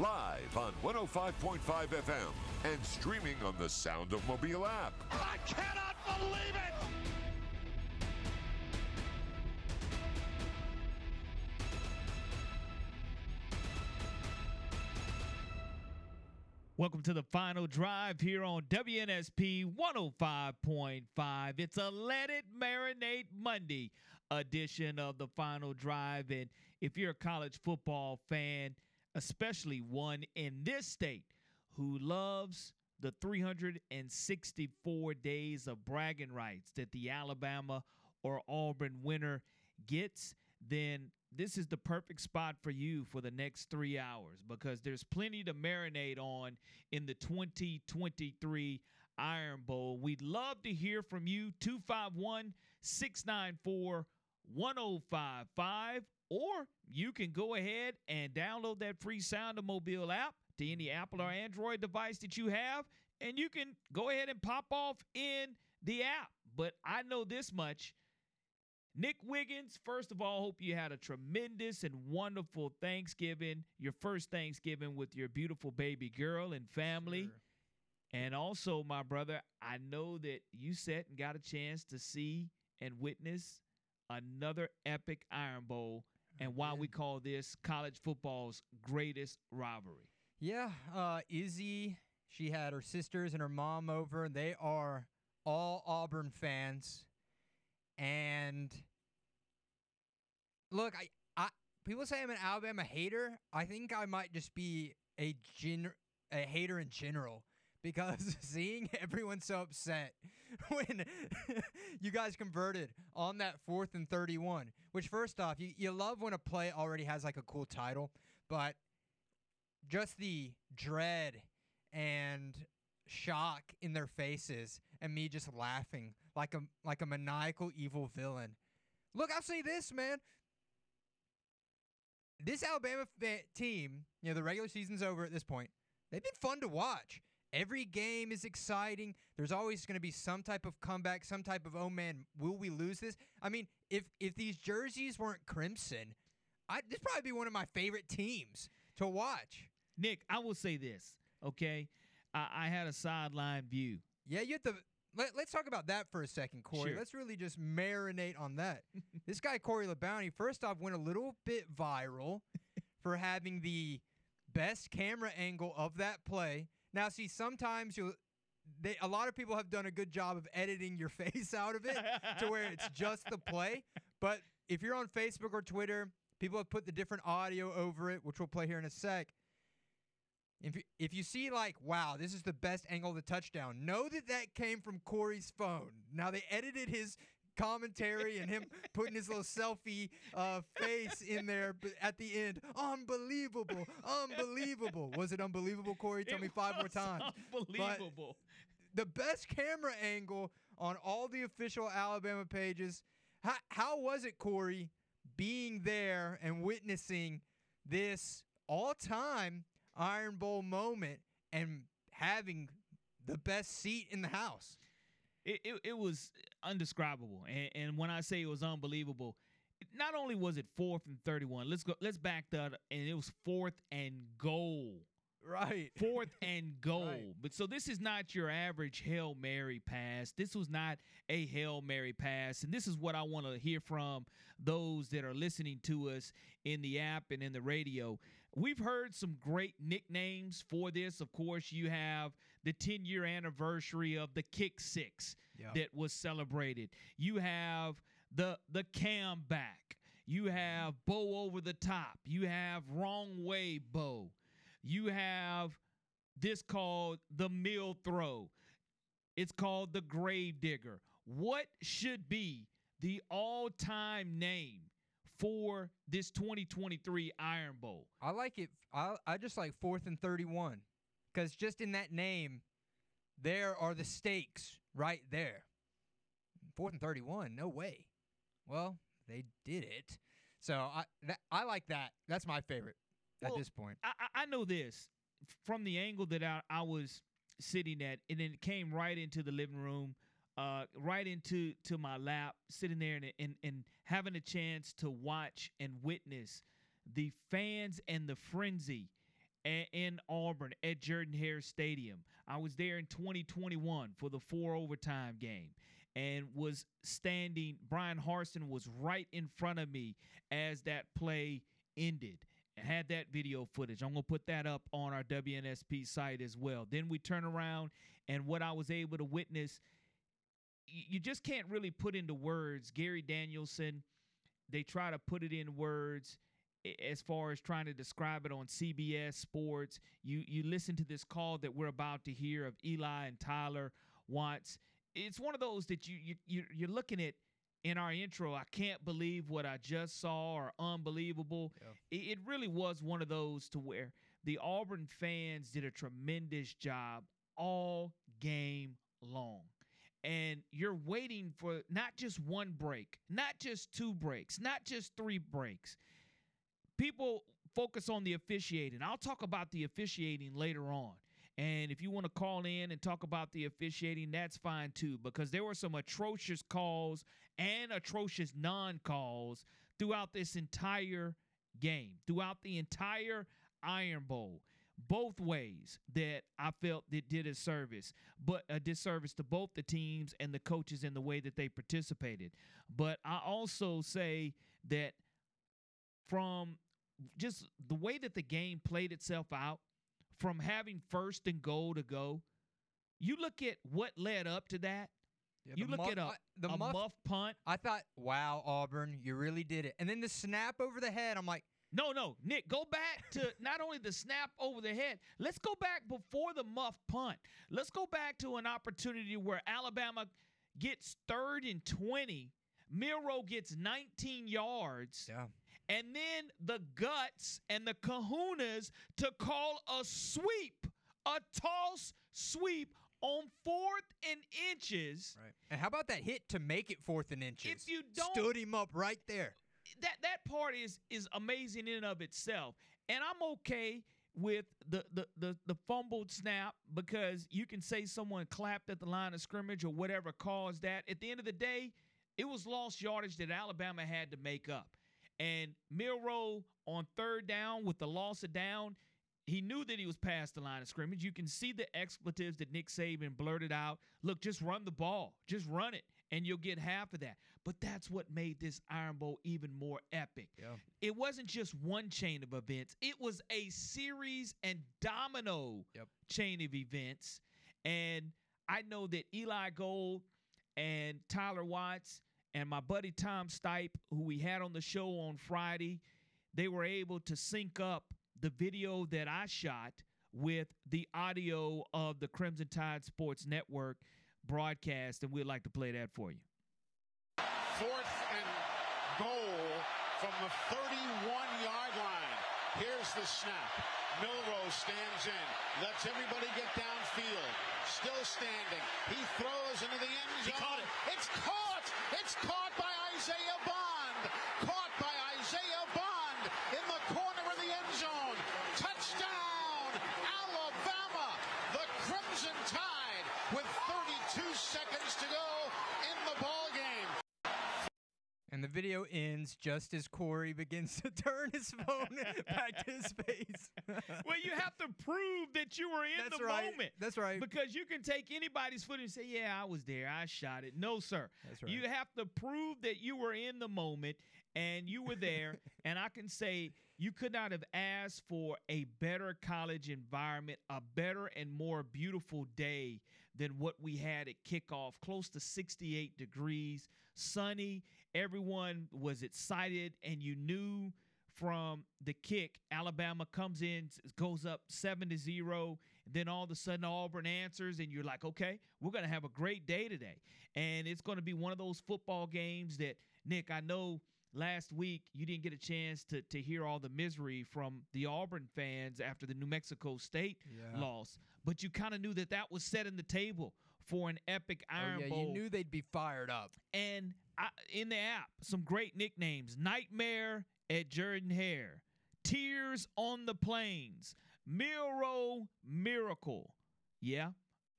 Live on 105.5 FM and streaming on the Sound of Mobile app. I cannot believe it. Welcome to the final drive here on WNSP 105.5. It's a Let It Marinate Monday edition of the final drive. And if you're a college football fan, especially one in this state who loves the 364 days of bragging rights that the Alabama or Auburn winner gets, then this is the perfect spot for you for the next three hours because there's plenty to marinate on in the 2023 Iron Bowl. We'd love to hear from you. 251 694 1055. Or you can go ahead and download that free Sound of Mobile app to any Apple or Android device that you have, and you can go ahead and pop off in the app. But I know this much Nick Wiggins, first of all, hope you had a tremendous and wonderful Thanksgiving, your first Thanksgiving with your beautiful baby girl and family. Sure. And also, my brother, I know that you sat and got a chance to see and witness another epic Iron Bowl and why we call this college football's greatest rivalry. Yeah, uh, Izzy, she had her sisters and her mom over, and they are all Auburn fans. And look, I, I people say I'm an Alabama hater. I think I might just be a gen, a hater in general because seeing everyone so upset when you guys converted on that fourth and 31, which first off, you, you love when a play already has like a cool title, but just the dread and shock in their faces and me just laughing like a like a maniacal evil villain. Look, I'll say this, man. This Alabama fa- eh, team, you know, the regular season's over at this point. They've been fun to watch. Every game is exciting. There's always going to be some type of comeback, some type of oh man, will we lose this? I mean, if if these jerseys weren't crimson, I this probably be one of my favorite teams to watch. Nick, I will say this, okay? I, I had a sideline view. Yeah, you have to. Let, us talk about that for a second, Corey. Sure. Let's really just marinate on that. this guy, Corey LeBounty, first off, went a little bit viral for having the best camera angle of that play. Now, see, sometimes you they a lot of people have done a good job of editing your face out of it to where it's just the play. But if you're on Facebook or Twitter, people have put the different audio over it, which we'll play here in a sec. If you, if you see like, wow, this is the best angle of the touchdown, know that that came from Corey's phone. Now they edited his commentary and him putting his little selfie uh, face in there at the end. Unbelievable, unbelievable. Was it unbelievable, Corey? Tell It me five more times. Unbelievable. The best camera angle on all the official Alabama pages. How, how was it, Corey, being there and witnessing this all-time Iron Bowl moment and having the best seat in the house. It, it, it was undescribable. And, and when I say it was unbelievable, not only was it fourth and 31, let's go, let's back that up. And it was fourth and goal. Right. Fourth and goal. Right. But so this is not your average Hail Mary pass. This was not a Hail Mary pass. And this is what I want to hear from those that are listening to us in the app and in the radio. We've heard some great nicknames for this. Of course, you have the 10 year anniversary of the kick six Yep. that was celebrated. You have the the cam back. You have Bo over the top. You have wrong way Bo. You have this called the mill throw. It's called the grave digger. What should be the all-time name for this 2023 Iron Bowl? I like it. I I just like fourth and thirty-one, because just in that name, there are the stakes right there. fourth and 31. No way. Well, they did it. So I that, I like that. That's my favorite at this point. I, I- know this from the angle that I, I was sitting at, and then it came right into the living room, uh, right into to my lap, sitting there and, and and having a chance to watch and witness the fans and the frenzy in Auburn at Jordan Hare Stadium. I was there in 2021 for the four overtime game and was standing. Bryan Harsin was right in front of me as that play ended. and Had that video footage. I'm gonna put that up on our WNSP site as well. Then we turn around and what I was able to witness, you just can't really put into words. Gary Danielson, they try to put it in words as far as trying to describe it on CBS Sports. You you listen to this call that we're about to hear of Eli and Tyler Watts. It's one of those that you you you- you're looking at in our intro. I can't believe what I just saw, or unbelievable. It, it really was one of those to where the Auburn fans did a tremendous job all game long. And you're waiting for not just one break, not just two breaks, not just three breaks people focus on the officiating. I'll talk about the officiating later on. And if you want to call in and talk about the officiating, that's fine too, because there were some atrocious calls and atrocious non calls throughout this entire game, throughout the entire Iron Bowl. Both ways that I felt that did a service, but a disservice to both the teams and the coaches in the way that they participated. But I also say that from just the way that the game played itself out, from having first and goal to go, you look at what led up to that. Yeah, you look muff- at a, I- the a muff- muff punt. I thought, wow, Auburn, you really did it. And then the snap over the head, I'm like, No, no, Nick, go back to not only the snap over the head. Let's go back before the muff punt. Let's go back to an opportunity where Alabama gets third and 20. Milroe gets 19 yards. yeah. And then the guts and the kahunas to call a sweep, a toss sweep on fourth and inches. Right. And how about that hit to make it fourth and inches? If you don't- stood him up right there. That that part is is amazing in and of itself. And I'm okay with the, the the the fumbled snap because you can say someone clapped at the line of scrimmage or whatever caused that. At the end of the day, it was lost yardage that Alabama had to make up. And Milroe on third down with the loss of down, he knew that he was past the line of scrimmage. You can see the expletives that Nick Saban blurted out. Look, just run the ball, just run it, and you'll get half of that. But that's what made this Iron Bowl even more epic. Yeah. It wasn't just one chain of events, it was a series and domino Yep. chain of events. And I know that Eli Gold and Tyler Watts and my buddy Tom Stipe, who we had on the show on Friday, they were able to sync up the video that I shot with the audio of the Crimson Tide Sports Network broadcast, and we'd like to play that for you. Fourth and goal from the 31-yard line. Here's the snap. Milroe stands in, lets everybody get downfield. Still standing. He throws into the end zone. He caught it. It's caught. It's caught by Isaiah Bond. Caught by Isaiah Bond in the corner of the end zone. Touchdown, Alabama. The Crimson Tide with 32 seconds to go in the ball game. And the video ends just as Corey begins to turn his phone back to his face. Well, you have to prove that you were in That's the right. moment. That's right. Because you can take anybody's footage and say, "Yeah, I was there. I shot it." No, sir. That's right. You have to prove that you were in the moment and you were there. and I can say you could not have asked for a better college environment, a better and more beautiful day than what we had at kickoff. Close to 68 degrees, sunny. Everyone was excited, and you knew from the kick, Alabama comes in, goes up seven to zero. Then all of a sudden, Auburn answers, and you're like, okay, we're going to have a great day today. And it's going to be one of those football games that, Nick, I know last week you didn't get a chance to, to hear all the misery from the Auburn fans after the New Mexico State Yeah. loss, but you kind of knew that that was setting the table for an epic Iron oh, yeah, Bowl. you knew they'd be fired up. And In the app, some great nicknames: Nightmare at Jordan Hare, Tears on the Plains, Milroe Miracle. Yeah,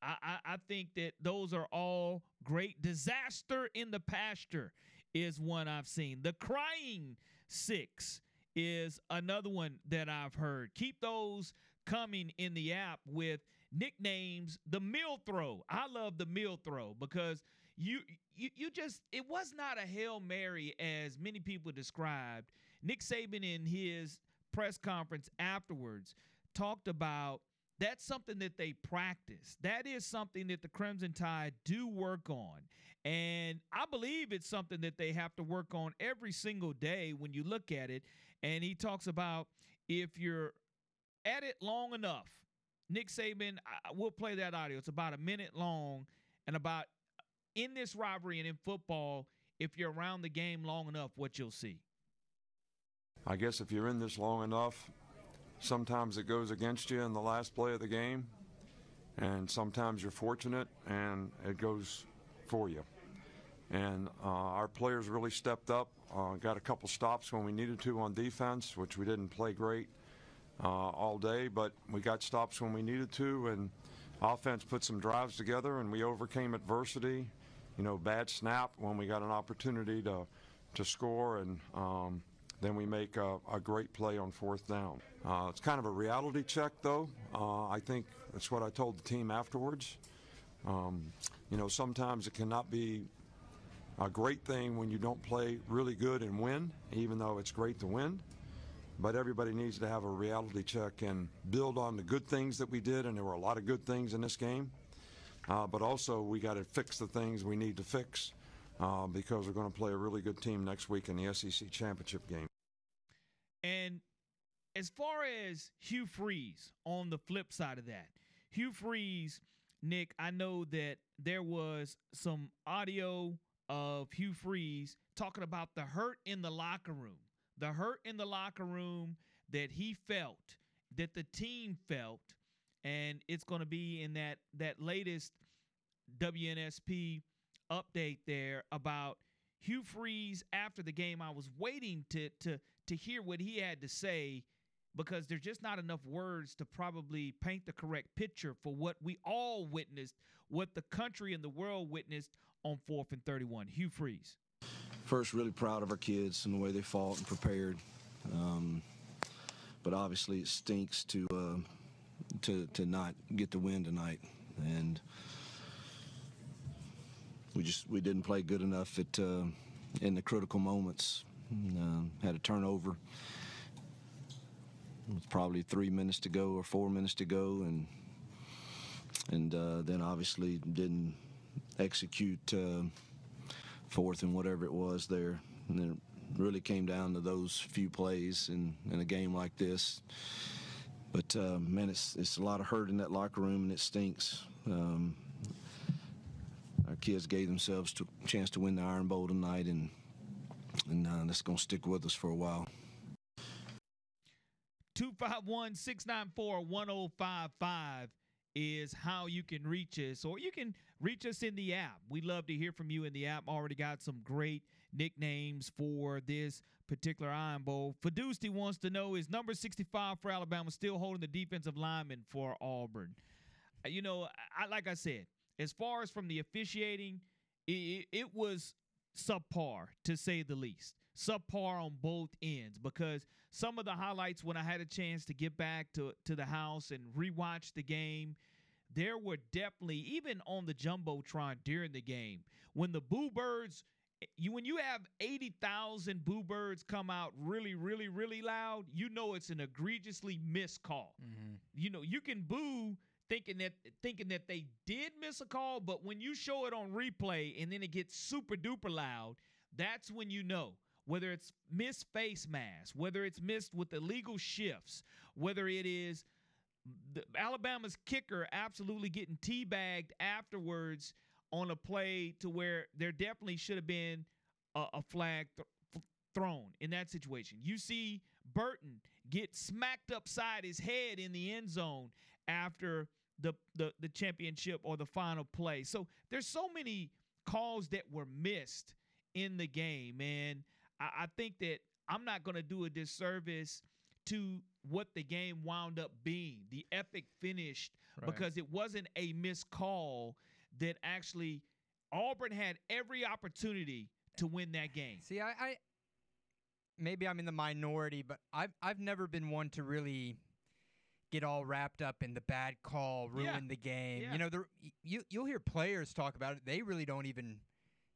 I, I, I think that those are all great. Disaster in the Pasture is one I've seen. The Crying Six is another one that I've heard. Keep those coming in the app with nicknames. The Mill Throw. I love the Mill Throw because you you you just it was not a hail mary as many people described. Nick Saban in his press conference afterwards talked about that's something that they practice. That is something that the Crimson Tide do work on. And I believe it's something that they have to work on every single day when you look at it. And he talks about if you're at it long enough, Nick Saban, I, we'll play that audio. It's about a minute long and about in this rivalry and in football, if you're around the game long enough, what you'll see. I guess if you're in this long enough, sometimes it goes against you in the last play of the game, and sometimes you're fortunate and it goes for you. And uh, our players really stepped up, uh, got a couple stops when we needed to on defense, which we didn't play great uh, all day, but we got stops when we needed to, and offense put some drives together, and we overcame adversity. You know, bad snap when we got an opportunity to to score, and um, then we make a, a, great play on fourth down. Uh, it's kind of a reality check, though. Uh, I think that's what I told the team afterwards. Um, you know, sometimes it cannot be a great thing when you don't play really good and win, even though it's great to win. But everybody needs to have a reality check and build on the good things that we did, and there were a lot of good things in this game. Uh, but also, we got to fix the things we need to fix uh, because we're going to play a really good team next week in the SEC championship game. And as far as Hugh Freeze, on the flip side of that, Hugh Freeze, Nick, I know that there was some audio of Hugh Freeze talking about the hurt in the locker room, the hurt in the locker room that he felt, that the team felt, and it's going to be in that that latest WNSP update there about Hugh Freeze after the game. I was waiting to to to hear what he had to say because there's just not enough words to probably paint the correct picture for what we all witnessed, what the country and the world witnessed on fourth and 31. Hugh Freeze. First, really proud of our kids and the way they fought and prepared. Um, but obviously, it stinks to uh, to to not get the win tonight, and we just we didn't play good enough at uh, in the critical moments. Uh, had a turnover. With probably three minutes to go or four minutes to go, and and uh, then obviously didn't execute uh, fourth and whatever it was there. And then it really came down to those few plays in, in a game like this. But uh, man, it's it's a lot of hurt in that locker room, and it stinks. Um, our kids gave themselves a chance to win the Iron Bowl tonight, and and uh, that's going to stick with us for a while. 251 694 1055 is how you can reach us, or you can reach us in the app. We love to hear from you in the app. Already got some great nicknames for this particular Iron Bowl. Fidusti wants to know is number 65 for Alabama still holding the defensive lineman for Auburn? Uh, you know, I, like I said, as far as from the officiating, it, it was subpar to say the least. Subpar on both ends because some of the highlights when I had a chance to get back to, to the house and rewatch the game, there were definitely even on the jumbotron during the game when the boo birds you when you have 80,000 boo birds come out really really really loud you know it's an egregiously missed call mm-hmm. you know you can boo thinking that thinking that they did miss a call but when you show it on replay and then it gets super duper loud that's when you know whether it's missed face mask whether it's missed with illegal shifts whether it is the, Alabama's kicker absolutely getting teabagged afterwards on a play to where there definitely should have been a, a flag th- thrown in that situation. You see Burton get smacked upside his head in the end zone after the, the the championship or the final play. So there's so many calls that were missed in the game, and I, I think that I'm not going to do a disservice to what the game wound up being, the epic finished, Right. because it wasn't a missed call that actually Auburn had every opportunity to win that game. See, I, I maybe I'm in the minority, but I've I've never been one to really get all wrapped up in the bad call ruin Yeah. the game. Yeah. You know, there y- you you'll hear players talk about it. They really don't even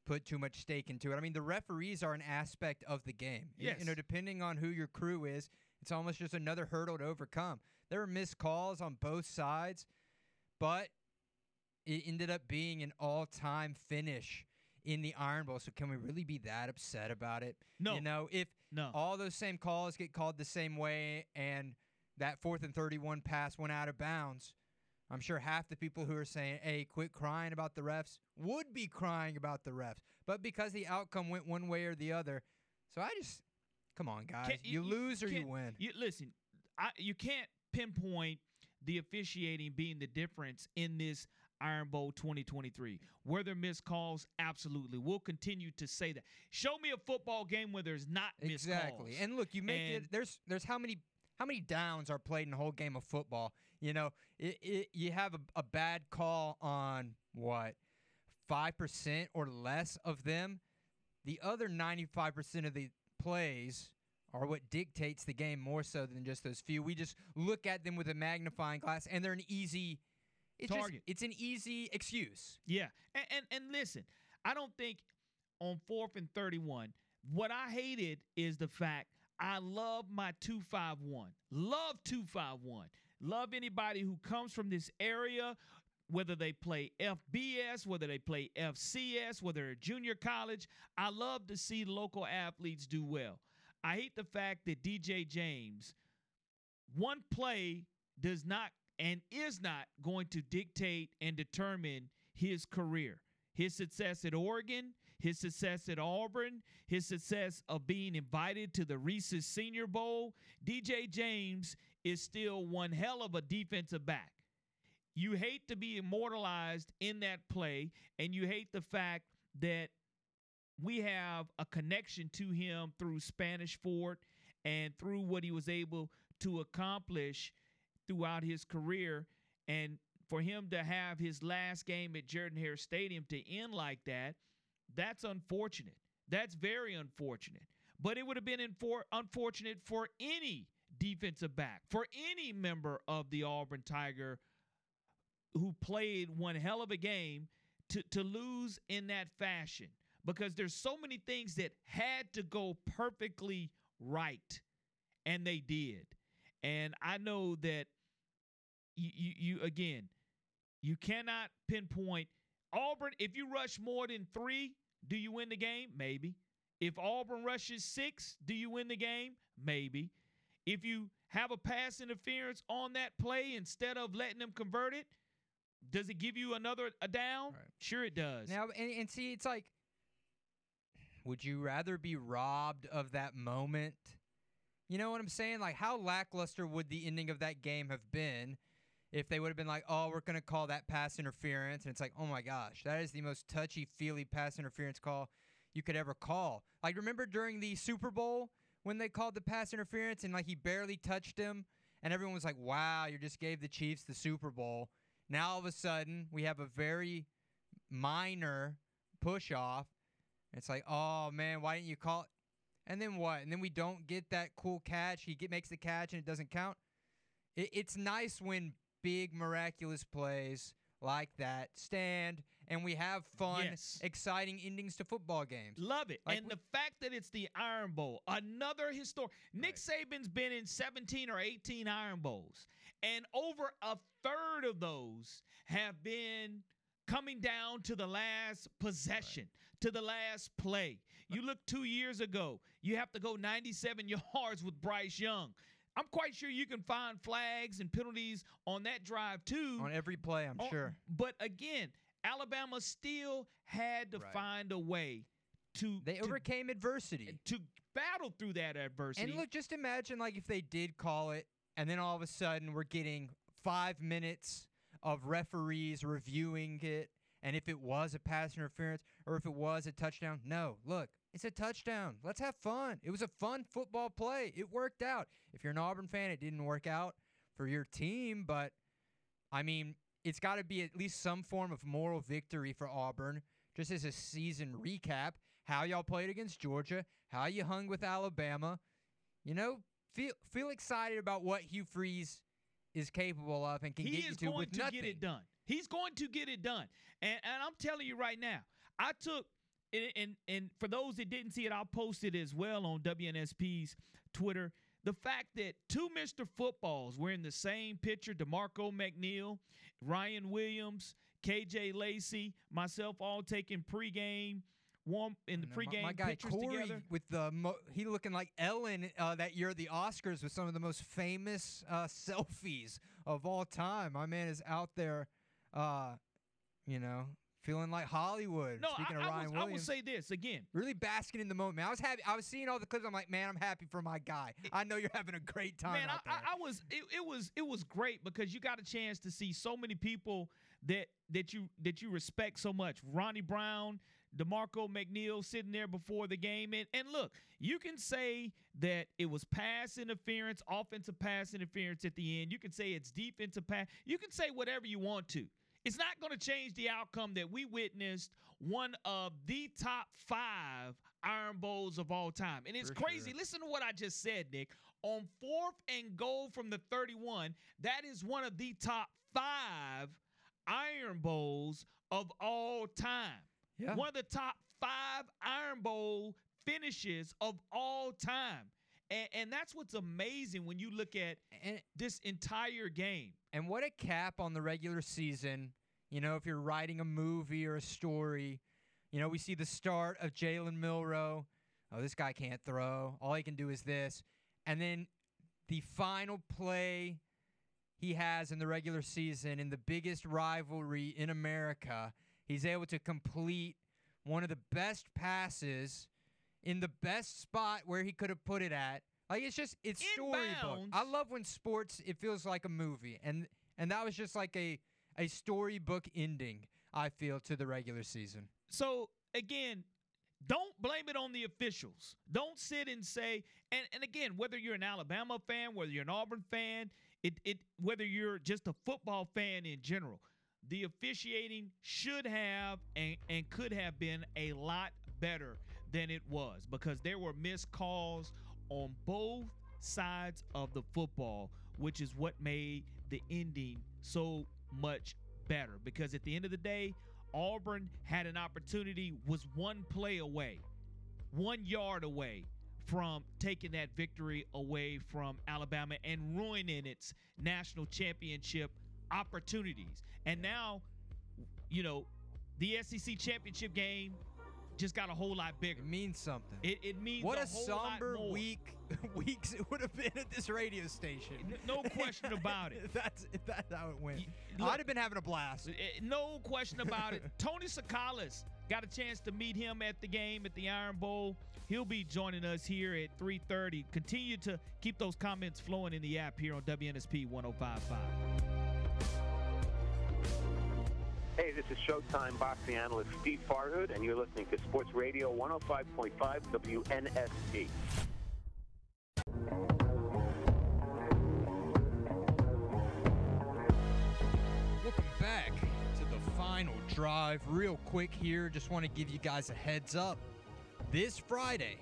put too much stake into it. I mean, the referees are an aspect of the game. Y- You know, depending on who your crew is, it's almost just another hurdle to overcome. There are missed calls on both sides, but it ended up being an all-time finish in the Iron Bowl. So can we really be that upset about it? No. You know, if No. all those same calls get called the same way and that fourth and 31 pass went out of bounds, I'm sure half the people who are saying, hey, quit crying about the refs would be crying about the refs. But because the outcome went one way or the other, so I just, come on, guys. Can't- you, lose or you win. You listen, I, you can't pinpoint the officiating being the difference in this Iron Bowl 2023. Were there missed calls? Absolutely. We'll continue to say that. Show me a football game where there's not missed Exactly. calls. And look, you make And- it. There's there's how many how many downs are played in a whole game of football? You know, it, it, you have a, a bad call on what five percent or less of them. The other ninety five percent of the plays are what dictates the game more so than just those few. We just look at them with a magnifying glass, and they're an easy. It's just- it's an easy excuse. Yeah. And, and and listen, I don't think on fourth and 31, what I hated is the fact I love my 251. Love 251. Love anybody who comes from this area, whether they play FBS, whether they play FCS, whether they're junior college. I love to see local athletes do well. I hate the fact that DJ James, one play does not and is not going to dictate and determine his career, his success at Oregon, his success at Auburn, his success of being invited to the Reese's Senior Bowl. DJ James is still one hell of a defensive back. You hate to be immortalized in that play, and you hate the fact that we have a connection to him through Spanish Fort and through what he was able to accomplish throughout his career. And for him to have his last game at Jordan Hare Stadium to end like that, that's unfortunate. That's very unfortunate. But it would have been infor- unfortunate for any defensive back, for any member of the Auburn Tiger who played one hell of a game to, to lose in that fashion because there's so many things that had to go perfectly right and they did and i know that you, you, you again you cannot pinpoint auburn. If you rush more than three do you win the game? Maybe. If auburn rushes six do you win the game? Maybe. If you have a pass interference on that play instead of letting them convert it does it give you another a down? Right. sure it does. Now, and, and see, it's like, would you rather be robbed of that moment? You know what I'm saying? Like, how lackluster would the ending of that game have been if they would have been like, oh, we're going to call that pass interference? And it's like, oh my gosh, that is the most touchy feely pass interference call you could ever call. Like, remember during the Super Bowl when they called the pass interference and like he barely touched him? And everyone was like, wow, you just gave the Chiefs the Super Bowl. Now all of a sudden, we have a very minor push off. It's like, oh man, why didn't you call it? And then what? And then we don't get that cool catch. He get, makes the catch and it doesn't count. It, it's nice when big miraculous plays like that stand and we have fun, Yes. exciting endings to football games. Love it. Like and we- the fact that it's the Iron Bowl, another historic. Nick Saban's been in 17 or 18 Iron Bowls, and over a third of those have been coming down to the last possession, to the last play. You look two years ago, you have to go 97 yards with Bryce Young. I'm quite sure you can find flags and penalties on that drive too. On every play, I'm Oh, sure. But again, Alabama still had to Right. find a way to They to, overcame adversity. to battle through that adversity. And look, just imagine like if they did call it, and then all of a sudden we're getting five minutes of referees reviewing it and if it was a pass interference or if it was a touchdown. No, look, it's a touchdown. Let's have fun. It was a fun football play. It worked out. If you're an Auburn fan, it didn't work out for your team, but I mean, it's got to be at least some form of moral victory for Auburn. Just as a season recap, how y'all played against Georgia, how you hung with Alabama. You know, feel feel excited about what Hugh Freeze is capable of and can he get you is to going with to nothing. get it done. He's going to get it done. And and I'm telling you right now, I took and and, and for those that didn't see it, I'll post it as well on WNSP's Twitter. The fact that two Mr. Footballs were in the same picture, DeMarco McNeil, Ryan Williams, KJ Lacey, myself all taking pregame warm in the know, my- pregame my, guy pictures Corey together. with the mo- he looking like Ellen uh, that year at the Oscars with some of the most famous uh, selfies of all time. My man is out there, uh, you know, feeling like Hollywood. No, Speaking I, of I, Ryan will, I will say this again. really basking in the moment. Man, I was happy. I was seeing all the clips. I'm like, man, I'm happy for my guy. I know you're having a great time Man. I, I was it, it was it was great because you got a chance to see so many people that that you that you respect so much. Ronnie Brown, DeMarco McNeil sitting there before the game. And and look, you can say that it was pass interference, offensive pass interference at the end. You can say it's defensive pass. You can say whatever you want to. It's not going to change the outcome that we witnessed one of the top five Iron Bowls of all time. And it's For crazy. sure. Listen to what I just said, Nick. On fourth and goal from the 31, that is one of the top five Iron Bowls of all time. Yeah. One of the top five Iron Bowl finishes of all time. And, and that's what's amazing when you look at this entire game. And what a cap on the regular season. You know, if you're writing a movie or a story, you know, we see the start of Jalen Milroe. Oh, this guy can't throw. All he can do is this. And then the final play he has in the regular season in the biggest rivalry in America, he's able to complete one of the best passes in the best spot where he could have put it at. Like it's just it's storybook. I love when sports it feels like a movie, and and that was just like a a storybook ending. I feel to the regular season. So again, don't blame it on the officials. Don't sit and say, and, and again, whether you're an Alabama fan, whether you're an Auburn fan, it it whether you're just a football fan in general, the officiating should have and, and could have been a lot better than it was because there were missed calls on both sides of the football, which is what made the ending so much better. Because at the end of the day, Auburn had an opportunity, was one play away, one yard away from taking that victory away from Alabama and ruining its national championship opportunities. And now, you know, the SEC championship game just got a whole lot bigger. It means something. It, it means what a, a, somber week weeks it would have been at this radio station. No question about it. That's if that's how it went. Look- I'd have been having a blast. Eh, No question about it. Tony Tsoukalas got a chance to meet him at the game at the Iron Bowl. He'll be joining us here at 3:30. Continue to keep those comments flowing in the app here on WNSP 105.5. Hey, this is Showtime boxing analyst Steve Farhood, and you're listening to Sports Radio 105.5 WNSP. Welcome back to the final drive. Real quick here, just want to give you guys a heads up. This Friday,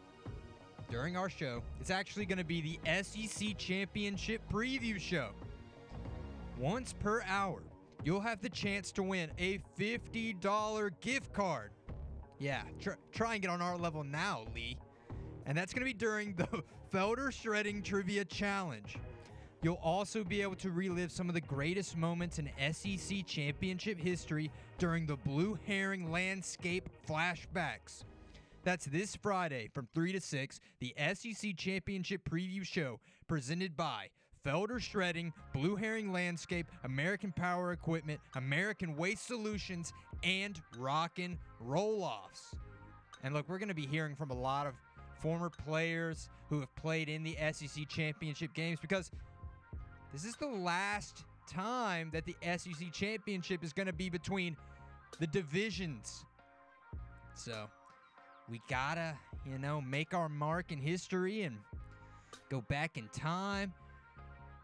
during our show, it's actually going to be the SEC Championship preview show. Once per hour, you'll have the chance to win a $50 gift card. Yeah, tr- try and get on our level now, Lee. And that's going to be during the Felder Shredding Trivia Challenge. You'll also be able to relive some of the greatest moments in SEC championship history during the Blue Herring Landscape flashbacks. That's this Friday from 3 to 6, the SEC Championship Preview Show, presented by Felder Shredding, Blue Herring Landscape, American Power Equipment, American Waste Solutions, and Rockin' Roll Offs. And look, we're going to be hearing from a lot of former players who have played in the SEC championship games because this is the last time that the SEC championship is going to be between the divisions. So we gotta, you know, make our mark in history and go back in time.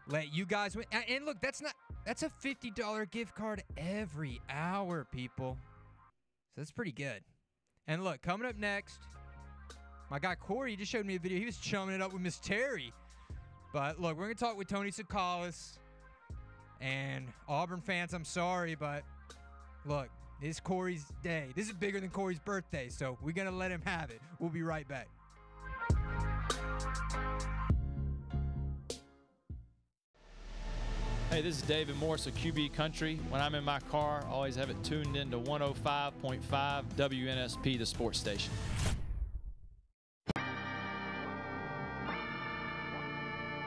Let you guys win. And look, that's not that's a $50 gift card every hour, people. So that's pretty good. And look, coming up next, my guy Corey just showed me a video. He was chumming it up with Miss Terry. But look, we're gonna talk with Tony Tsoukalas. And Auburn fans, I'm sorry, but look, it's Corey's day. This is bigger than Corey's birthday, so we're gonna let him have it. We'll be right back. Hey, this is David Morris of QB Country. When I'm in my car, I always have it tuned into 105.5 WNSP, the sports station.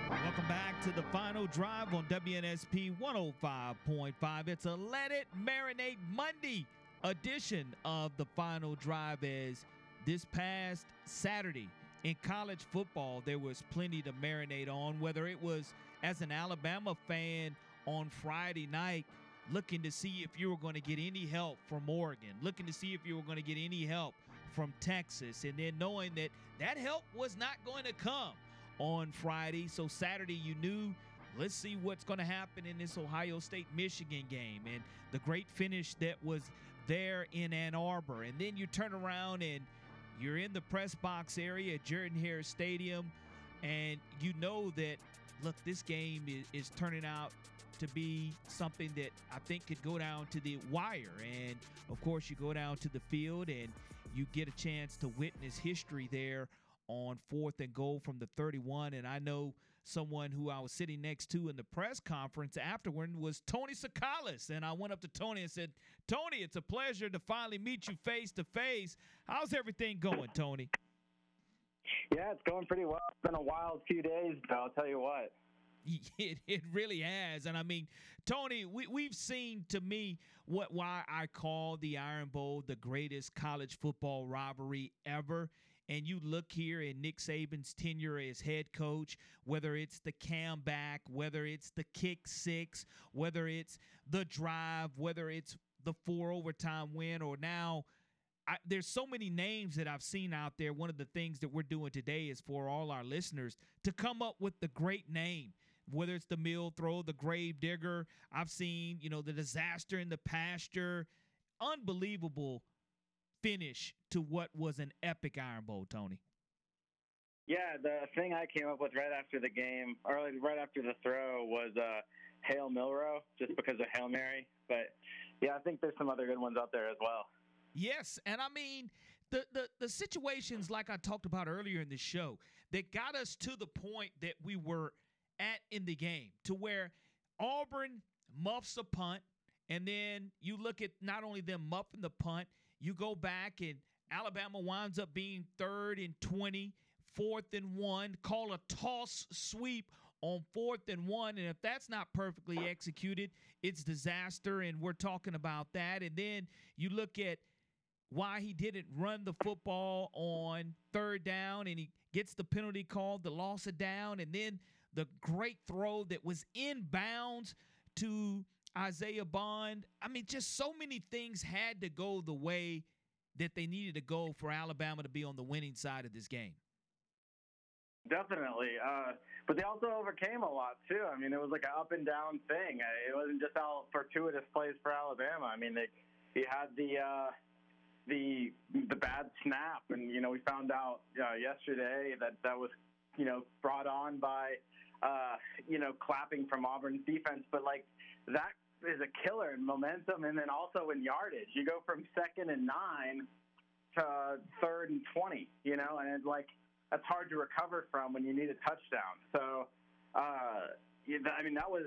Welcome back to the final drive on WNSP 105.5. It's a Let It Marinate Monday edition of the final drive as this past Saturday in college football, there was plenty to marinate on, whether it was as an Alabama fan on Friday night looking to see if you were going to get any help from Oregon, looking to see if you were going to get any help from Texas, and then knowing that that help was not going to come on Friday. So Saturday, you knew, let's see what's going to happen in this Ohio State Michigan game and the great finish that was there in Ann Arbor. And then you turn around and you're in the press box area at Jordan Hare Stadium, and you know that, look, this game is, is turning out to be something that I think could go down to the wire. And of course, you go down to the field and you get a chance to witness history there on fourth and goal from the 31. And I know someone who I was sitting next to in the press conference afterward was Tony Tsoukalas. And I went up to Tony and said, Tony, it's a pleasure to finally meet you face to face. How's everything going, Tony? Yeah, it's going pretty well. It's been a wild few days, but I'll tell you what. It, it really has. And I mean, Tony, we, we've seen to me what why I call the Iron Bowl the greatest college football rivalry ever. And you look here in Nick Saban's tenure as head coach, whether it's the comeback, whether it's the kick six, whether it's the drive, whether it's the four overtime win, or now I, there's so many names that I've seen out there. One of the things that we're doing today is for all our listeners to come up with the great name whether it's the mill throw, the grave digger. I've seen, you know, the disaster in the pasture. Unbelievable finish to what was an epic Iron Bowl, Tony. Yeah, the thing I came up with right after the game, or right after the throw, was uh, Hail Milroe, just because of Hail Mary. But yeah, I think there's some other good ones out there as well. Yes, and I mean the the the situations like I talked about earlier in the show that got us to the point that we were at in the game to where Auburn muffs a punt, and then you look at not only them muffing the punt, you go back and Alabama winds up being third and 20, fourth and one, call a toss sweep on fourth and one. And if that's not perfectly executed, it's disaster. And we're talking about that. And then you look at why he didn't run the football on third down and he gets the penalty called, the loss of down, and then the great throw that was inbounds to Isaiah Bond. I mean, just so many things had to go the way that they needed to go for Alabama to be on the winning side of this game. Definitely. Uh, but they also overcame a lot, too. I mean, it was like an up and down thing. It wasn't just all fortuitous plays for Alabama. I mean, they, he had the. Uh, the the bad snap, and you know we found out uh, yesterday that that was you know brought on by uh, you know, clapping from Auburn's defense, but like that is a killer in momentum and then also in yardage. You go from second and nine to third and 20, you know, and like that's hard to recover from when you need a touchdown. So, uh, I mean, that was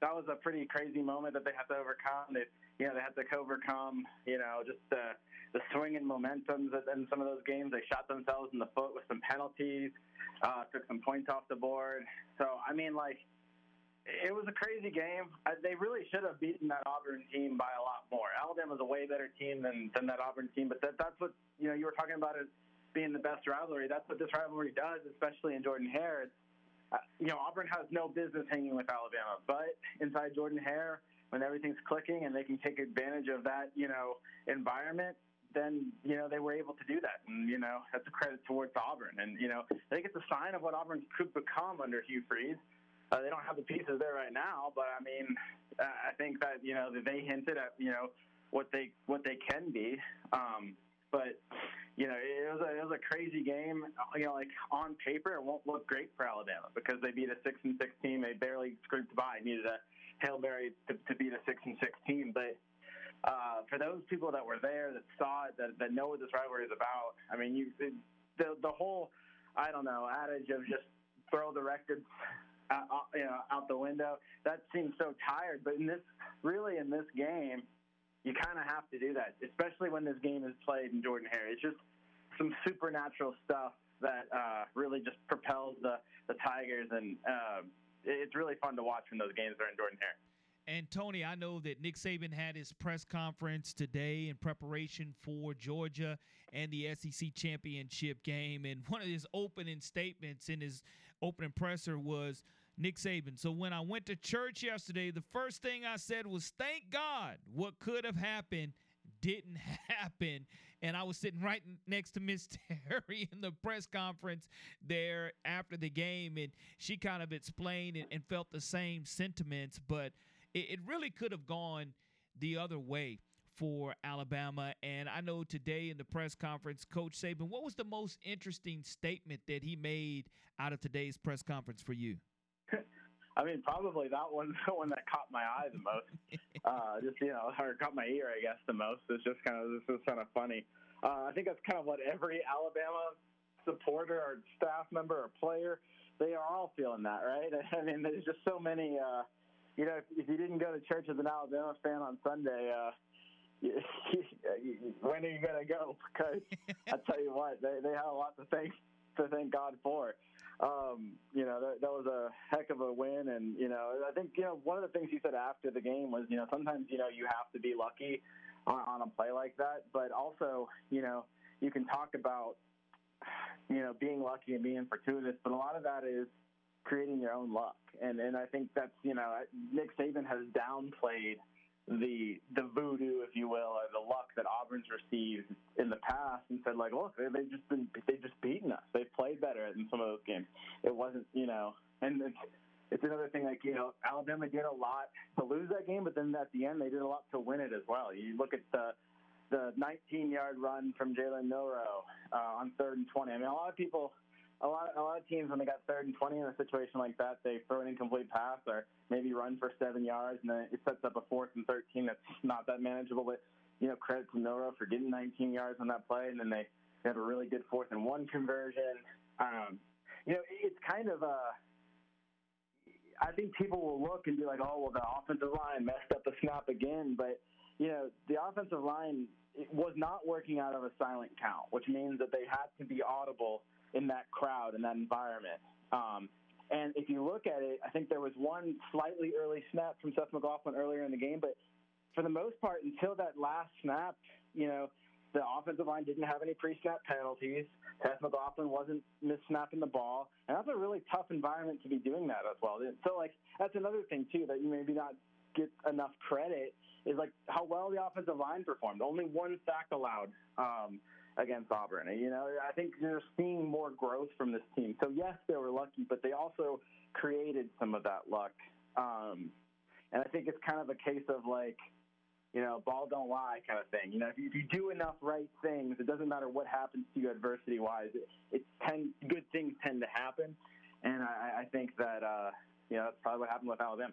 that was a pretty crazy moment that they had to overcome. They, you know, they had to overcome, you know, just the the swing and momentums in some of those games. They shot themselves in the foot with some penalties uh, took some points off the board. So, I mean, like, it was a crazy game. They really should have beaten that Auburn team by a lot more. Alabama's a way better team than, than that Auburn team, but that, that's what, you know, you were talking about it being the best rivalry. That's what this rivalry does, especially in Jordan Hare. Uh, you know, Auburn has no business hanging with Alabama, but inside Jordan Hare, when everything's clicking and they can take advantage of that, you know, environment, then you know they were able to do that, and you know that's a credit towards Auburn. And you know I think it's a sign of what Auburn could become under Hugh Freeze. Uh, they don't have the pieces there right now, but I mean, I think that you know they hinted at you know what they what they can be. Um, but you know, it was a it was a crazy game. You know, like on paper, it won't look great for Alabama because they beat a six and six team. They barely scraped by. Needed a hail mary to, to beat a six and six team, but uh, for those people that were there, that saw it, that, that know what this rivalry is about, I mean, you the the whole I don't know adage of just throw the records out, you know out the window. That seems so tired, but in this really in this game, you kind of have to do that, especially when this game is played in Jordan Hare. It's just some supernatural stuff that uh, really just propels the the Tigers, and uh, it's really fun to watch when those games are in Jordan Hare. And Tony, I know that Nick Saban had his press conference today in preparation for Georgia and the SEC championship game. And one of his opening statements in his opening presser was Nick Saban. So when I went to church yesterday, the first thing I said was, Thank God what could have happened didn't happen. And I was sitting right next to Miss Terry in the press conference there after the game. And she kind of explained and, and felt the same sentiments. But it, it really could have gone the other way for Alabama. And I know today in the press conference, Coach Saban, what was the most interesting statement that he made out of today's press conference for you? I mean, probably that one, the one that caught my eye the most. uh, just you know, or caught my ear, I guess, the most. It's just kind of this is kind of funny. Uh, I think that's kind of what every Alabama supporter or staff member or player, they are all feeling that, right? I mean, there's just so many. Uh, you know, if, if you didn't go to church as an Alabama fan on Sunday, uh, when are you gonna go? Because I tell you what, they they have a lot to thank to thank God for. Um, you know, that, that was a heck of a win, and you know, I think you know one of the things he said after the game was, you know, sometimes you know you have to be lucky on, on a play like that, but also, you know, you can talk about you know being lucky and being fortuitous, but a lot of that is creating your own luck. And and I think that's you know Nick Saban has downplayed the the voodoo, if you will, or the luck that Auburn's received in the past, and said like, look, they, they've just been they've just beaten us. They've played better in some of those games. It wasn't you know, and it's it's another thing like you know Alabama did a lot to lose that game, but then at the end they did a lot to win it as well. You look at the the 19 yard run from Jalen Milroe uh, on third and 20. I mean, a lot of people a lot a lot of teams when they got third and twenty in a situation like that, they throw an incomplete pass or maybe run for seven yards, and then it sets up a fourth and thirteen that's not that manageable. But you know, credit to Milroe for getting 19 yards on that play, and then they, they have a really good fourth and one conversion. Um, you know, it's kind of a. I think people will look and be like, "Oh, well, the offensive line messed up the snap again," but you know, the offensive line was not working out of a silent count, which means that they had to be audible in that crowd in that environment. Um, and if you look at it, I think there was one slightly early snap from Seth McLaughlin earlier in the game, but for the most part, until that last snap, you know, the offensive line didn't have any pre-snap penalties. Seth McLaughlin wasn't mis-snapping the ball, and that's a really tough environment to be doing that as well. So, like, that's another thing too that you maybe not get enough credit is like how well the offensive line performed. Only one sack allowed. Um, against Auburn. You know, I think you're seeing more growth from this team. So yes, they were lucky, but they also created some of that luck. Um, and I think it's kind of a case of like, you know, ball don't lie kind of thing. You know, if you, if you do enough right things, it doesn't matter what happens to you adversity wise. It, it tend good things tend to happen, and I, I think that uh, you know that's probably what happened with Alabama.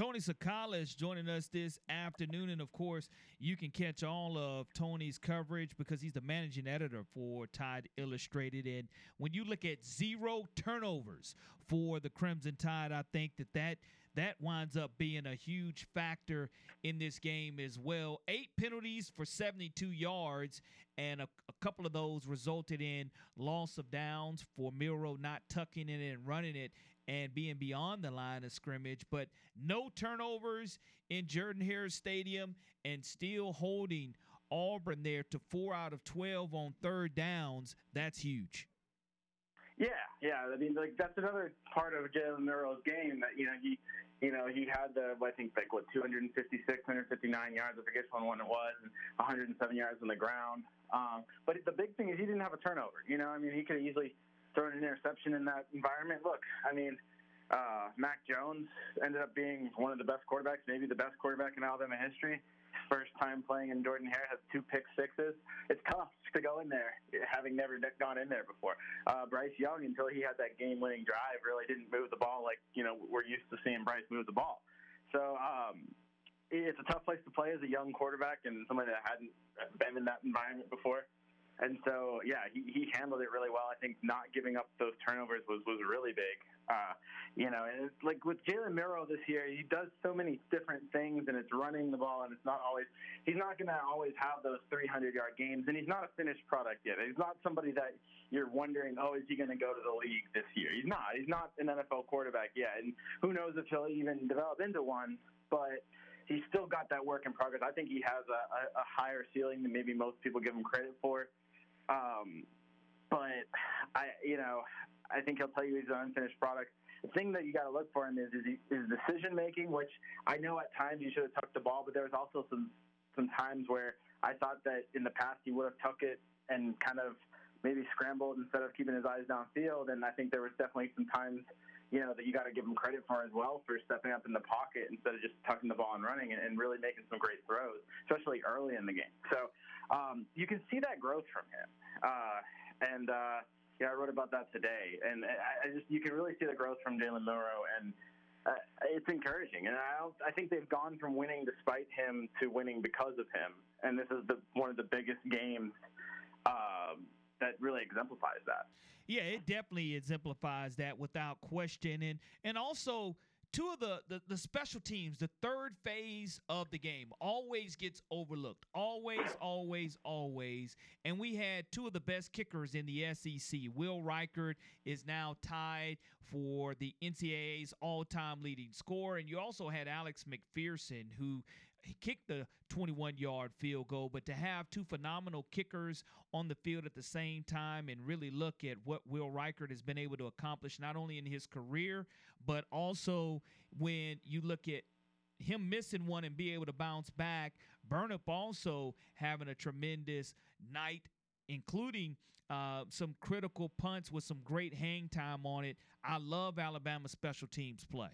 Tony Tsoukalas is joining us this afternoon. And of course, you can catch all of Tony's coverage because he's the managing editor for Tide Illustrated. And when you look at zero turnovers for the Crimson Tide, I think that that that winds up being a huge factor in this game as well. Eight penalties for 72 yards, and a, a, couple of those resulted in loss of downs for Milroe not tucking it and running it and being beyond the line of scrimmage, but no turnovers in Jordan Hare Stadium and still holding Auburn there to four out of 12 on third downs. That's huge. Yeah, yeah. I mean, like that's another part of Jalen Milroe's game that you know he, you know, he had the I think like what 256, 159 yards. I forget which one it was, and 107 yards on the ground. Um, but the big thing is he didn't have a turnover. You know, I mean, he could easily thrown an interception in that environment. Look, I mean, uh, Mac Jones ended up being one of the best quarterbacks, maybe the best quarterback in Alabama history first time playing in Jordan Hare, has two pick sixes. It's tough to go in there, having never gone in there before. Uh, Bryce Young, until he had that game-winning drive, really didn't move the ball like you know we're used to seeing Bryce move the ball. So um, it's a tough place to play as a young quarterback and somebody that hadn't been in that environment before. And so, yeah, he, he handled it really well. I think not giving up those turnovers was, was really big. Uh, you know, and it's like with Jalen Milroe this year, he does so many different things, and it's running the ball, and it's not always. He's not going to always have those 300 yard games, and he's not a finished product yet. He's not somebody that you're wondering, oh, is he going to go to the league this year? He's not. He's not an NFL quarterback yet, and who knows if he'll even develop into one. But he's still got that work in progress. I think he has a, a, a higher ceiling than maybe most people give him credit for. Um, but I, you know, I think he'll tell you he's an unfinished product. The thing that you got to look for him is is, is decision making, which I know at times he should have tucked the ball, but there was also some some times where I thought that in the past he would have tucked it and kind of maybe scrambled instead of keeping his eyes downfield. And I think there was definitely some times, you know, that you got to give him credit for as well for stepping up in the pocket instead of just tucking the ball and running and, really making some great throws, especially early in the game. So um, you can see that growth from him. Uh, and uh, yeah, I wrote about that today, and I, I just you can really see the growth from Jalen Milroe, and uh, it's encouraging. And I, I think they've gone from winning despite him to winning because of him, and this is the one of the biggest games um, that really exemplifies that. Yeah, it definitely exemplifies that without question, and and also two of the, the, the special teams, the third phase of the game, always gets overlooked. Always, always, always. And we had two of the best kickers in the SEC. Will Reichard is now tied for the NCAA's all-time leading scorer, and you also had Alex McPherson, who he kicked the 21 yard field goal, but to have two phenomenal kickers on the field at the same time and really look at what Will Reichard has been able to accomplish, not only in his career, but also when you look at him missing one and be able to bounce back. Burnip also having a tremendous night, including uh, some critical punts with some great hang time on it. I love Alabama special teams play.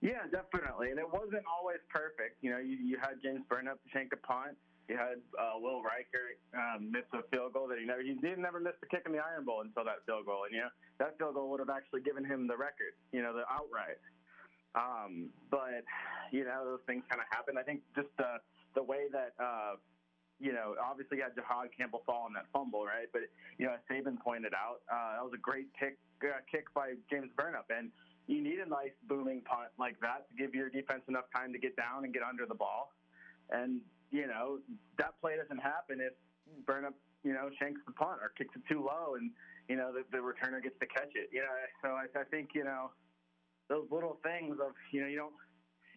Yeah, definitely. And it wasn't always perfect. You know, you, you had James Burnip shank a punt. You had uh, Will Reichard um, miss a field goal that he never he did never miss the kick in the Iron Bowl until that field goal, and you know that field goal would have actually given him the record, you know, the outright. Um, but you know those things kind of happen. I think just the the way that uh, you know obviously you had Jihaad Campbell fall on that fumble, right? But you know as Saban pointed out, uh, that was a great kick uh, kick by James Burnip, and you need a nice booming punt like that to give your defense enough time to get down and get under the ball. And, you know, that play doesn't happen if Burnip, you know, shanks the punt or kicks it too low and, you know, the, the returner gets to catch it. You know, so I, I think, you know, those little things of, you know, you don't,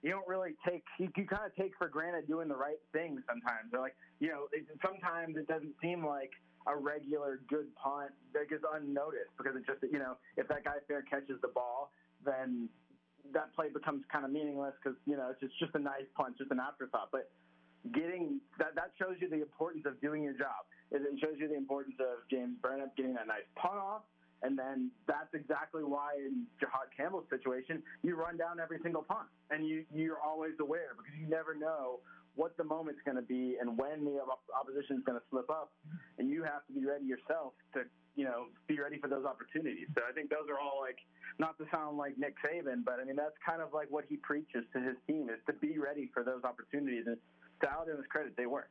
you don't really take you, you kind of take for granted doing the right thing sometimes. They're like, you know, it, sometimes it doesn't seem like a regular good punt that gets unnoticed because it's just, you know, if that guy fair catches the ball, then that play becomes kind of meaningless because you know it's just, just a nice punch, just an afterthought. But getting that that shows you the importance of doing your job. It, shows you the importance of James Burnip getting that nice punt off. And then that's exactly why in Jihaad Campbell's situation, you run down every single punt, and you you're always aware because you never know what the moment's going to be and when the opposition is going to slip up, and you have to be ready yourself to you know, be ready for those opportunities. So I think those are all like, not to sound like Nick Saban, but I mean, that's kind of like what he preaches to his team is to be ready for those opportunities. And to Alabama's credit, they were.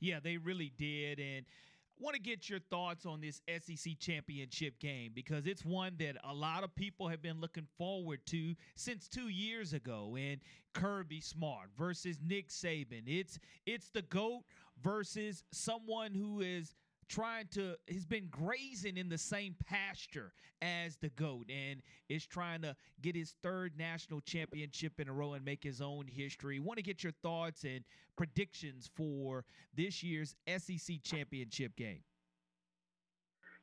Yeah, they really did. And want to get your thoughts on this SEC championship game because it's one that a lot of people have been looking forward to since two years ago. And Kirby Smart versus Nick Saban. It's it's the goat versus someone who is – trying to he's been grazing in the same pasture as the goat and is trying to get his third national championship in a row and make his own history. Want to get your thoughts and predictions for this year's SEC championship game?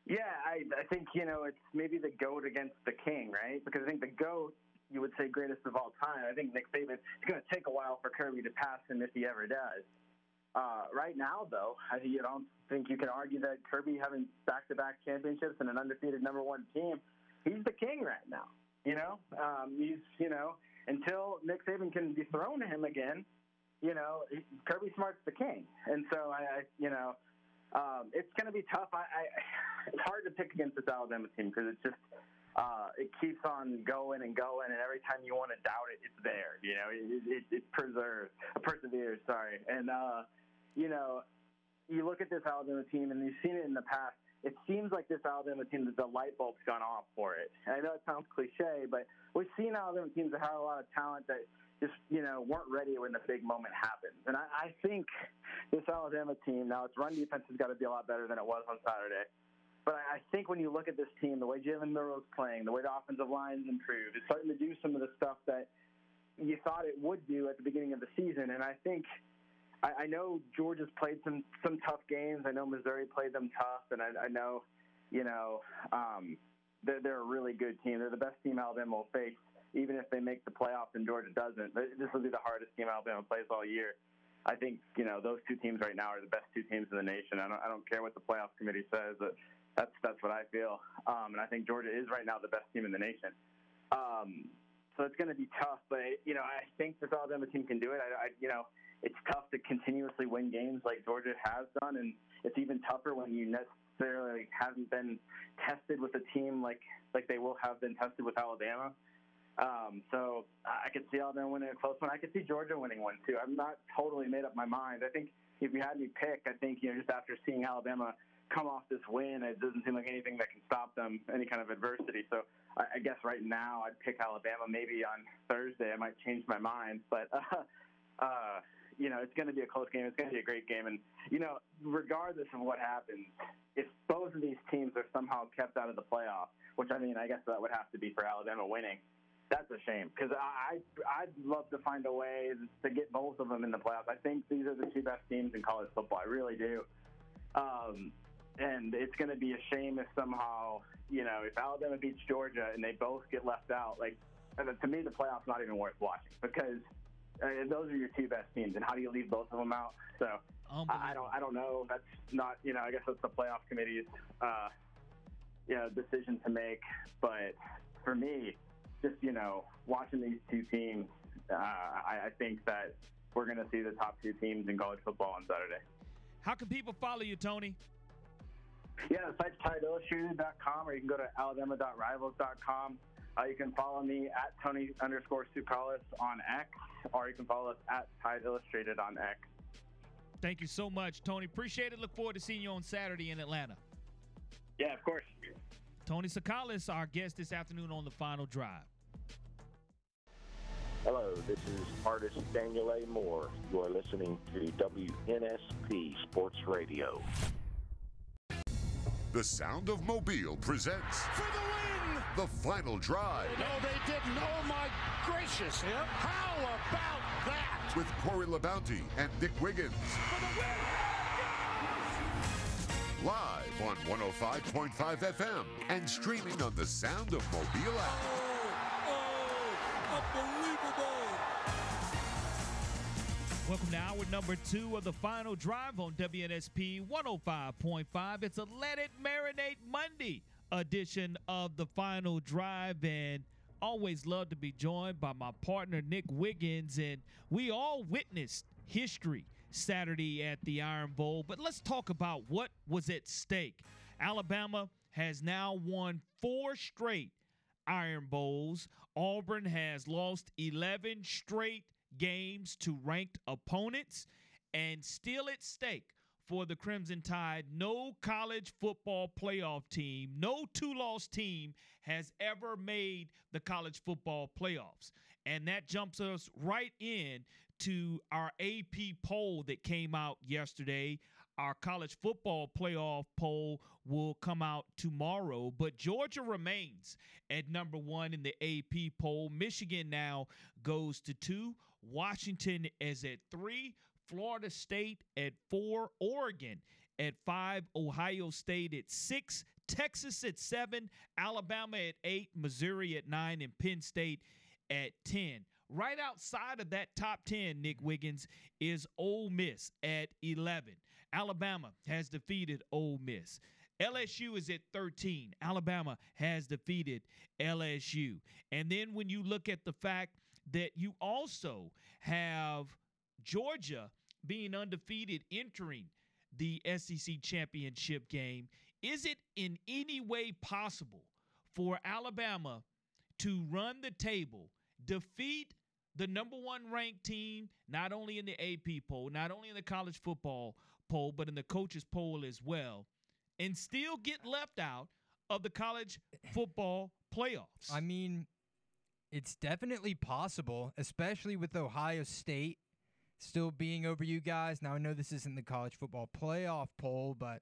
Yeah, I, I think you know it's maybe the goat against the king, right? Because I think the goat you would say greatest of all time. I think Nick Saban. It's going to take a while for Kirby to pass him if he ever does. Uh, right now, though, I you don't think you can argue that Kirby having back-to-back championships and an undefeated number one team, he's the king right now. You know, um, he's you know until Nick Saban can dethrone him again, you know, Kirby Smart's the king, and so I, I you know, um, it's going to be tough. I, I it's hard to pick against this Alabama team because it's just uh, it keeps on going and going, and every time you want to doubt it, it's there. You know, it, it, it preserves, perseveres. Sorry, and uh, you know, you look at this Alabama team, and you've seen it in the past. It seems like this Alabama team, the light bulb's gone off for it. And I know it sounds cliche, but we've seen Alabama teams that have a lot of talent that just you know weren't ready when the big moment happens. And I, I think this Alabama team now its run defense has got to be a lot better than it was on Saturday. But I I think when you look at this team, the way Jalen Milroe's playing, the way the offensive line's improved, it's starting to do some of the stuff that you thought it would do at the beginning of the season. And I think I, I know Georgia's played some some tough games. I know Missouri played them tough, and I, I know you know um, they're, they're a really good team. They're the best team Alabama will face, even if they make the playoffs and Georgia doesn't. This will be the hardest team Alabama plays all year. I think you know those two teams right now are the best two teams in the nation. I don't I don't care what the playoff committee says. But that's that's what I feel, um, and I think Georgia is right now the best team in the nation. Um, so it's going to be tough, but you know I think this Alabama team can do it. I, I you know it's tough to continuously win games like Georgia has done, and it's even tougher when you necessarily haven't been tested with a team like like they will have been tested with Alabama. Um, so I could see Alabama winning a close one. I could see Georgia winning one too. I'm not totally made up my mind. I think if you had me pick, I think you know just after seeing Alabama come off this win. It doesn't seem like anything that can stop them, any kind of adversity. So I, I guess right now I'd pick Alabama. Maybe on Thursday I might change my mind, but uh, uh, you know it's going to be a close game. It's going to be a great game, and you know regardless of what happens, if both of these teams are somehow kept out of the playoff, which I mean I guess that would have to be for Alabama winning. That's a shame because I I'd love to find a way to get both of them in the playoffs. I think these are the two best teams in college football. I really do. Um, and it's going to be a shame if somehow you know if Alabama beats Georgia and they both get left out. Like to me, the playoffs not even worth watching because uh, those are your two best teams, and how do you leave both of them out? So I, I don't I don't know. That's not you know I guess that's the playoff committee's uh, you know decision to make. But for me, just you know watching these two teams, uh, I, I think that we're going to see the top two teams in college football on Saturday. How can people follow you, Tony? Yeah, the site's tideillustrated.com, or you can go to alabama.rivals.com. Uh, you can follow me at Tony underscore Tsoukalas on X, or you can follow us at Tide Illustrated on X. Thank you so much, Tony. Appreciate it. Look forward to seeing you on Saturday in Atlanta. Yeah, of course. Tony Tsoukalas, our guest this afternoon on the final drive. Hello, this is artist Daniel A. Moore. You are listening to WNSP Sports Radio. The Sound of Mobile presents For the win! The final drive No, they didn't. Oh, my gracious. How about that? with Corey LaBounty and Nick Wiggins. Live on 105.5 FM and streaming on the Sound of Mobile app. Oh, oh, Welcome to hour number two of the final drive on WNSP 105.5. It's a Let It Marinate Monday edition of the final drive. And always love to be joined by my partner, Nick Wiggins. And we all witnessed history Saturday at the Iron Bowl. But let's talk about what was at stake. Alabama has now won four straight Iron Bowls. Auburn has lost 11 straight games to ranked opponents and still at stake for the Crimson Tide. No college football playoff team, no two loss team has ever made the college football playoffs. And that jumps us right in to our AP poll that came out yesterday. Our college football playoff poll will come out tomorrow, but Georgia remains at number one in the AP poll. Michigan now goes to two. Washington is at three. Florida State at four. Oregon at five. Ohio State at six. Texas at seven, Alabama at eight, Missouri at nine, and Penn State at 10. Right outside of that top 10, Nick Wiggins, is Ole Miss at 11. Alabama has defeated Ole Miss. LSU is at 13. Alabama has defeated LSU. And then when you look at the fact that you also have Georgia being undefeated entering the SEC championship game, is it in any way possible for Alabama to run the table, defeat the number one ranked team, not only in the AP poll, not only in the college football poll, but in the coaches poll as well, and still get left out of the college football playoffs? I mean, it's definitely possible, especially with Ohio State still being over you guys. Now, I know this isn't the college football playoff poll, but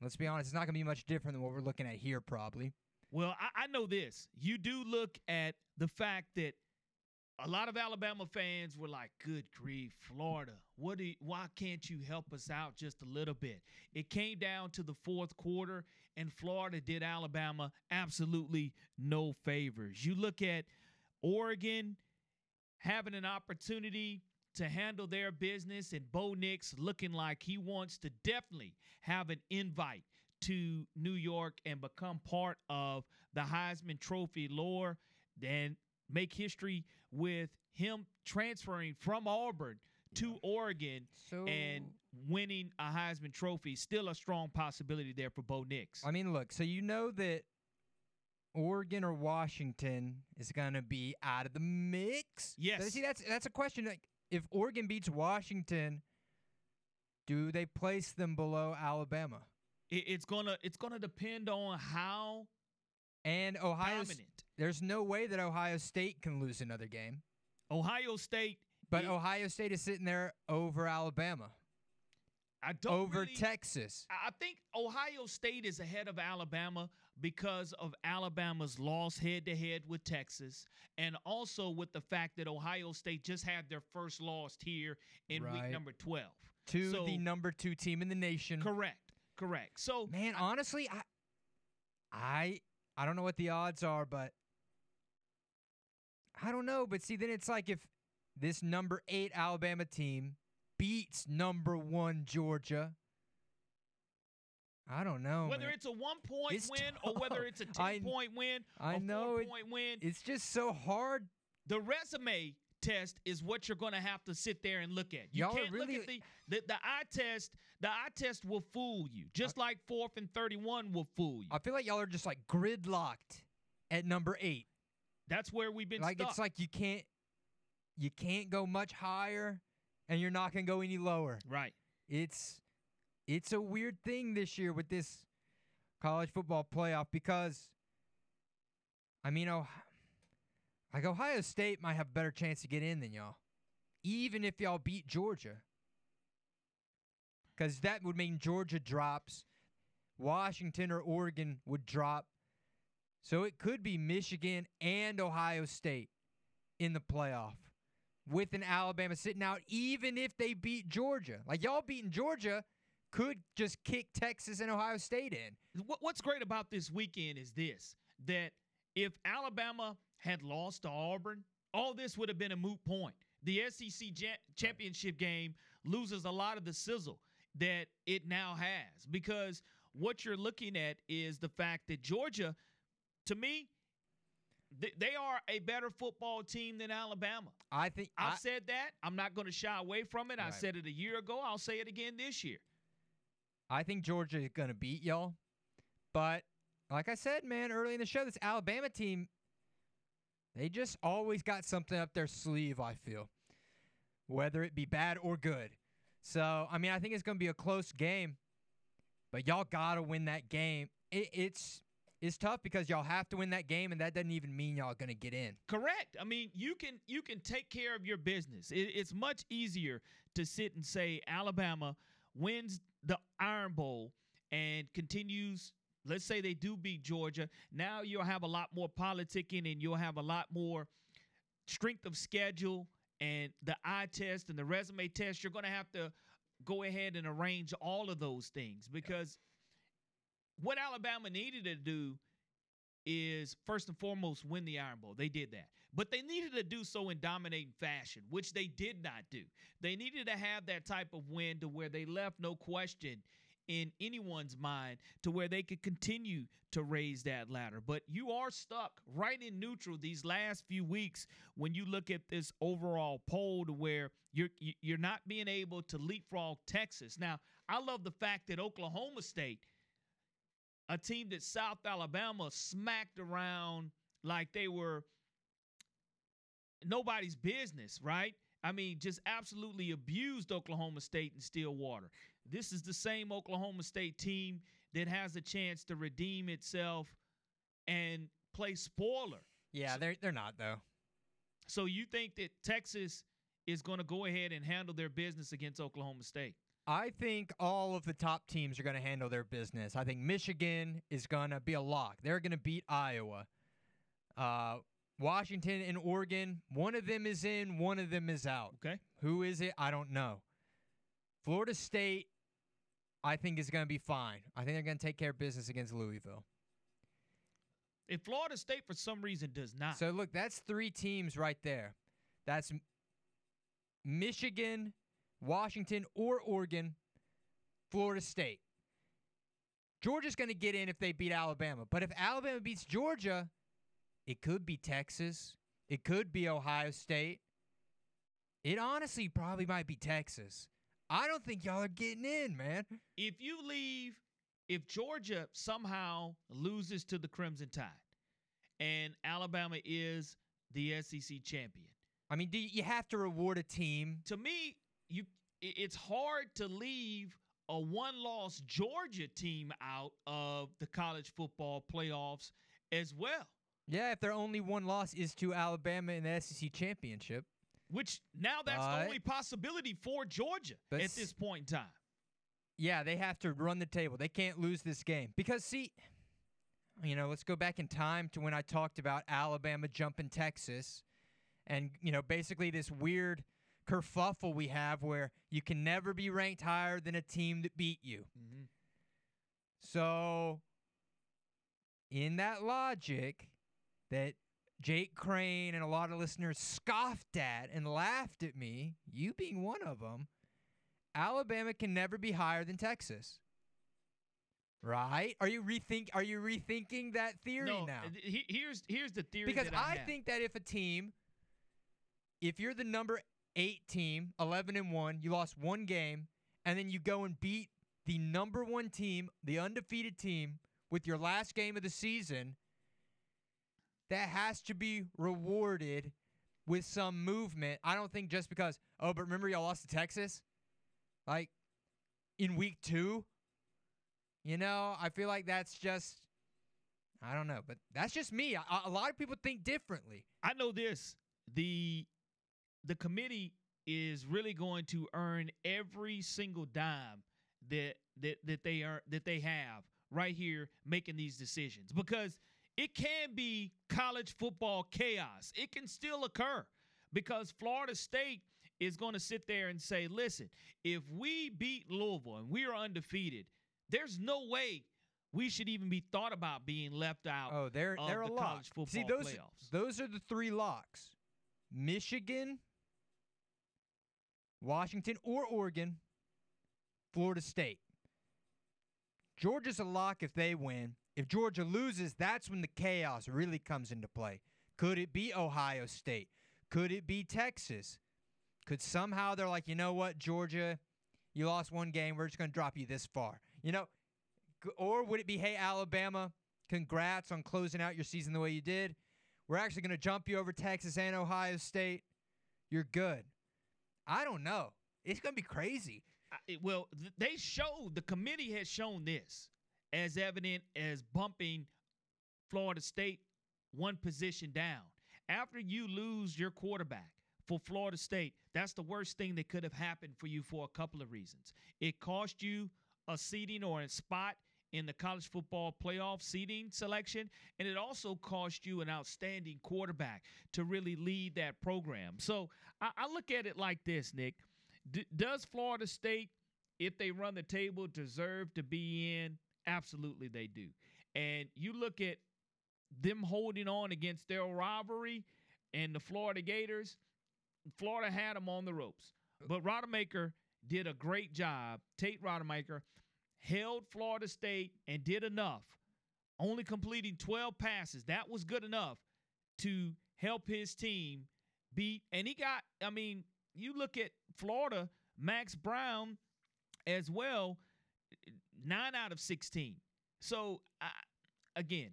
let's be honest, it's not going to be much different than what we're looking at here, probably. Well, I, I know this. You do look at the fact that a lot of Alabama fans were like, "Good grief, Florida! What? Do you, why can't you help us out just a little bit?" It came down to the fourth quarter, and Florida did Alabama absolutely no favors. You look at Oregon having an opportunity to handle their business, and Bo Nix looking like he wants to definitely have an invite to New York and become part of the Heisman Trophy lore, then make history with him transferring from Auburn to Oregon So- and winning a Heisman Trophy. Still a strong possibility there for Bo Nix. I mean, look, so you know that Oregon or Washington is going to be out of the mix? Yes. See, that's that's a question. Like, if Oregon beats Washington, do they place them below Alabama? It- it's gonna it's gonna depend on how And Ohio, dominant there's no way that Ohio State can lose another game. Ohio State. But it- Ohio State is sitting there over Alabama, I don't over really- Texas. I I think Ohio State is ahead of Alabama because of Alabama's loss head to head with Texas, and also with the fact that Ohio State just had their first loss here in Right. week number 12. To So- the number two team in the nation. Correct. Correct. So, Man, honestly, I, I, I don't know what the odds are, but I don't know. But see, then it's like if this number eight Alabama team beats number one Georgia. I don't know. whether man. it's a one point It's win or whether it's a 10 I- point win, I a know four it- point win, it's just so hard. the resume test is what you're going to have to sit there and look at. You Y'all can't really- look at the, the the eye test. The eye test will fool you, just like fourth and 31 will fool you. I feel like y'all are just like gridlocked at number eight. That's where we've been like stuck. it's like you can't, you can't go much higher, and you're not gonna go any lower. right. it's it's a weird thing this year with this college football playoff because I mean, oh, like Ohio State might have a better chance to get in than y'all, even if y'all beat Georgia, because that would mean Georgia drops, Washington or Oregon would drop, so it could be Michigan and Ohio State in the playoff with an Alabama sitting out, even if they beat Georgia. Like y'all beating Georgia could just kick Texas and Ohio State in. What's great about this weekend is this that if Alabama had lost to Auburn, all this would have been a moot point. The SEC championship game loses a lot of the sizzle that it now has because what you're looking at is the fact that Georgia, to me, they are a better football team than Alabama. I think I've I, said that. I'm not going to shy away from it. I said it a year ago. I'll say it again this year. I think Georgia is gonna beat y'all, but like I said, man, early in the show, this Alabama team, they just always got something up their sleeve. I feel, whether it be bad or good. So I mean, I think it's gonna be a close game, but y'all gotta win that game. It, it's it's tough because y'all have to win that game, and that doesn't even mean y'all gonna get in. Correct. I mean, you can you can take care of your business. It, it's much easier to sit and say Alabama wins the Iron Bowl and continues. Let's say they do beat Georgia. Now you'll have a lot more politicking and you'll have a lot more strength of schedule and the eye test and the resume test. You're going to have to go ahead and arrange all of those things because what Alabama needed to do is first and foremost win the Iron Bowl. They did that. But they needed to do so in dominating fashion, which they did not do. They needed to have that type of win to where they left no question in anyone's mind to where they could continue to raise that ladder. But you are stuck right in neutral these last few weeks when you look at this overall poll to where you're you're not being able to leapfrog Texas. Now, I love the fact that Oklahoma State a team that South Alabama smacked around like they were nobody's business, right? I mean, just absolutely abused Oklahoma State in Stillwater. This is the same Oklahoma State team that has a chance to redeem itself and play spoiler. Yeah, so, they're they're not though. So you think that Texas is going to go ahead and handle their business against Oklahoma State? I think all of the top teams are going to handle their business. I think Michigan is going to be a lock. They're going to beat Iowa. Uh, Washington and Oregon, one of them is in, one of them is out. Okay. Who is it? I don't know. Florida State, I think, is going to be fine. I think they're going to take care of business against Louisville. If Florida State, for some reason, does not. So, look, that's three teams right there. That's Michigan, Washington, or Oregon, Florida State. Georgia's going to get in if they beat Alabama. But if Alabama beats Georgia, it could be Texas. It could be Ohio State. It honestly probably might be Texas. I don't think y'all are getting in, man. If you leave, if Georgia somehow loses to the Crimson Tide and Alabama is the SEC champion. I mean, do you have to reward a team? To me, you it's hard to leave a one-loss Georgia team out of the college football playoffs as well. Yeah, if their only one loss is to Alabama in the SEC championship. Which now that's the only possibility for Georgia at this point in time. Yeah, they have to run the table. They can't lose this game. Because, see, you know, let's go back in time to when I talked about Alabama jumping Texas and, you know, basically this weird kerfuffle we have where you can never be ranked higher than a team that beat you. Mm-hmm. So, in that logic, that Jake Crane and a lot of listeners scoffed at and laughed at me, you being one of them, Alabama can never be higher than Texas. Right? Are you rethink are you rethinking that theory no, now? here's here's the theory Because I, I think that if a team if you're the number 8 team, 11 and 1, you lost one game and then you go and beat the number 1 team, the undefeated team with your last game of the season, that has to be rewarded with some movement. I don't think just because, oh, but remember y'all lost to Texas? Like in week two? You know, I feel like that's just, I don't know, but that's just me. I, a lot of people think differently. I know this. The the committee is really going to earn every single dime that that that they are that they have right here making these decisions because it can be college football chaos. It can still occur because Florida State is going to sit there and say, listen, if we beat Louisville and we are undefeated, there's no way we should even be thought about being left out. Oh, they're they're the a lock. football See, those playoffs. those are the three locks: Michigan, Washington, or Oregon, Florida State. Georgia's a lock if they win. If Georgia loses, that's when the chaos really comes into play. Could it be Ohio State? Could it be Texas? Could somehow they're like, you know what, Georgia, you lost one game. We're just going to drop you this far. You know, or would it be, hey, Alabama, congrats on closing out your season the way you did. We're actually going to jump you over Texas and Ohio State. You're good. I don't know. It's to be crazy. I, well, they showed, the committee has shown this as evident as bumping Florida State one position down. After you lose your quarterback for Florida State, that's the worst thing that could have happened for you for a couple of reasons. It cost you a seating or a spot in the college football playoff seeding selection, and it also cost you an outstanding quarterback to really lead that program. So I, I look at it like this, Nick. D- does Florida State, if they run the table, deserve to be in Absolutely, they do. And you look at them holding on against their rivalry and the Florida Gators. Florida had them on the ropes, uh, but Rodemaker did a great job. Tate Rodemaker held Florida State and did enough, only completing 12 passes. That was good enough to help his team beat. And he got, I mean, you look at Florida, Max Brown as well, nine out of 16. So, uh, again,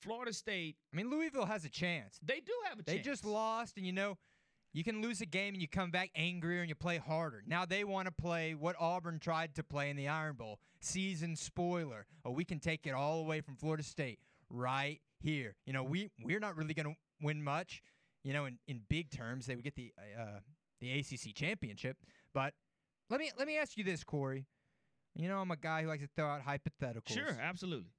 Florida State. I mean, Louisville has a chance. They do have a They chance. They just lost, and you know, you can lose a game and you come back angrier and you play harder. Now they want to play what Auburn tried to play in the Iron Bowl season spoiler. Oh, we can take it all away from Florida State right here. You know, we we're not really going to win much. You know, in, in big terms, they would get the uh, the ACC championship. But let me let me ask you this, Corey. You know, I'm a guy who likes to throw out hypotheticals. Sure, absolutely.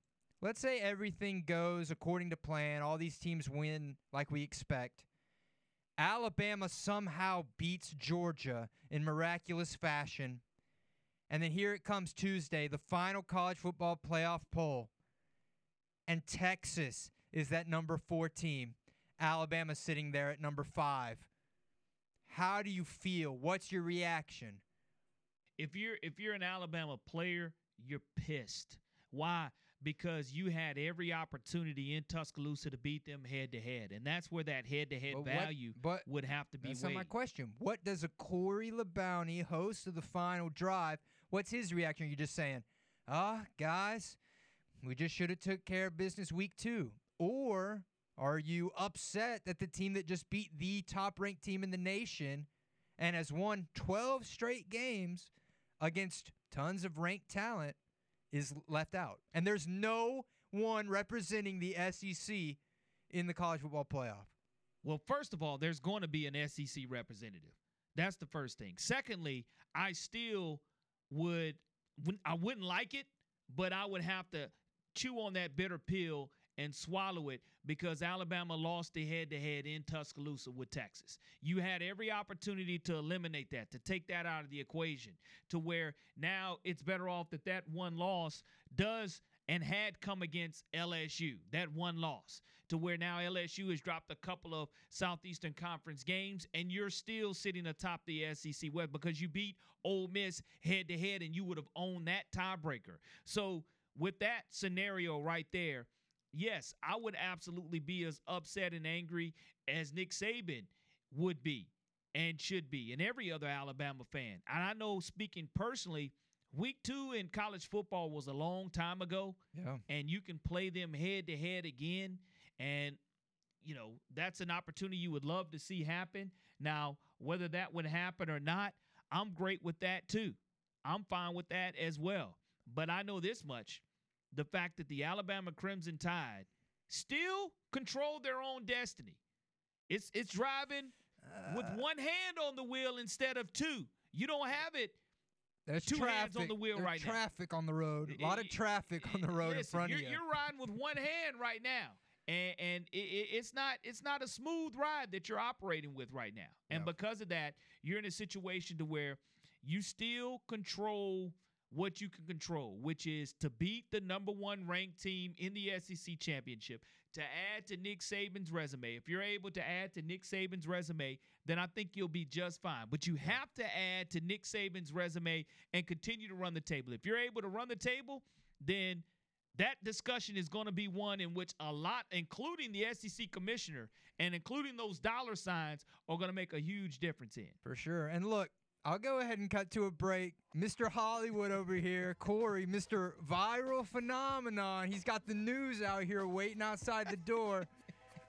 Let's say everything goes according to plan, all these teams win like we expect. Alabama somehow beats Georgia in miraculous fashion. And then here it comes Tuesday, the final college football playoff poll. And Texas is that number four team. Alabama sitting there at number five. How do you feel? What's your reaction? If you're if you're an Alabama player, you're pissed. Why? Because you had every opportunity in Tuscaloosa to beat them head to head, and that's where that head to head value but would have to be That's not my question. What does a Corey LaBounty, host of the final drive, what's his reaction? You're you just saying, ah, guys, we just should have took care of business week two? Or are you upset that the team that just beat the top ranked team in the nation and has won 12 straight games against tons of ranked talent is left out? And there's no one representing the SEC in the college football playoff. Well, first of all, there's going to be an SEC representative. That's the first thing. Secondly, I still would I wouldn't like it, but I would have to chew on that bitter pill and swallow it because Alabama lost the head to head in Tuscaloosa with Texas. You had every opportunity to eliminate that, to take that out of the equation, to where now it's better off that that one loss does and had come against LSU, that one loss, to where now LSU has dropped a couple of Southeastern Conference games, and you're still sitting atop the SEC West because you beat Ole Miss head to head, and you would have owned that tiebreaker. So with that scenario right there, yes, I would absolutely be as upset and angry as Nick Saban would be and should be, and every other Alabama fan. And I know, speaking personally, week two in college football was a long time ago. Yeah. And you can play them head to head again. And, you know, that's an opportunity you would love to see happen. Now, whether that would happen or not, I'm great with that too. I'm fine with that as well. But I know this much the fact that the Alabama Crimson Tide still control their own destiny. It's it's driving with uh, one hand on the wheel instead of two. You don't have it. There's two traffic hands on the wheel right now. Traffic on the road. A lot of eh, eh, traffic on the eh, road in Listen, front you're, of you. You're riding with one hand right now, and and it, it- it's not it's not a smooth ride that you're operating with right now. And because of that, you're in a situation to where you still control what you can control, which is to beat the number one ranked team in the SEC championship. To add to Nick Saban's resume, if you're able to add to Nick Saban's resume, then I think you'll be just fine. But you have to add to Nick Saban's resume and continue to run the table. If you're able to run the table, then that discussion is going to be one in which a lot, including the SEC commissioner and including those dollar signs, are going to make a huge difference in. For sure. And look, I'll go ahead and cut to a break. Mr. Hollywood over here, Corey, Mr. Viral Phenomenon. He's got the news out here waiting outside the door,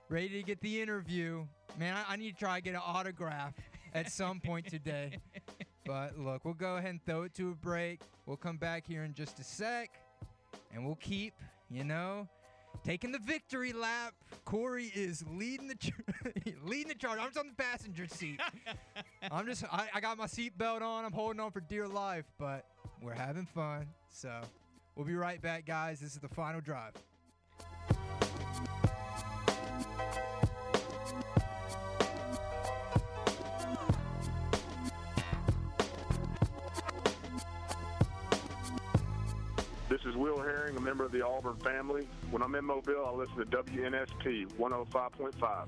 ready to get the interview. Man, I, I need to try to get an autograph at some point today. But look, we'll go ahead and throw it to a break. We'll come back here in just a sec, and we'll keep, you know, taking the victory lap. Corey is leading the ch- leading the charge. I'm just on the passenger seat. I'm just I, I got my seatbelt on. I'm holding on for dear life, but we're having fun. So we'll be right back, guys. This is the final drive. Is Will Herring, a member of the Auburn family. When I'm in Mobile, I listen to WNSP 105.5.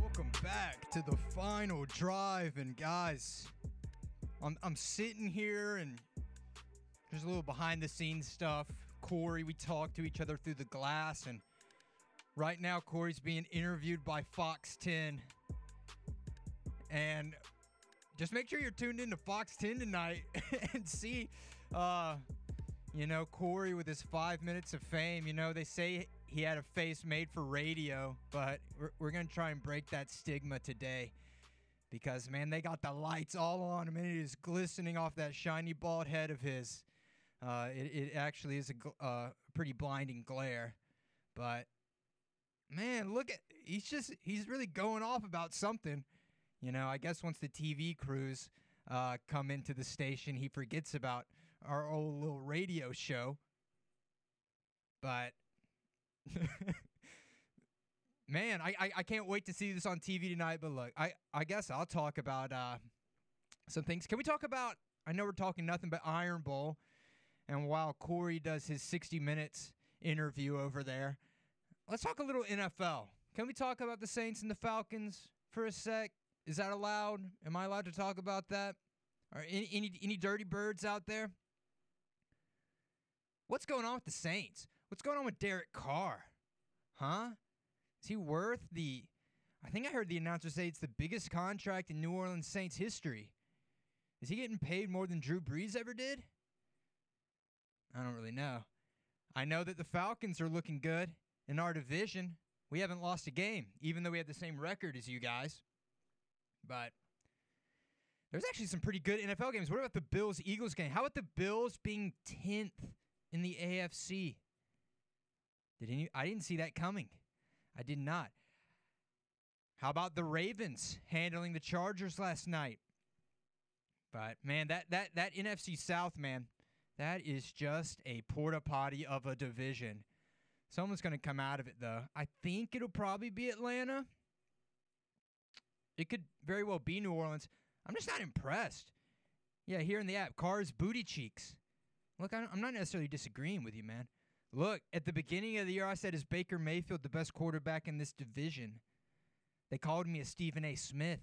Welcome back to the final drive, and guys, I'm I'm sitting here and there's a little behind the scenes stuff. Corey, we talk to each other through the glass, and right now Corey's being interviewed by Fox 10. And just make sure you're tuned into Fox 10 tonight and see, uh, you know, Corey with his five minutes of fame. You know, they say he had a face made for radio, but we're, we're going to try and break that stigma today because, man, they got the lights all on him and it is glistening off that shiny bald head of his. Uh, it, it actually is a uh, pretty blinding glare, but man, look at he's just he's really going off about something. You know, I guess once the TV crews uh, come into the station, he forgets about our old little radio show. But man, I, I I can't wait to see this on TV tonight. But look, I I guess I'll talk about uh, some things. Can we talk about? I know we're talking nothing but Iron Bowl, and while Corey does his 60 minutes interview over there, let's talk a little NFL. Can we talk about the Saints and the Falcons for a sec? Is that allowed? Am I allowed to talk about that? Are any any, any dirty birds out there? What's going on with the Saints? What's going on with Derek Carr? Huh? Is he worth the I think I heard the announcer say it's the biggest contract in New Orleans Saints history. Is he getting paid more than Drew Brees ever did? I don't really know. I know that the Falcons are looking good in our division. We haven't lost a game, even though we have the same record as you guys. But there's actually some pretty good NFL games. What about the Bills Eagles game? How about the Bills being 10th in the AFC? Did any I didn't see that coming. I did not. How about the Ravens handling the Chargers last night? But man, that that that NFC South, man, that is just a porta potty of a division. Someone's going to come out of it though. I think it'll probably be Atlanta. It could very well be New Orleans. I'm just not impressed. Yeah, here in the app, Carr's booty cheeks. Look, I'm not necessarily disagreeing with you, man. Look, at the beginning of the year, I said, is Baker Mayfield the best quarterback in this division? They called me a Stephen A. Smith.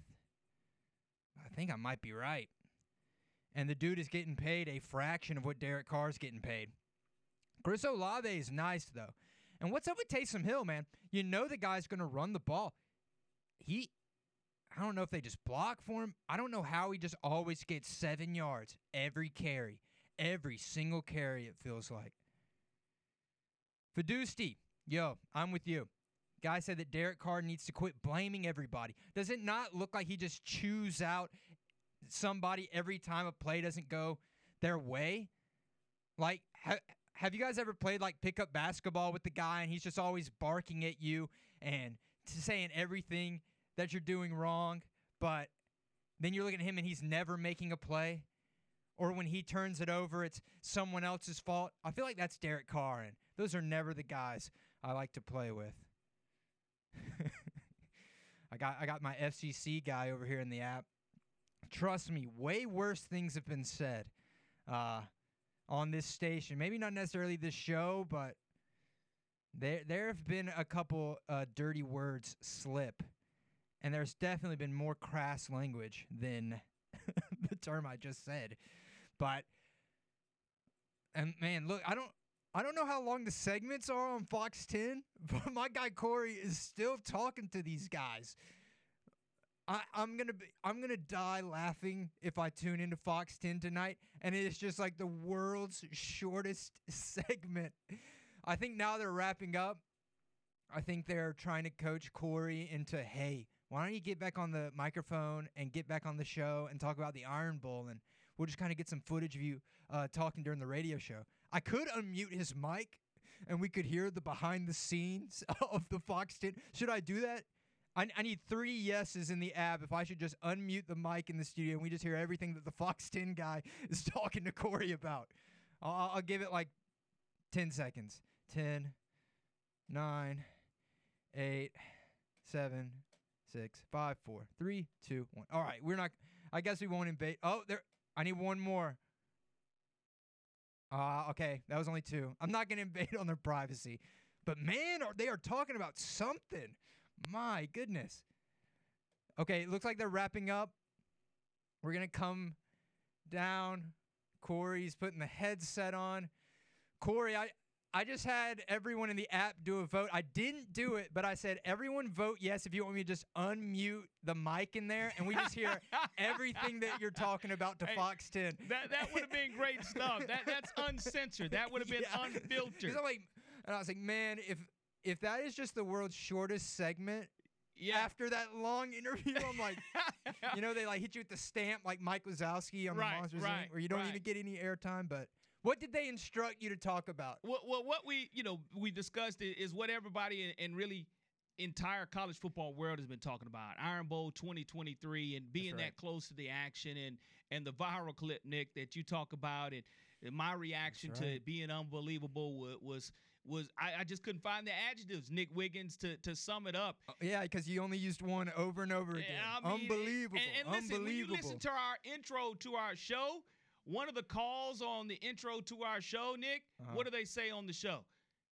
I think I might be right. And the dude is getting paid a fraction of what Derek Carr's getting paid. Chris Olave is nice, though. And what's up with Taysom Hill, man? You know the guy's going to run the ball. He, I don't know if they just block for him. I don't know how he just always gets seven yards every carry. Every single carry, it feels like. Fidusti, yo, I'm with you. Guy said that Derek Carr needs to quit blaming everybody. Does it not look like he just chews out somebody every time a play doesn't go their way? Like, ha- have you guys ever played like pickup basketball with the guy and he's just always barking at you and saying everything that you're doing wrong, but then you're looking at him and he's never making a play? Or when he turns it over, it's someone else's fault. I feel like that's Derek Carr, and those are never the guys I like to play with. I got I got my FCC guy over here in the app. Trust me, way worse things have been said uh, on this station. Maybe not necessarily this show, but there there have been a couple uh, dirty words slip, and there's definitely been more crass language than the term I just said. But and man, look, I don't I don't know how long the segments are on Fox 10, but my guy Corey is still talking to these guys. I, I'm gonna be I'm gonna die laughing if I tune into Fox 10 tonight, and it's just like the world's shortest segment. I think now they're wrapping up. I think they're trying to coach Corey into hey, why don't you get back on the microphone and get back on the show and talk about the Iron Bowl, and we'll just kind of get some footage of you uh, talking during the radio show. I could unmute his mic and we could hear the behind the scenes of the Fox 10. Should I do that? I, I need three yeses in the app if I should just unmute the mic in the studio and we just hear everything that the Fox 10 guy is talking to Corey about. I'll, I'll give it like 10 seconds. 10, 9, 8, 7, 6, 5, 4, 3, 2, 1. All right, we're not. I guess we won't invade. Oh, there. I need one more. Uh, okay, that was only two. I'm not gonna invade on their privacy, but man, are they are talking about something? My goodness. Okay, it looks like they're wrapping up. We're gonna come down. Corey's putting the headset on. Corey, I I just had everyone in the app do a vote. I didn't do it, but I said everyone vote yes if you want me to just unmute the mic in there and we just hear everything that you're talking about to Hey, Fox 10. That that would have been great stuff. That that's uncensored. That would have been Yeah. unfiltered. Like, and I was like, man, if if that is just the world's shortest segment, Yeah. after that long interview, I'm like, you know, they like hit you with the stamp like Mike Wazowski on Right, the Monsters right, Inc., where you don't right. even get any airtime. But what did they instruct you to talk about? Well, well, what we you know we discussed is what everybody and, and really entire college football world has been talking about Iron Bowl 2023 and being right. that close to the action and and the viral clip Nick that you talk about and, and my reaction to it being unbelievable wa- was was I, I just couldn't find the adjectives Nick Wiggins to to sum it up. Uh, yeah, because you only used one over and over again. I mean, Unbelievable. And, and listen, when you listen to our intro to our show, one of the calls on the intro to our show, Nick, Uh-huh. what do they say on the show?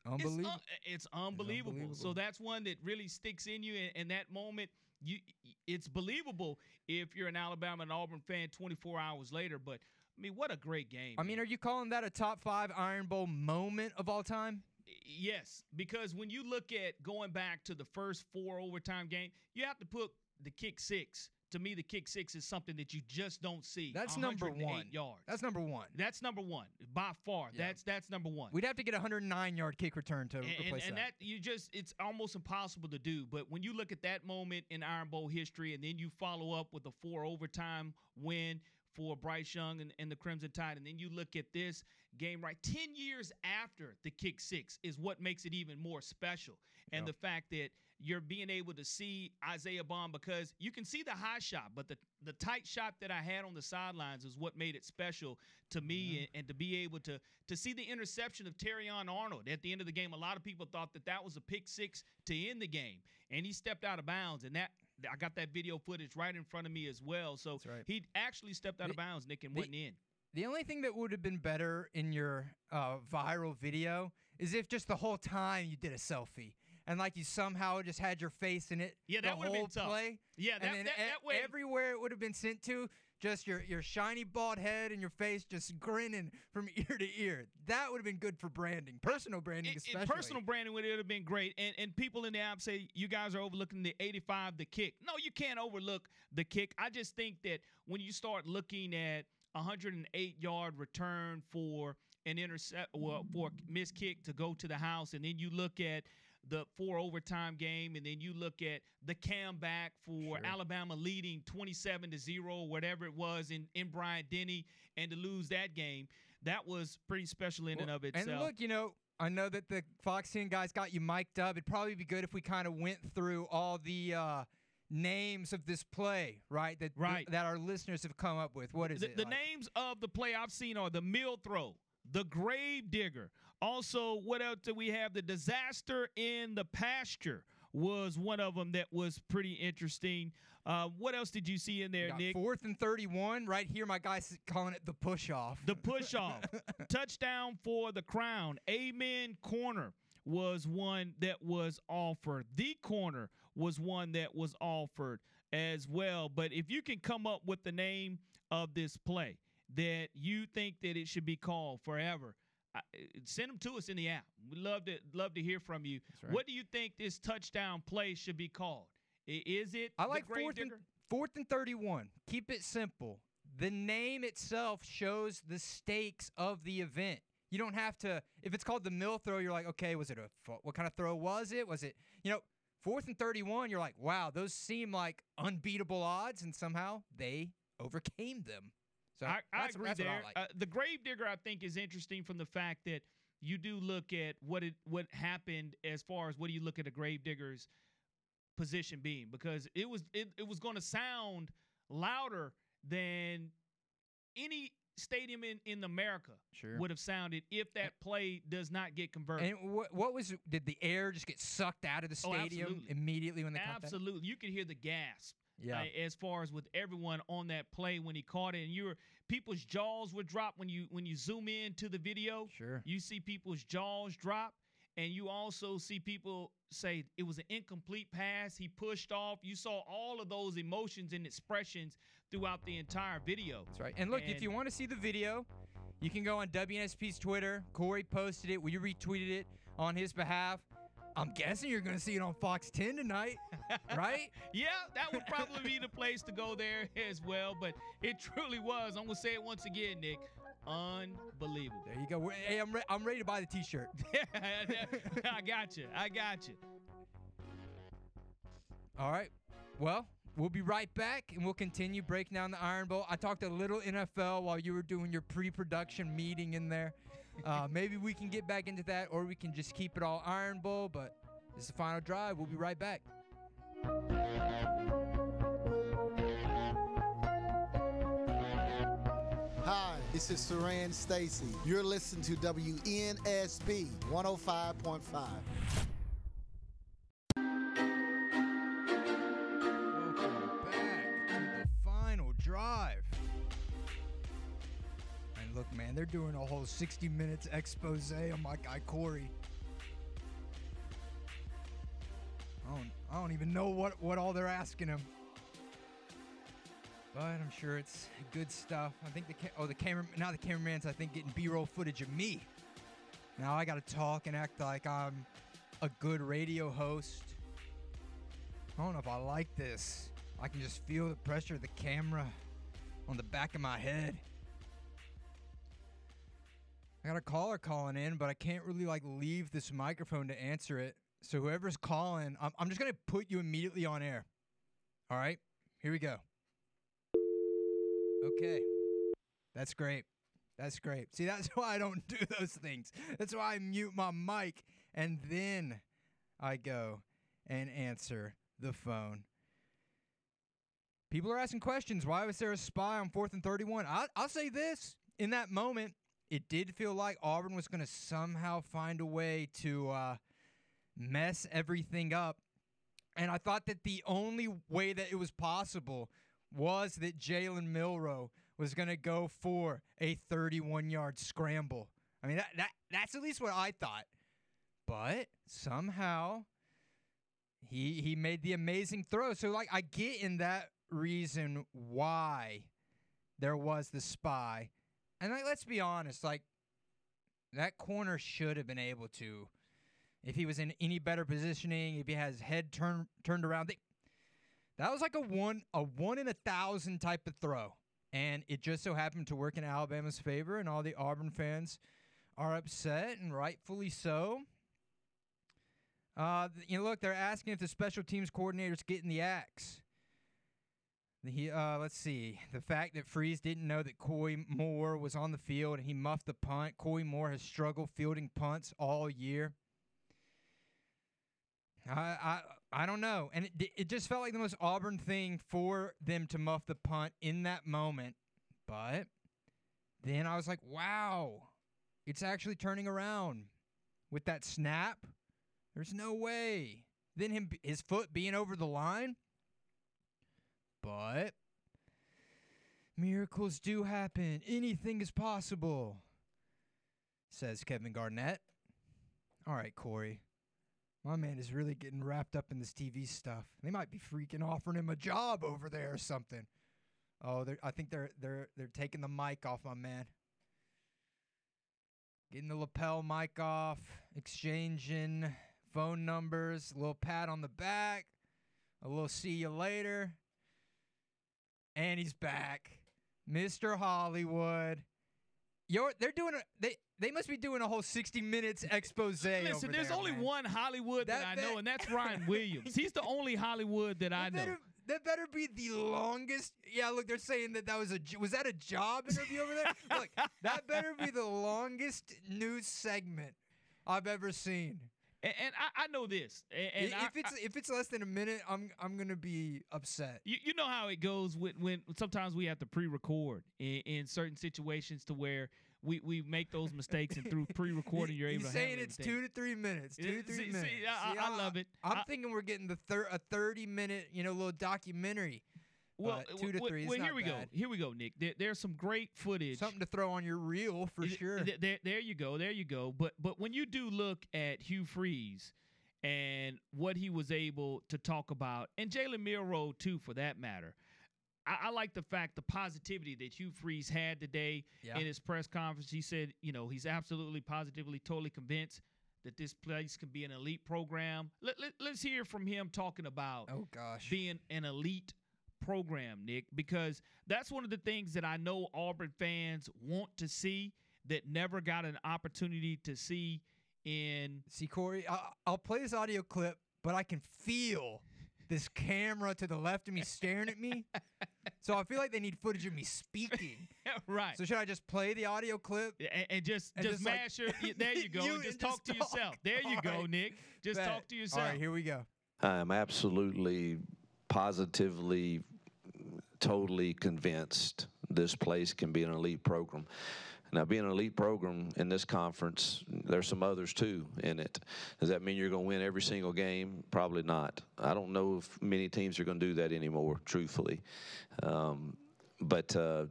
Unbelievable. It's, un- it's unbelievable. So unbelievable. that's one that really sticks in you. And, and that moment, you it's believable if you're an Alabama and Auburn fan 24 hours later. But I mean, what a great game. I mean, are you calling that a top five Iron Bowl moment of all time? Yes, because when you look at going back to the first four overtime game, you have to put the kick six. To me, the kick six is something that you just don't see. That's number one. Yards. That's number one. That's number one by far. Yeah. That's that's number one. We'd have to get a 109 yard kick return to and, and, replace and that. that you just it's almost impossible to do. But when you look at that moment in Iron Bowl history, and then you follow up with a four overtime win for Bryce Young and, and the Crimson Tide, and then you look at this game right 10 years after the kick six is what makes it even more special. And the fact that you're being able to see Isaiah Bond because you can see the high shot, but the, the tight shot that I had on the sidelines is what made it special to me and, and to be able to to see the interception of Terrion Arnold at the end of the game. A lot of people thought that that was a pick six to end the game, and he stepped out of bounds. And that I got that video footage right in front of me as well. So right. he actually stepped out of bounds, Nick, and the- wasn't in. The only thing that would have been better in your uh, viral video is if just the whole time you did a selfie and like you somehow just had your face in it. Yeah, that would've whole been tough. play. Yeah, that- and that- e- that way- everywhere it would have been sent to, just your your shiny bald head and your face just grinning from ear to ear. That would have been good for branding, personal branding It- it- especially. personal branding would have been great. And and people in the app say you guys are overlooking the 85, the kick. No, you can't overlook the kick. I just think that when you start looking at 108 yard return for an intercept, well, for missed kick to go to the house, and then you look at the four overtime game, and then you look at the comeback for Alabama leading 27 to zero, whatever it was in in Bryant Denny, and to lose that game, that was pretty special in and of itself. And look, you know, I know that the Fox 10 guys got you mic'd up. It'd probably be good if we kind of went through all the uh, names of this play, right? That Right. that our listeners have come up with. What is the, it? the like? names of the play I've seen are the mill throw, the grave digger. Also, what else do we have? The disaster in the pasture was one of them that was pretty interesting. Uh, what else did you see in there, Nick? Fourth and 31, right here. My guy's calling it the push off. The push off. Touchdown for the crown. Amen corner was one that was offered. The corner was one that was offered as well. But if you can come up with the name of this play that you think that it should be called forever, I, send them to us in the app. We'd love to love to hear from you. right. What do you think this touchdown play should be called? Is it I like fourth and, fourth and 31. Keep it simple. The name itself shows the stakes of the event. You don't have to. If it's called the mill throw, you're like, okay, was it a what kind of throw was it? Was it you know fourth and 31? You're like, wow, those seem like unbeatable odds, and somehow they overcame them. So I, I that's, agree there. what I like. uh, the grave digger, I think, is interesting from the fact that you do look at what it what happened as far as what do you look at a grave digger's position being because it was it, it was going to sound louder than any stadium in in America Sure. would have sounded if that play does not get converted. and what, what was did the air just get sucked out of the Oh, stadium absolutely. immediately when they? Absolutely, you could hear the gasp Yeah. uh, as far as with everyone on that play when he caught it, and you were people's jaws would drop when you when you zoom in to the video. Sure. You see people's jaws drop, and you also see people say it was an incomplete pass. He pushed off. You saw all of those emotions and expressions throughout the entire video. That's right. And look, if you want to see the video, you can go on WNSP's Twitter. Corey posted it. We retweeted it on his behalf. I'm guessing you're going to see it on Fox 10 tonight, right? Yeah, that would probably be the place to go there as well. But it truly was. I'm gonna say it once again, Nick. Unbelievable. There you go. Hey, I'm, re- I'm ready to buy the T-shirt. I got you. I got you. All right. Well, we'll be right back and we'll continue breaking down the Iron Bowl. I talked a little NFL while you were doing your pre-production meeting in there. Uh, maybe we can get back into that, or we can just keep it all Iron Bowl. But this is the final drive. We'll be right back. Hi, this is Saran Stacy. You're listening to WNSP 105.5. man, they're doing a whole 60 minutes expose on my guy Corey. I don't, I don't even know what, what all they're asking him. But I'm sure it's good stuff. I think the ca- oh the camera now the cameraman's I think getting B-roll footage of me. Now I got to talk and act like I'm a good radio host. I don't know if I like this. I can just feel the pressure of the camera on the back of my head. I got a caller calling in, but I can't really like leave this microphone to answer it. So whoever's calling, I'm, I'm just gonna put you immediately on air. All right, here we go. Okay, that's great. That's great. See, that's why I don't do those things. That's why I mute my mic and then I go and answer the phone. People are asking questions. Why was there a spy on fourth and 31? I'll, I'll say this. In that moment, it did feel like Auburn was going to somehow find a way to uh, mess everything up. And I thought that the only way that it was possible was that Jalen Milroe was going to go for a 31 yard scramble. I mean, that, that that's at least what I thought. But somehow he he made the amazing throw. So like I get in that reason why there was the spy. And like let's be honest, like that corner should have been able to if he was in any better positioning, if he has head turned turned around. They, that was like a one a one in a thousand type of throw. And it just so happened to work in Alabama's favor, and all the Auburn fans are upset, and rightfully so. Uh, you know, look, they're asking if the special teams coordinator's getting the axe. The, uh, let's see. The fact that Freeze didn't know that Coy Moore was on the field and he muffed the punt. Coy Moore has struggled fielding punts all year. I I I don't know, and it it just felt like the most Auburn thing for them to muff the punt in that moment. But then I was like, wow, it's actually turning around with that snap. There's no way. Then him his foot being over the line. But miracles do happen. Anything is possible. Says Kevin Garnett. All right, Corey. My man is really getting wrapped up in this TV stuff. They might be freaking offering him a job over there or something. Oh, I think they're they're they're taking the mic off my man. Getting the lapel mic off, exchanging phone numbers, a little pat on the back, a little see you later. And he's back. Mr. Hollywood. You're, they're doing a they they must be doing a whole 60 minutes expose Listen, there's there, only man. one Hollywood that, That- I know, that- and that's Ryan Williams. He's the only Hollywood that I know. better, that better be the longest. Yeah, look, they're saying that that was a was that a job interview over there? look, that better be the longest news segment I've ever seen. And, and I, I, know this. And, and if I, it's if it's less than a minute, I'm I'm gonna be upset. You, you know how it goes when when sometimes we have to pre-record in, in certain situations to where we, we make those mistakes and through pre-recording you're able to saying it's two to three minutes. Two to three see, minutes. See, I, see, I, I, love it. I'm I, thinking we're getting the thir- a 30 minute you know little documentary. Well, uh, two to three. Well, here we bad. go. Here we go, Nick. There, there's some great footage. Something to throw on your reel for sure. There, there, there you go. There you go. But but when you do look at Hugh Freeze and what he was able to talk about, and Jalen Milroe too, for that matter. I, I, like the fact, the positivity that Hugh Freeze had today yeah. in his press conference. He said, you know, he's absolutely, positively, totally convinced that this place can be an elite program. Let, let, let's hear from him talking about oh gosh being an elite program, Nick, because that's one of the things that I know Auburn fans want to see that never got an opportunity to see in. See, Corey, I'll, I'll play this audio clip, but I can feel this camera to the left of me staring at me. So I feel like they need footage of me speaking. right. So should I just play the audio clip and, and just and just, just mash like, your? There you go. you and just and talk just to talk. yourself. There you All go, right. Nick. Just Bet. talk to yourself. All right, here we go. I'm absolutely, positively, totally convinced this place can be an elite program. Now, being an elite program in this conference, there's some others too in it. Does that mean you're going to win every single game? Probably not. I don't know if many teams are going to do that anymore, truthfully. Um, but uh,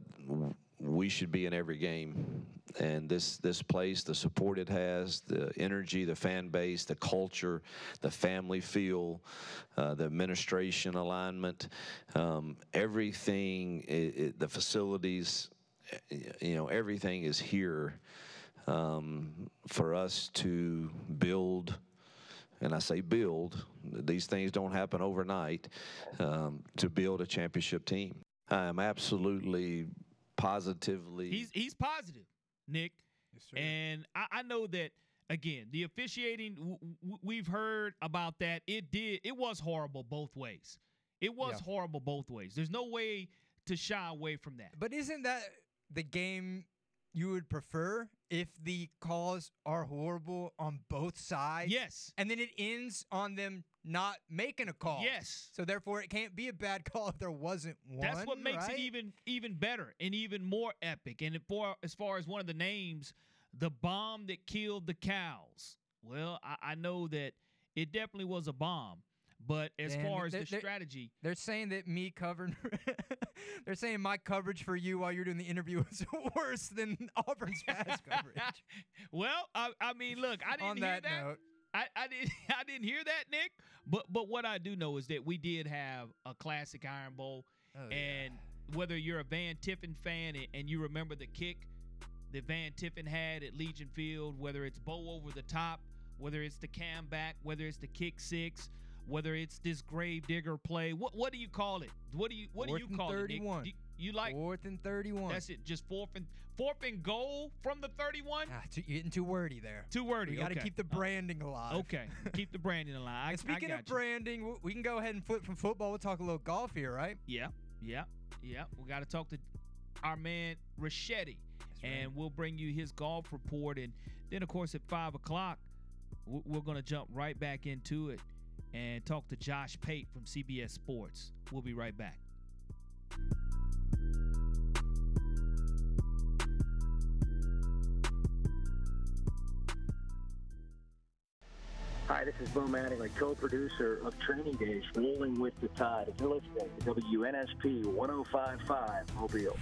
we should be in every game. And this this place, the support it has, the energy, the fan base, the culture, the family feel, uh, the administration alignment, um, everything, it, it, the facilities, you know, everything is here um, for us to build. And I say build; these things don't happen overnight. Um, to build a championship team, I am absolutely positively. He's he's positive, Nick. Yes, and I, I, know that again, the officiating w- w- we've heard about that. It did. It was horrible both ways. It was Yeah. horrible both ways. There's no way to shy away from that. But isn't that the game you would prefer if the calls are horrible on both sides? Yes. And then it ends on them not making a call. Yes. So therefore, it can't be a bad call if there wasn't one. That's what makes right? it even even better and even more epic. And for as far as one of the names, the bomb that killed the cows. Well, I, I know that it definitely was a bomb. But as far as the strategy, They're saying that me covering. they're saying my coverage for you while you're doing the interview was worse than Auburn's pass coverage. well, I, I mean, look, I didn't On hear that that. note, I, I didn't I didn't hear that, Nick. But but what I do know is that we did have a classic Iron Bowl, Oh, yeah. and whether you're a Van Tiffin fan and, and you remember the kick that Van Tiffin had at Legion Field, whether it's Bo over the top, whether it's the cam back, whether it's the kick six, whether it's this grave digger play, what what do you call it? What do you what Fourth do you call it? 31. Nick? Do you like fourth and thirty-one. that's it, just fourth and fourth and goal from the 31? Ah, too, you're getting too wordy there. Too wordy. We got to okay. keep the Uh, branding alive. Okay, keep the branding alive. I, And speaking of you. branding, we can go ahead and flip from football. We'll talk a little golf here, right? Yeah, yeah, yeah. We got to talk to our man Rachetti, and we'll bring you his golf report. And then, of course, at five o'clock, we're going to jump right back into it and talk to Josh Pate from CBS Sports. We'll be right back. Hi, this is Bo Mattingly, co-producer of Training Days, Rolling with the Tide. If you're listening to WNSP 105.5 Mobile.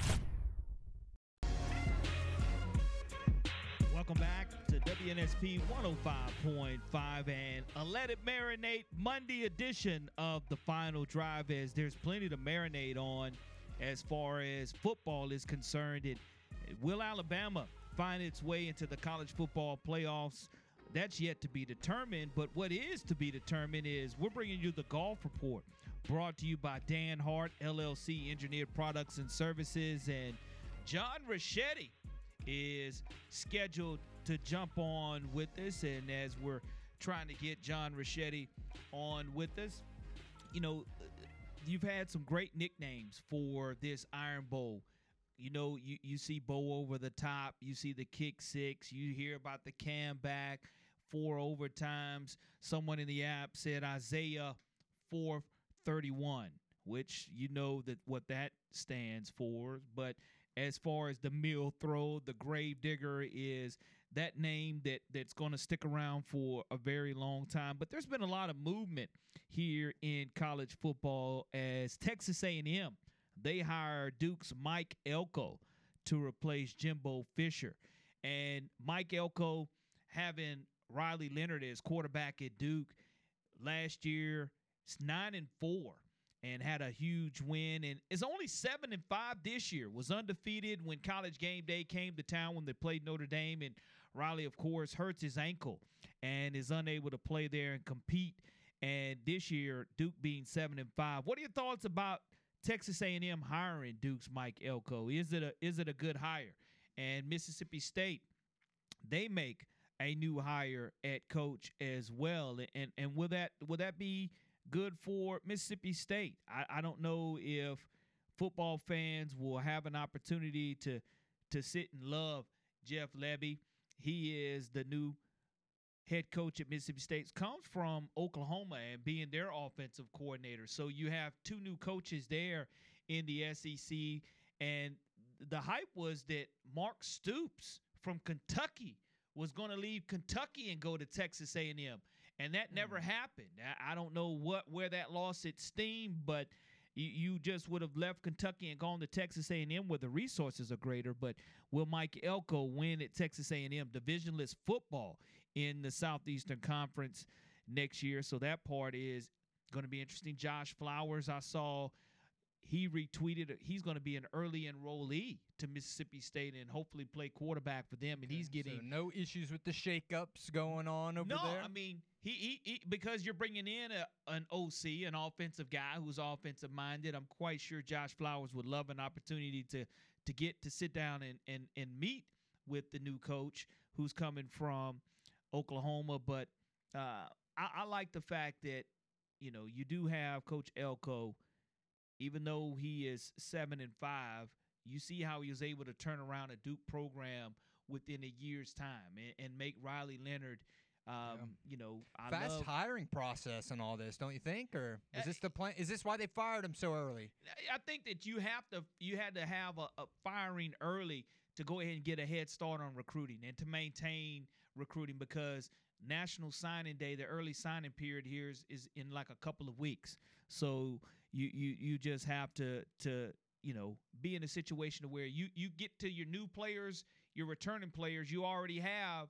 Welcome back WNSP 105.5 and a Let It Marinate Monday edition of the final drive as there's plenty to marinate on as far as football is concerned. And will Alabama find its way into the college football playoffs? That's yet to be determined. But what is to be determined is we're bringing you the golf report brought to you by Dan Hart, LLC Engineered Products and Services, and John Rachetti is scheduled to jump on with us. And as we're trying to get John Rachetti on with us, you know, you've had some great nicknames for this Iron Bowl. You know, you, you see Bo over the top, you see the kick six, you hear about the cam back, four overtimes. Someone in the app said Isaiah 431, which you know that what that stands for. But as far as the mill throw, the grave digger is that name that that's going to stick around for a very long time. But there's been a lot of movement here in college football as Texas A&M they hired Duke's Mike Elko to replace Jimbo Fisher, and Mike Elko having Riley Leonard as quarterback at Duke last year, it's nine and four and had a huge win and is only seven and five this year. Was undefeated when college game day came to town when they played Notre Dame and Riley, of course, hurts his ankle and is unable to play there and compete. And this year, Duke being seven and five. What are your thoughts about Texas A&M hiring Duke's Mike Elko? Is it a is it a good hire? And Mississippi State, they make a new hire at coach as well. And and will that will that be good for Mississippi State? I, I don't know if football fans will have an opportunity to to sit and love Jeff Lebby. He is the new head coach at Mississippi State comes from Oklahoma and being their offensive coordinator. So you have two new coaches there in the SEC and the hype was that Mark Stoops from Kentucky was going to leave Kentucky and go to Texas A&M, and that never mm. happened. I don't know what where that lost its steam, but you, you just would have left Kentucky and gone to Texas A&M where the resources are greater. But will Mike Elko win at Texas A&M divisionless football in the Southeastern Conference next year? So that part is going to be interesting. Josh Flowers, I saw he retweeted he's going to be an early enrollee to Mississippi State and hopefully play quarterback for them. And he's getting so no issues with the shakeups going on over no, there. No, I mean he, he, he, because you're bringing in a, an OC, an offensive guy who's offensive minded. I'm quite sure Josh Flowers would love an opportunity to to get to sit down and and and meet with the new coach who's coming from Oklahoma. But uh, I, I like the fact that you know you do have Coach Elko even though he is seven and five, you see how he was able to turn around a Duke program within a year's time and, and make Riley Leonard. Um, yeah. You know, I fast love, hiring process and all this, don't you think? Or is this the plan? Is this why they fired him so early? I think that you have to, you had to have a, a firing early to go ahead and get a head start on recruiting and to maintain recruiting because National Signing Day, the early signing period here is, is in like a couple of weeks. So you you you just have to to you know be in a situation where you you get to your new players, your returning players. You already have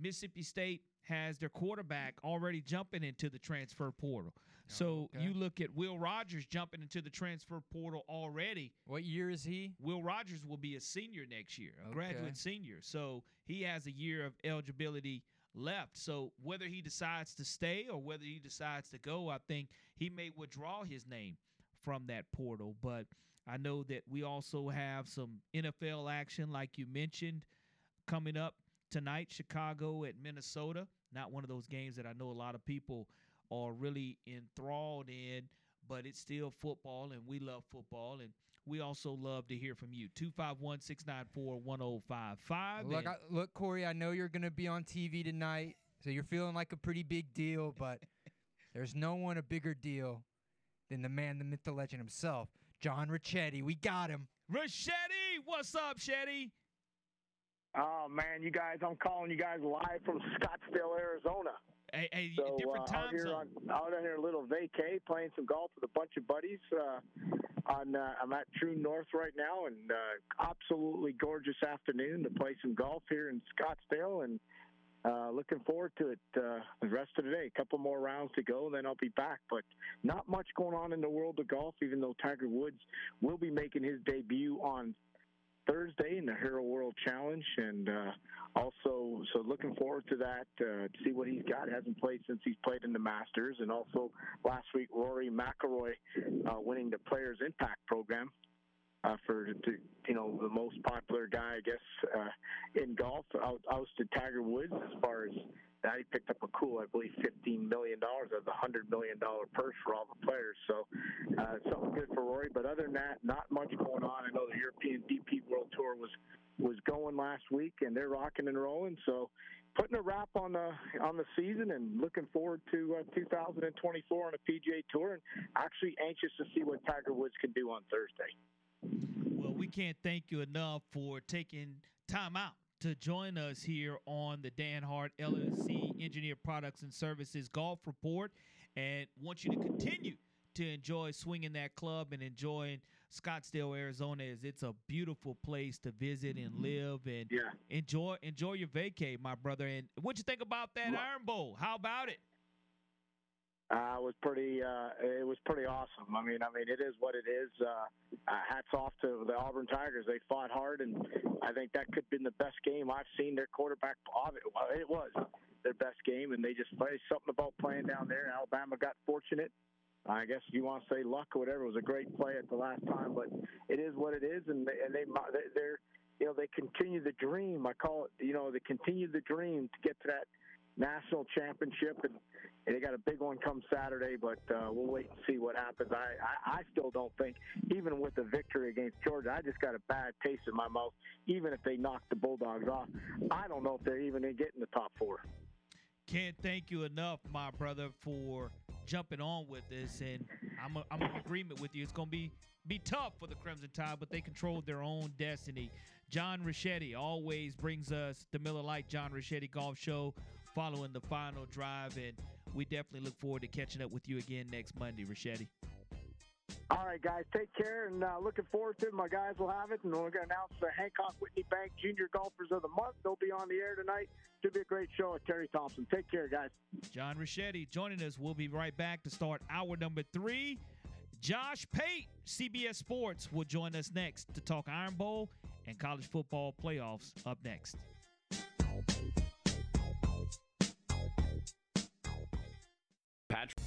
Mississippi State has their quarterback already jumping into the transfer portal. So okay. you look at Will Rogers jumping into the transfer portal already. What year is he? Will Rogers will be a senior next year, a okay. graduate senior. So he has a year of eligibility left. So whether he decides to stay or whether he decides to go, I think he may withdraw his name from that portal. But I know that we also have some NFL action, like you mentioned, coming up tonight. Chicago at Minnesota. Not one of those games that I know a lot of people are really enthralled in, but it's still football, and we love football. And we also love to hear from you. 251 694 1055. Look, look, Corey, I know you're going to be on TV tonight, so you're feeling like a pretty big deal, but there's no one a bigger deal than the man, the myth, the legend himself, John Ricchetti. We got him. Ricchetti, what's up, Shetty? Oh man, you guys! I'm calling you guys live from Scottsdale, Arizona. Hey, a so, different uh, time out here zone. On, out here, a little vacay, playing some golf with a bunch of buddies. Uh, on uh, I'm at True North right now, and uh, absolutely gorgeous afternoon to play some golf here in Scottsdale, and uh, looking forward to it uh, the rest of the day. A couple more rounds to go, and then I'll be back. But not much going on in the world of golf, even though Tiger Woods will be making his debut on Thursday in the Hero World Challenge, and uh, also so looking forward to that uh, to see what he's got. Hasn't played since he's played in the Masters, and also last week Rory McIlroy uh, winning the Players Impact Program uh, for the, you know the most popular guy, I guess, uh, in golf. Out, ousted Tiger Woods as far as that. He picked up a cool, I believe, fifteen million dollars of the hundred million dollar purse for all the players. So uh, something good for Rory. But other than that, not much going on. I know the European DP World Tour was was going last week, and they're rocking and rolling. So, putting a wrap on the on the season, and looking forward to uh, 2024 on a PGA Tour, and actually anxious to see what Tiger Woods can do on Thursday. Well, we can't thank you enough for taking time out to join us here on the Dan Hart LLC Engineered Products and Services Golf Report, and want you to continue to enjoy swinging that club and enjoying Scottsdale, Arizona, as it's a beautiful place to visit and mm-hmm. live and yeah. enjoy enjoy your vacay, my brother. And what you think about that Well- Iron Bowl? How about it? Uh, was pretty. Uh, it was pretty awesome. I mean, I mean, it is what it is. Uh, uh, hats off to the Auburn Tigers. They fought hard, and I think that could have been the best game I've seen their quarterback. Well, it was their best game, and they just played something about playing down there. Alabama got fortunate. I guess you want to say luck or whatever. It was a great play at the last time, but it is what it is, and they, and they they're you know they continue the dream. I call it you know they continue the dream to get to that national championship, and, and they got a big one come Saturday. But uh, we'll wait and see what happens. I, I I still don't think even with the victory against Georgia, I just got a bad taste in my mouth. Even if they knock the Bulldogs off, I don't know if they're even going to get in the top four. Can't thank you enough, my brother, for jumping on with this. And I'm, a, I'm in agreement with you. It's going to be be tough for the Crimson Tide, but they control their own destiny. John Richetti always brings us the Miller Lite John Richetti Golf Show following the final drive. And we definitely look forward to catching up with you again next Monday, Richetti. All right, guys, take care, and uh, looking forward to it. My guys will have it, and we're going to announce the Hancock Whitney Bank Junior Golfers of the Month. They'll be on the air tonight. Should be a great show at Terry Thompson. Take care, guys. John Richetti joining us. We'll be right back to start hour number three. Josh Pate, CBS Sports, will join us next to talk Iron Bowl and college football playoffs up next. Patrick.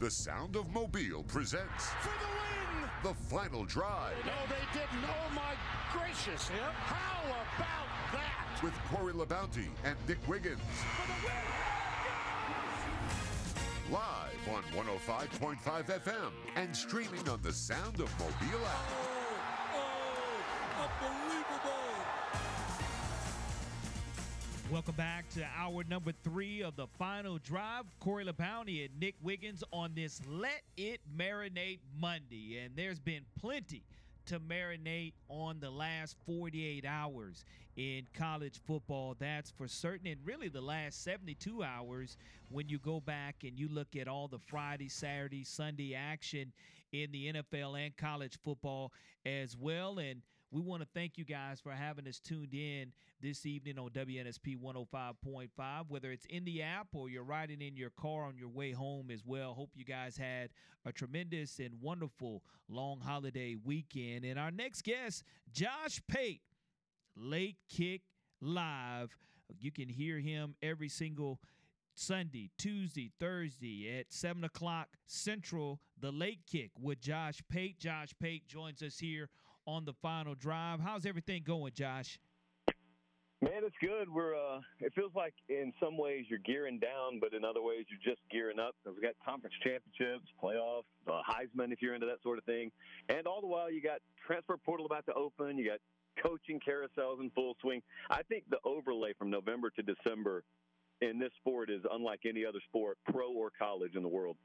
The Sound of Mobile presents For the win! the final drive No, they didn't. Oh, my gracious. How about that? with Corey LaBounty and Nick Wiggins. Live on 105.5 FM and streaming on the Sound of Mobile app. Welcome back to hour number three of the final drive. Corey LaBounty and Nick Wiggins on this Let It Marinate Monday. And there's been plenty to marinate on the last 48 hours in college football. That's for certain. And really, the last 72 hours when you go back and you look at all the Friday, Saturday, Sunday action in the NFL and college football as well. And we want to thank you guys for having us tuned in this evening on WNSP 105.5, whether it's in the app or you're riding in your car on your way home as well. Hope you guys had a tremendous and wonderful long holiday weekend. And our next guest, Josh Pate, Late Kick Live. You can hear him every single Sunday, Tuesday, Thursday at 7 o'clock Central, the late kick with Josh Pate. Josh Pate joins us here on the final drive. How's everything going, Josh? Man, it's good. We're uh it feels like in some ways you're gearing down, but in other ways you're just gearing up. We've got conference championships, playoffs, uh, Heisman if you're into that sort of thing. And all the while you got transfer portal about to open, you got coaching carousels in full swing. I think the overlay from November to December in this sport is unlike any other sport, pro or college in the world.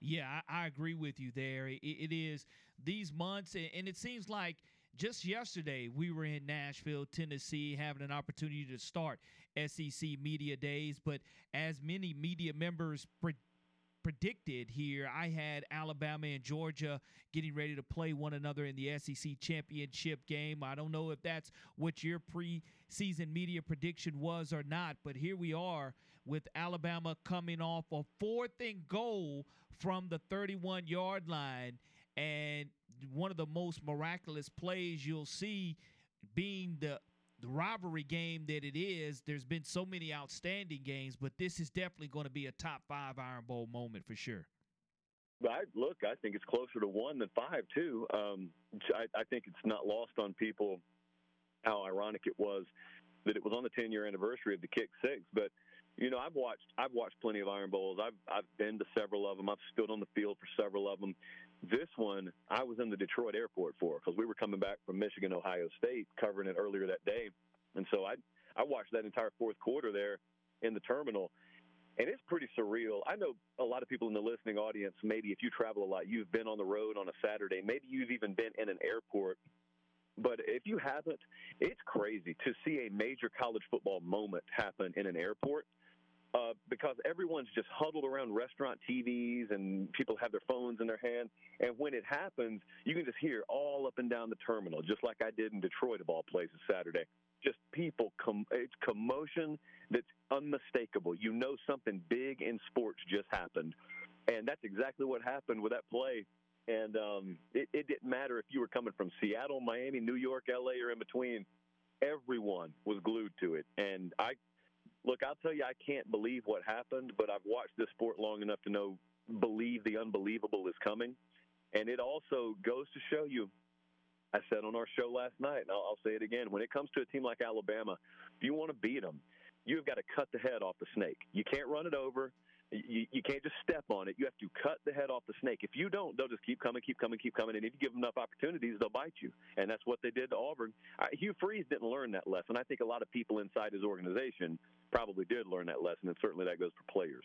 Yeah, I, I agree with you there. It, it is these months, and, it seems like just yesterday we were in Nashville, Tennessee, having an opportunity to start SEC Media Days. But as many media members pre- predicted here, I had Alabama and Georgia getting ready to play one another in the SEC championship game. I don't know if that's what your preseason media prediction was or not, but here we are with Alabama coming off a fourth and goal from the 31 yard line. And one of the most miraculous plays you'll see being the the rivalry game that it is, there's been so many outstanding games, but this is definitely going to be a top five Iron Bowl moment for sure. I look, I think it's closer to one than five too. Um, I, I think it's not lost on people how ironic it was that it was on the 10 year anniversary of the kick six. But you know, I've watched I've watched plenty of Iron Bowls. I've I've been to several of them. I've stood on the field for several of them. This one, I was in the Detroit airport for because we were coming back from Michigan, Ohio State, covering it earlier that day, and so I I watched that entire fourth quarter there in the terminal, and it's pretty surreal. I know a lot of people in the listening audience. Maybe if you travel a lot, you've been on the road on a Saturday. Maybe you've even been in an airport. But if you haven't, it's crazy to see a major college football moment happen in an airport uh, because everyone's just huddled around restaurant TVs and people have their phones in their hand. And when it happens, you can just hear all up and down the terminal, just like I did in Detroit, of all places, Saturday. Just people, com- it's commotion that's unmistakable. You know something big in sports just happened. And that's exactly what happened with that play. And um, it, it didn't matter if you were coming from Seattle, Miami, New York, LA, or in between. Everyone was glued to it. And I look, I'll tell you, I can't believe what happened, but I've watched this sport long enough to know believe the unbelievable is coming. And it also goes to show you, I said on our show last night, and I'll, I'll say it again when it comes to a team like Alabama, if you want to beat them, you've got to cut the head off the snake. You can't run it over. You, you can't just step on it. You have to cut the head off the snake. If you don't, they'll just keep coming, keep coming, keep coming. And if you give them enough opportunities, they'll bite you. And that's what they did to Auburn. Uh, Hugh Freeze didn't learn that lesson. I think a lot of people inside his organization probably did learn that lesson, and certainly that goes for players.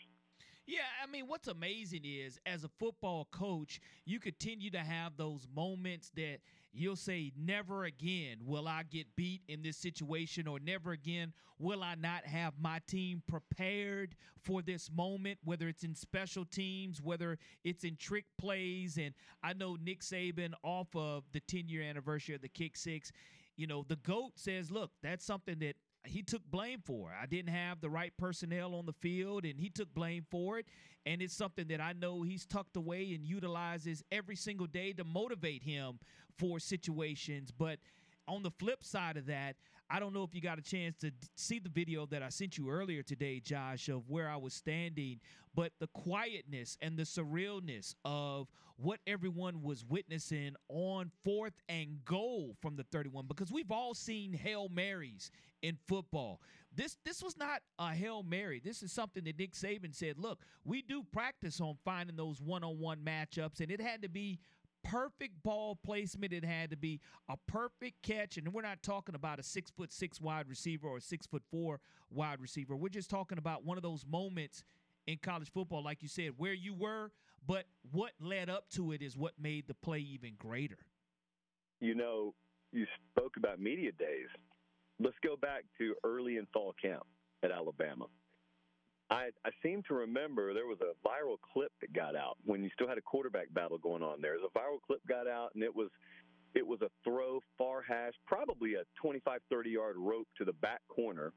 Yeah, I mean, what's amazing is as a football coach, you continue to have those moments that you'll say, never again will I get beat in this situation, or never again will I not have my team prepared for this moment, whether it's in special teams, whether it's in trick plays. And I know Nick Saban, off of the 10 year anniversary of the kick six, you know, the GOAT says, look, that's something that he took blame for. I didn't have the right personnel on the field, and he took blame for it. And it's something that I know he's tucked away and utilizes every single day to motivate him for situations. But on the flip side of that, I don't know if you got a chance to see the video that I sent you earlier today, Josh, of where I was standing, but the quietness and the surrealness of what everyone was witnessing on fourth and goal from the 31 because we've all seen Hail Marys in football. This this was not a Hail Mary. This is something that Nick Saban said, look, we do practice on finding those one-on-one matchups and it had to be perfect ball placement. It had to be a perfect catch. And we're not talking about a six foot six wide receiver or a six foot four wide receiver. We're just talking about one of those moments in college football, like you said, where you were, but what led up to it is what made the play even greater. You know, you spoke about media days. Let's go back to early in fall camp at Alabama. I, I seem to remember there was a viral clip that got out when you still had a quarterback battle going on there. A viral clip got out, and it was it was a throw far hash, probably a 25, 30 yard rope to the back corner,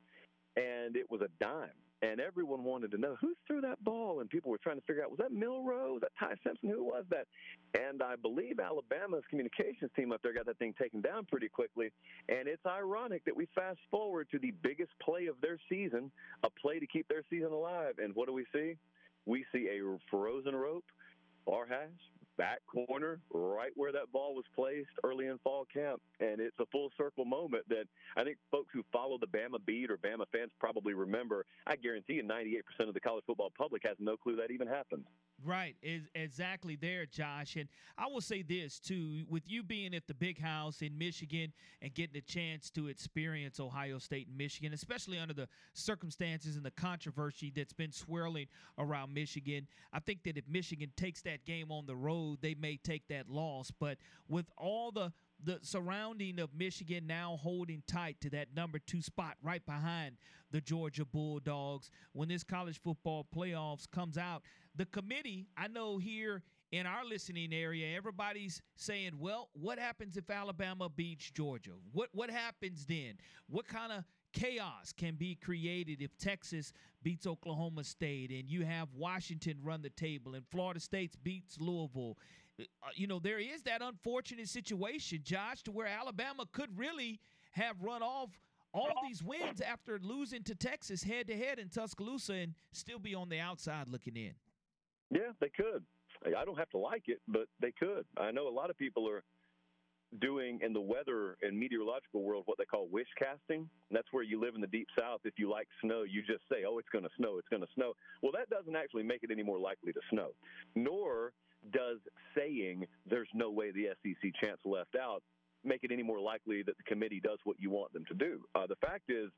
and it was a dime and everyone wanted to know who threw that ball, and people were trying to figure out was that Milroe, was that Ty Simpson, who was that? And I believe Alabama's communications team up there got that thing taken down pretty quickly. And it's ironic that we fast forward to the biggest play of their season, a play to keep their season alive, and what do we see? We see a frozen rope, far hash, back corner, right where that ball was placed early in fall camp. And it's a full circle moment that I think folks who follow the Bama beat or Bama fans probably remember. I guarantee you 98% of the college football public has no clue that even happened. Right, is exactly there, Josh. And I will say this too: with you being at the big house in Michigan and getting a chance to experience Ohio State and Michigan, especially under the circumstances and the controversy that's been swirling around Michigan, I think that if Michigan takes that game on the road, they may take that loss. But with all the the surrounding of Michigan now holding tight to that number two spot right behind the Georgia Bulldogs. When this college football playoffs comes out, the committee, I know here in our listening area, everybody's saying, well, what happens if Alabama beats Georgia? What what happens then? What kind of chaos can be created if Texas beats Oklahoma State and you have Washington run the table and Florida State beats Louisville uh, you know, there is that unfortunate situation, Josh, to where Alabama could really have run off all these wins after losing to Texas head to head in Tuscaloosa and still be on the outside looking in. Yeah, they could. I don't have to like it, but they could. I know a lot of people are doing in the weather and meteorological world what they call wish casting. That's where you live in the deep south. If you like snow, you just say, "Oh, it's going to snow. It's going to snow." Well, that doesn't actually make it any more likely to snow. Nor does saying there's no way the SEC chance left out make it any more likely that the committee does what you want them to do? Uh, the fact is,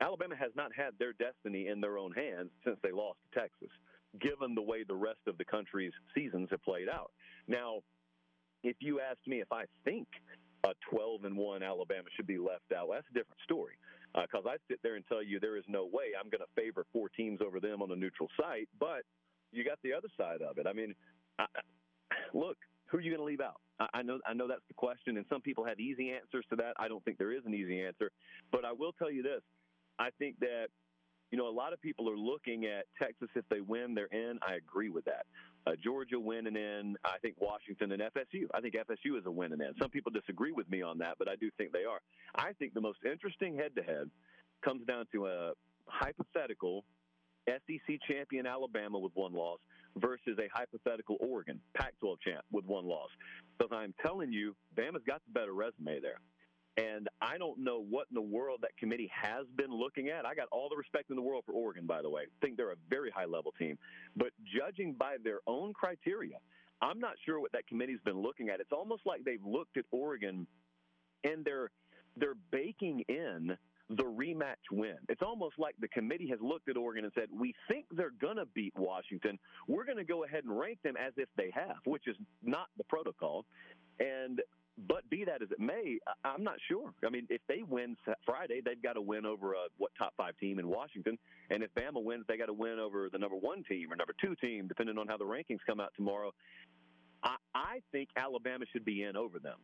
Alabama has not had their destiny in their own hands since they lost to Texas, the way the rest of the country's seasons have played out. Now, if you asked me if I think a 12 and 1 Alabama should be left out, that's a different story. Because uh, I sit there and tell you there is no way I'm going to favor four teams over them on a neutral site. But you got the other side of it. I mean, I, look, who are you going to leave out? I, I know, I know that's the question, and some people have easy answers to that. I don't think there is an easy answer, but I will tell you this: I think that you know, a lot of people are looking at Texas if they win, they're in. I agree with that. Uh, Georgia winning in. I think Washington and FSU. I think FSU is a win and in. Some people disagree with me on that, but I do think they are. I think the most interesting head to head comes down to a hypothetical SEC champion Alabama with one loss versus a hypothetical Oregon Pac 12 champ with one loss. Because I'm telling you, Bama's got the better resume there. And I don't know what in the world that committee has been looking at. I got all the respect in the world for Oregon, by the way. I think they're a very high level team. But judging by their own criteria, I'm not sure what that committee's been looking at. It's almost like they've looked at Oregon and they're they're baking in the rematch win. It's almost like the committee has looked at Oregon and said, "We think they're going to beat Washington. We're going to go ahead and rank them as if they have," which is not the protocol. And but be that as it may, I'm not sure. I mean, if they win Friday, they've got to win over a what top five team in Washington, and if Bama wins, they got to win over the number one team or number two team, depending on how the rankings come out tomorrow. I, I think Alabama should be in over them.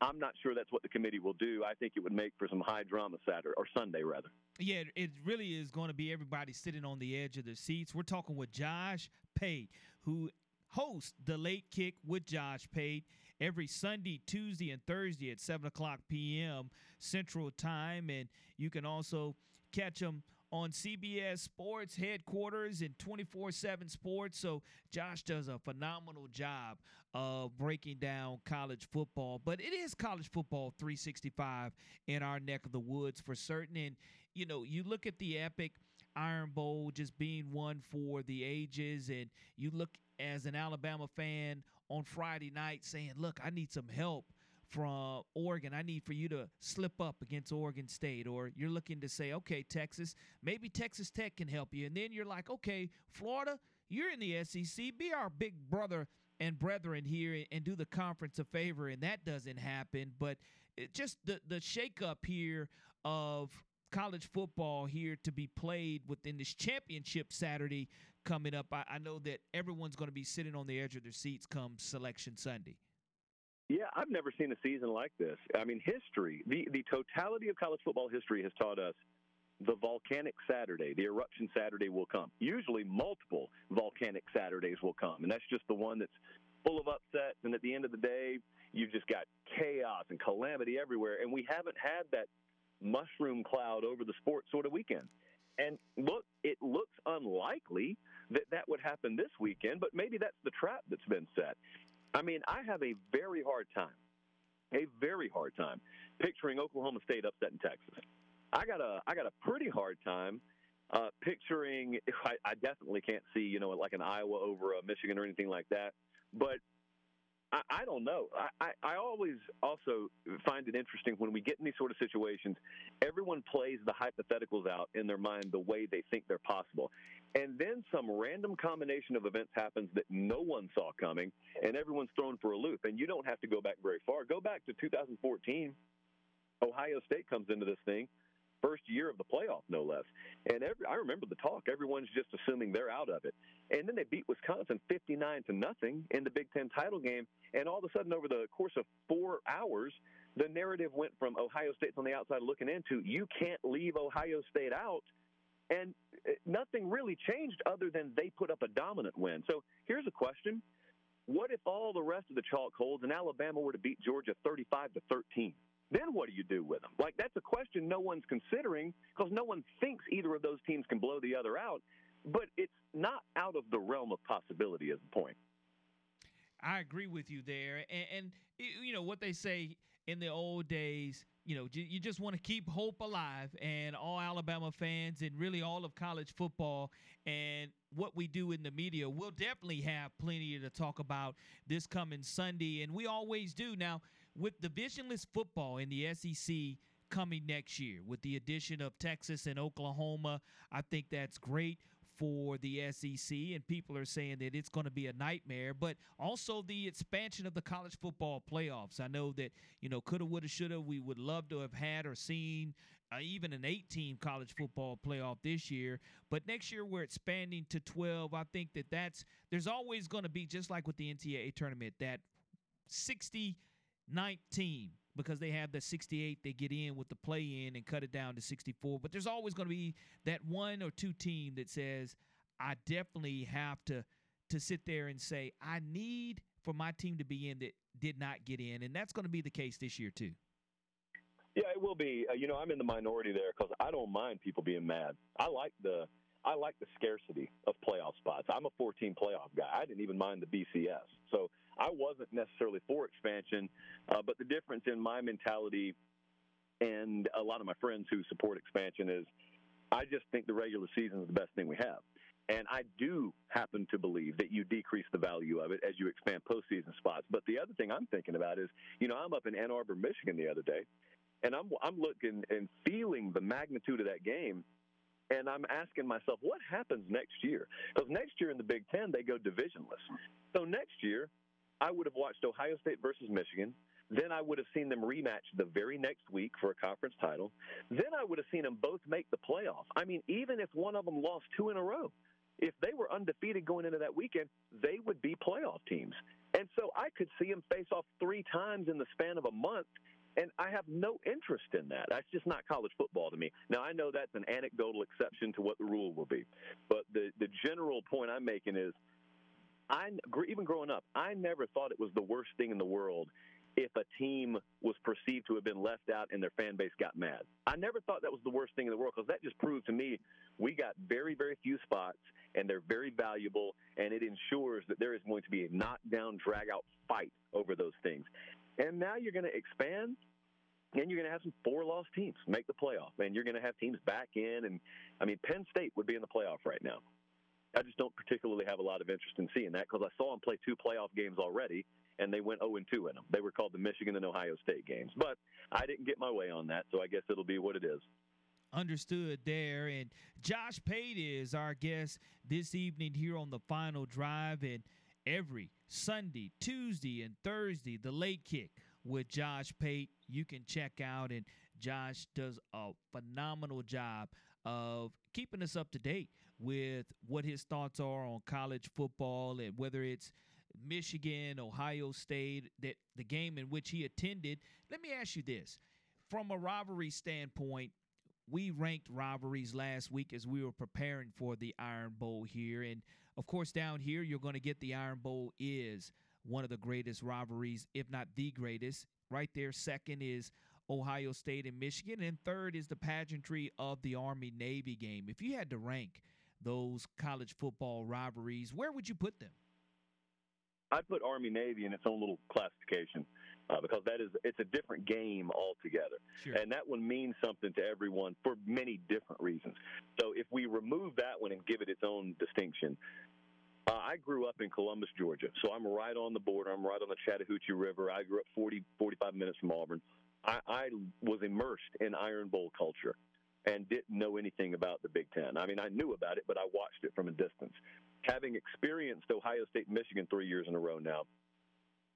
I'm not sure that's what the committee will do. I think it would make for some high drama Saturday or Sunday rather. Yeah, it really is going to be everybody sitting on the edge of their seats. We're talking with Josh Pate, who hosts the Late Kick with Josh Pate every Sunday, Tuesday, and Thursday at 7 o'clock p.m. Central Time. And you can also catch them on CBS Sports headquarters and 24 7 Sports. So Josh does a phenomenal job of breaking down college football. But it is college football 365 in our neck of the woods for certain. And, you know, you look at the epic Iron Bowl just being one for the ages, and you look as an Alabama fan on Friday night saying, look, I need some help from Oregon. I need for you to slip up against Oregon State. Or you're looking to say, okay, Texas, maybe Texas Tech can help you. And then you're like, okay, Florida, you're in the SEC. Be our big brother and brethren here and do the conference a favor. And that doesn't happen. But just the, the shakeup here of college football here to be played within this championship Saturday coming up. I, I know that everyone's going to be sitting on the edge of their seats come Selection Sunday. Yeah, I've never seen a season like this. I mean, history, the, the totality of college football history has taught us the volcanic Saturday, the eruption Saturday will come. Usually, multiple volcanic Saturdays will come, and that's just the one that's full of upsets. And at the end of the day, you've just got chaos and calamity everywhere. And we haven't had that mushroom cloud over the sports sort of weekend. And look, it looks unlikely that that would happen this weekend, but maybe that's the trap that's been set. I mean, I have a very hard time, a very hard time picturing Oklahoma State upsetting Texas. I got a I got a pretty hard time uh, picturing. I, I definitely can't see you know like an Iowa over a Michigan or anything like that. But I, I don't know. I, I, I always also find it interesting when we get in these sort of situations, everyone plays the hypotheticals out in their mind the way they think they're possible. And then some random combination of events happens that no one saw coming, and everyone's thrown for a loop. And you don't have to go back very far. Go back to 2014. Ohio State comes into this thing first year of the playoff, no less. And every, I remember the talk. Everyone's just assuming they're out of it. And then they beat Wisconsin 59 to nothing in the Big Ten title game. And all of a sudden, over the course of four hours, the narrative went from Ohio State's on the outside looking into you can't leave Ohio State out. And nothing really changed other than they put up a dominant win. So here's a question. What if all the rest of the chalk holds and Alabama were to beat Georgia 35 to 13? then what do you do with them? Like, that's a question no one's considering because no one thinks either of those teams can blow the other out. But it's not out of the realm of possibility, is the point. I agree with you there. And, and you know, what they say in the old days, you know, you just want to keep hope alive, and all Alabama fans and really all of college football and what we do in the media, we'll definitely have plenty to talk about this coming Sunday, and we always do. Now, with divisionless football in the SEC coming next year, with the addition of Texas and Oklahoma, I think that's great for the SEC, and people are saying that it's going to be a nightmare. But also the expansion of the college football playoffs. I know that you know coulda, woulda, shoulda. We would love to have had or seen uh, even an eight-team college football playoff this year. But next year we're expanding to 12. I think that that's there's always going to be just like with the NCAA tournament that 69th team because they have the 68 they get in with the play in and cut it down to 64 but there's always going to be that one or two team that says i definitely have to to sit there and say i need for my team to be in that did not get in and that's going to be the case this year too yeah it will be uh, you know i'm in the minority there because i don't mind people being mad i like the I like the scarcity of playoff spots. I'm a 14 playoff guy. I didn't even mind the BCS. So I wasn't necessarily for expansion, uh, but the difference in my mentality and a lot of my friends who support expansion is I just think the regular season is the best thing we have. And I do happen to believe that you decrease the value of it as you expand postseason spots. But the other thing I'm thinking about is, you know, I'm up in Ann Arbor, Michigan the other day, and I'm I'm looking and feeling the magnitude of that game, and I'm asking myself, what happens next year? Because next year in the Big Ten they go divisionless. So next year I would have watched Ohio State versus Michigan. Then I would have seen them rematch the very next week for a conference title. Then I would have seen them both make the playoff. I mean, even if one of them lost two in a row, if they were undefeated going into that weekend, they would be playoff teams. And so I could see them face off three times in the span of a month. And I have no interest in that. That's just not college football to me. Now, I know that's an anecdotal exception to what the rule will be. But the, the general point I'm making is I even growing up, I never thought it was the worst thing in the world if a team was perceived to have been left out and their fan base got mad. I never thought that was the worst thing in the world because that just proved to me we got very, very few spots and they're very valuable and it ensures that there is going to be a knockdown, drag out fight over those things. And now you're going to expand and you're going to have some four loss teams make the playoff and you're going to have teams back in. And I mean, Penn State would be in the playoff right now. I just don't particularly have a lot of interest in seeing that because I saw them play two playoff games already, and they went 0 and 2 in them. They were called the Michigan and Ohio State games, but I didn't get my way on that, so I guess it'll be what it is. Understood there. And Josh Pate is our guest this evening here on the final drive. And every Sunday, Tuesday, and Thursday, the late kick with Josh Pate, you can check out. And Josh does a phenomenal job of keeping us up to date with what his thoughts are on college football and whether it's Michigan, Ohio State, that the game in which he attended. Let me ask you this. From a rivalry standpoint, we ranked rivalries last week as we were preparing for the Iron Bowl here. And of course, down here, you're going to get the Iron Bowl is one of the greatest rivalries, if not the greatest. Right there, second is Ohio State and Michigan. And third is the pageantry of the Army Navy game. If you had to rank those college football rivalries, where would you put them? I'd put Army Navy in its own little classification uh, because that is it's a different game altogether, sure. and that one means something to everyone for many different reasons. So if we remove that one and give it its own distinction, uh, I grew up in Columbus, Georgia, so I'm right on the border. I'm right on the Chattahoochee River. I grew up 40, 45 minutes from Auburn. I, I was immersed in Iron Bowl culture and didn't know anything about the Big Ten. I mean, I knew about it, but I watched it from a distance. Having experienced Ohio State, Michigan three years in a row now,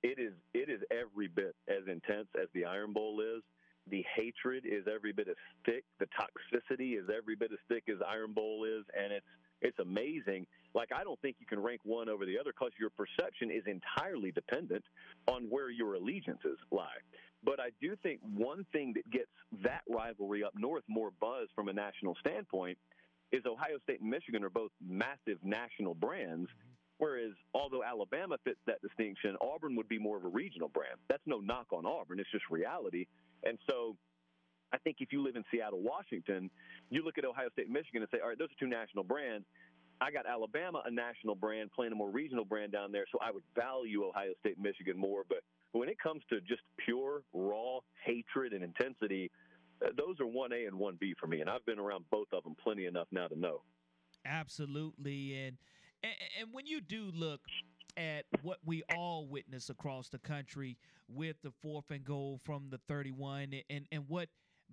it is it is every bit as intense as the Iron Bowl is. The hatred is every bit as thick. The toxicity is every bit as thick as Iron Bowl is, and it's it's amazing. Like I don't think you can rank one over the other because your perception is entirely dependent on where your allegiances lie. But I do think one thing that gets that rivalry up north more buzz from a national standpoint is Ohio State and Michigan are both massive national brands. Whereas, although Alabama fits that distinction, Auburn would be more of a regional brand. That's no knock on Auburn, it's just reality. And so, I think if you live in Seattle, Washington, you look at Ohio State and Michigan and say, all right, those are two national brands. I got Alabama, a national brand, playing a more regional brand down there, so I would value Ohio State and Michigan more. But But when it comes to just pure raw hatred and intensity, uh, those are one A and one B for me, and I've been around both of them plenty enough now to know. Absolutely, and and, and when you do look at what we all witness across the country with the fourth and goal from the 31 and and what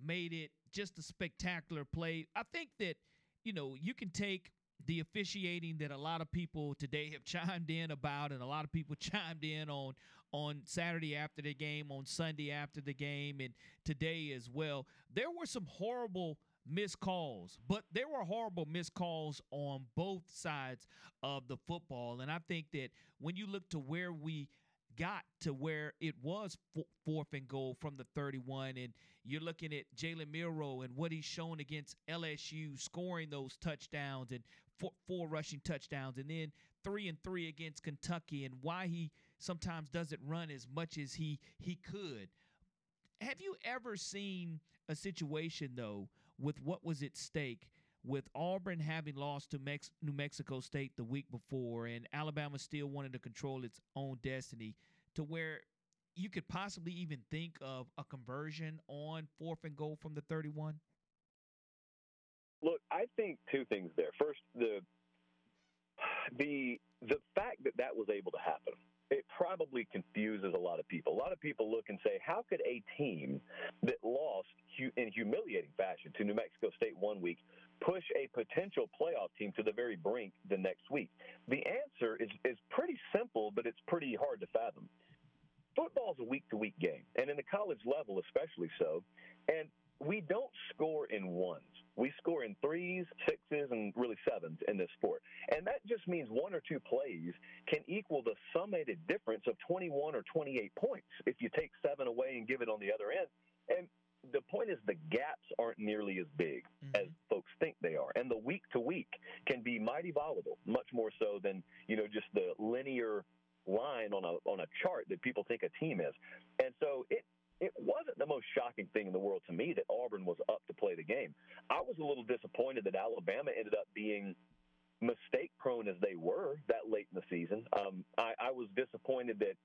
made it just a spectacular play. I think that you know, you can take the officiating that a lot of people today have chimed in about and a lot of people chimed in on on Saturday after the game, on Sunday after the game and today as well. There were some horrible missed calls, but there were horrible missed calls on both sides of the football and I think that when you look to where we got to where it was fourth and goal from the 31 and you're looking at Jalen Milroe and what he's shown against LSU scoring those touchdowns and four, four, rushing touchdowns and then three and three against Kentucky and why he sometimes doesn't run as much as he he could. Have you ever seen a situation though with what was at stake with Auburn having lost to Mex- New Mexico State the week before and Alabama still wanting to control its own destiny to where you could possibly even think of a conversion on fourth and goal from the 31? Look, I think two things there. First, the the the fact that that was able to happen it probably confuses a lot of people. A lot of people look and say, how could a team that lost in humiliating fashion to New Mexico State one week push a potential playoff team to the very brink the next week? The answer is, is pretty simple, but it's pretty hard to fathom. Football is a week to week game, and in the college level, especially so. And we don't score in ones. We score in threes, sixes, and really sevens in this sport. And that just means one or two plays can equal the summated difference of 21 or 28 points if you take seven away and give it on the other end. And the point is the gaps aren't nearly as big mm-hmm. as folks think they are. And the week to week can be mighty volatile, much more so than, you know, just the linear line on a on a chart that people think a team is. And so it it wasn't the most shocking thing in the world to me that Auburn was up to play the game. I was a little disappointed that Alabama ended up being mistake prone as they were that late in the season. Um, I, I was disappointed that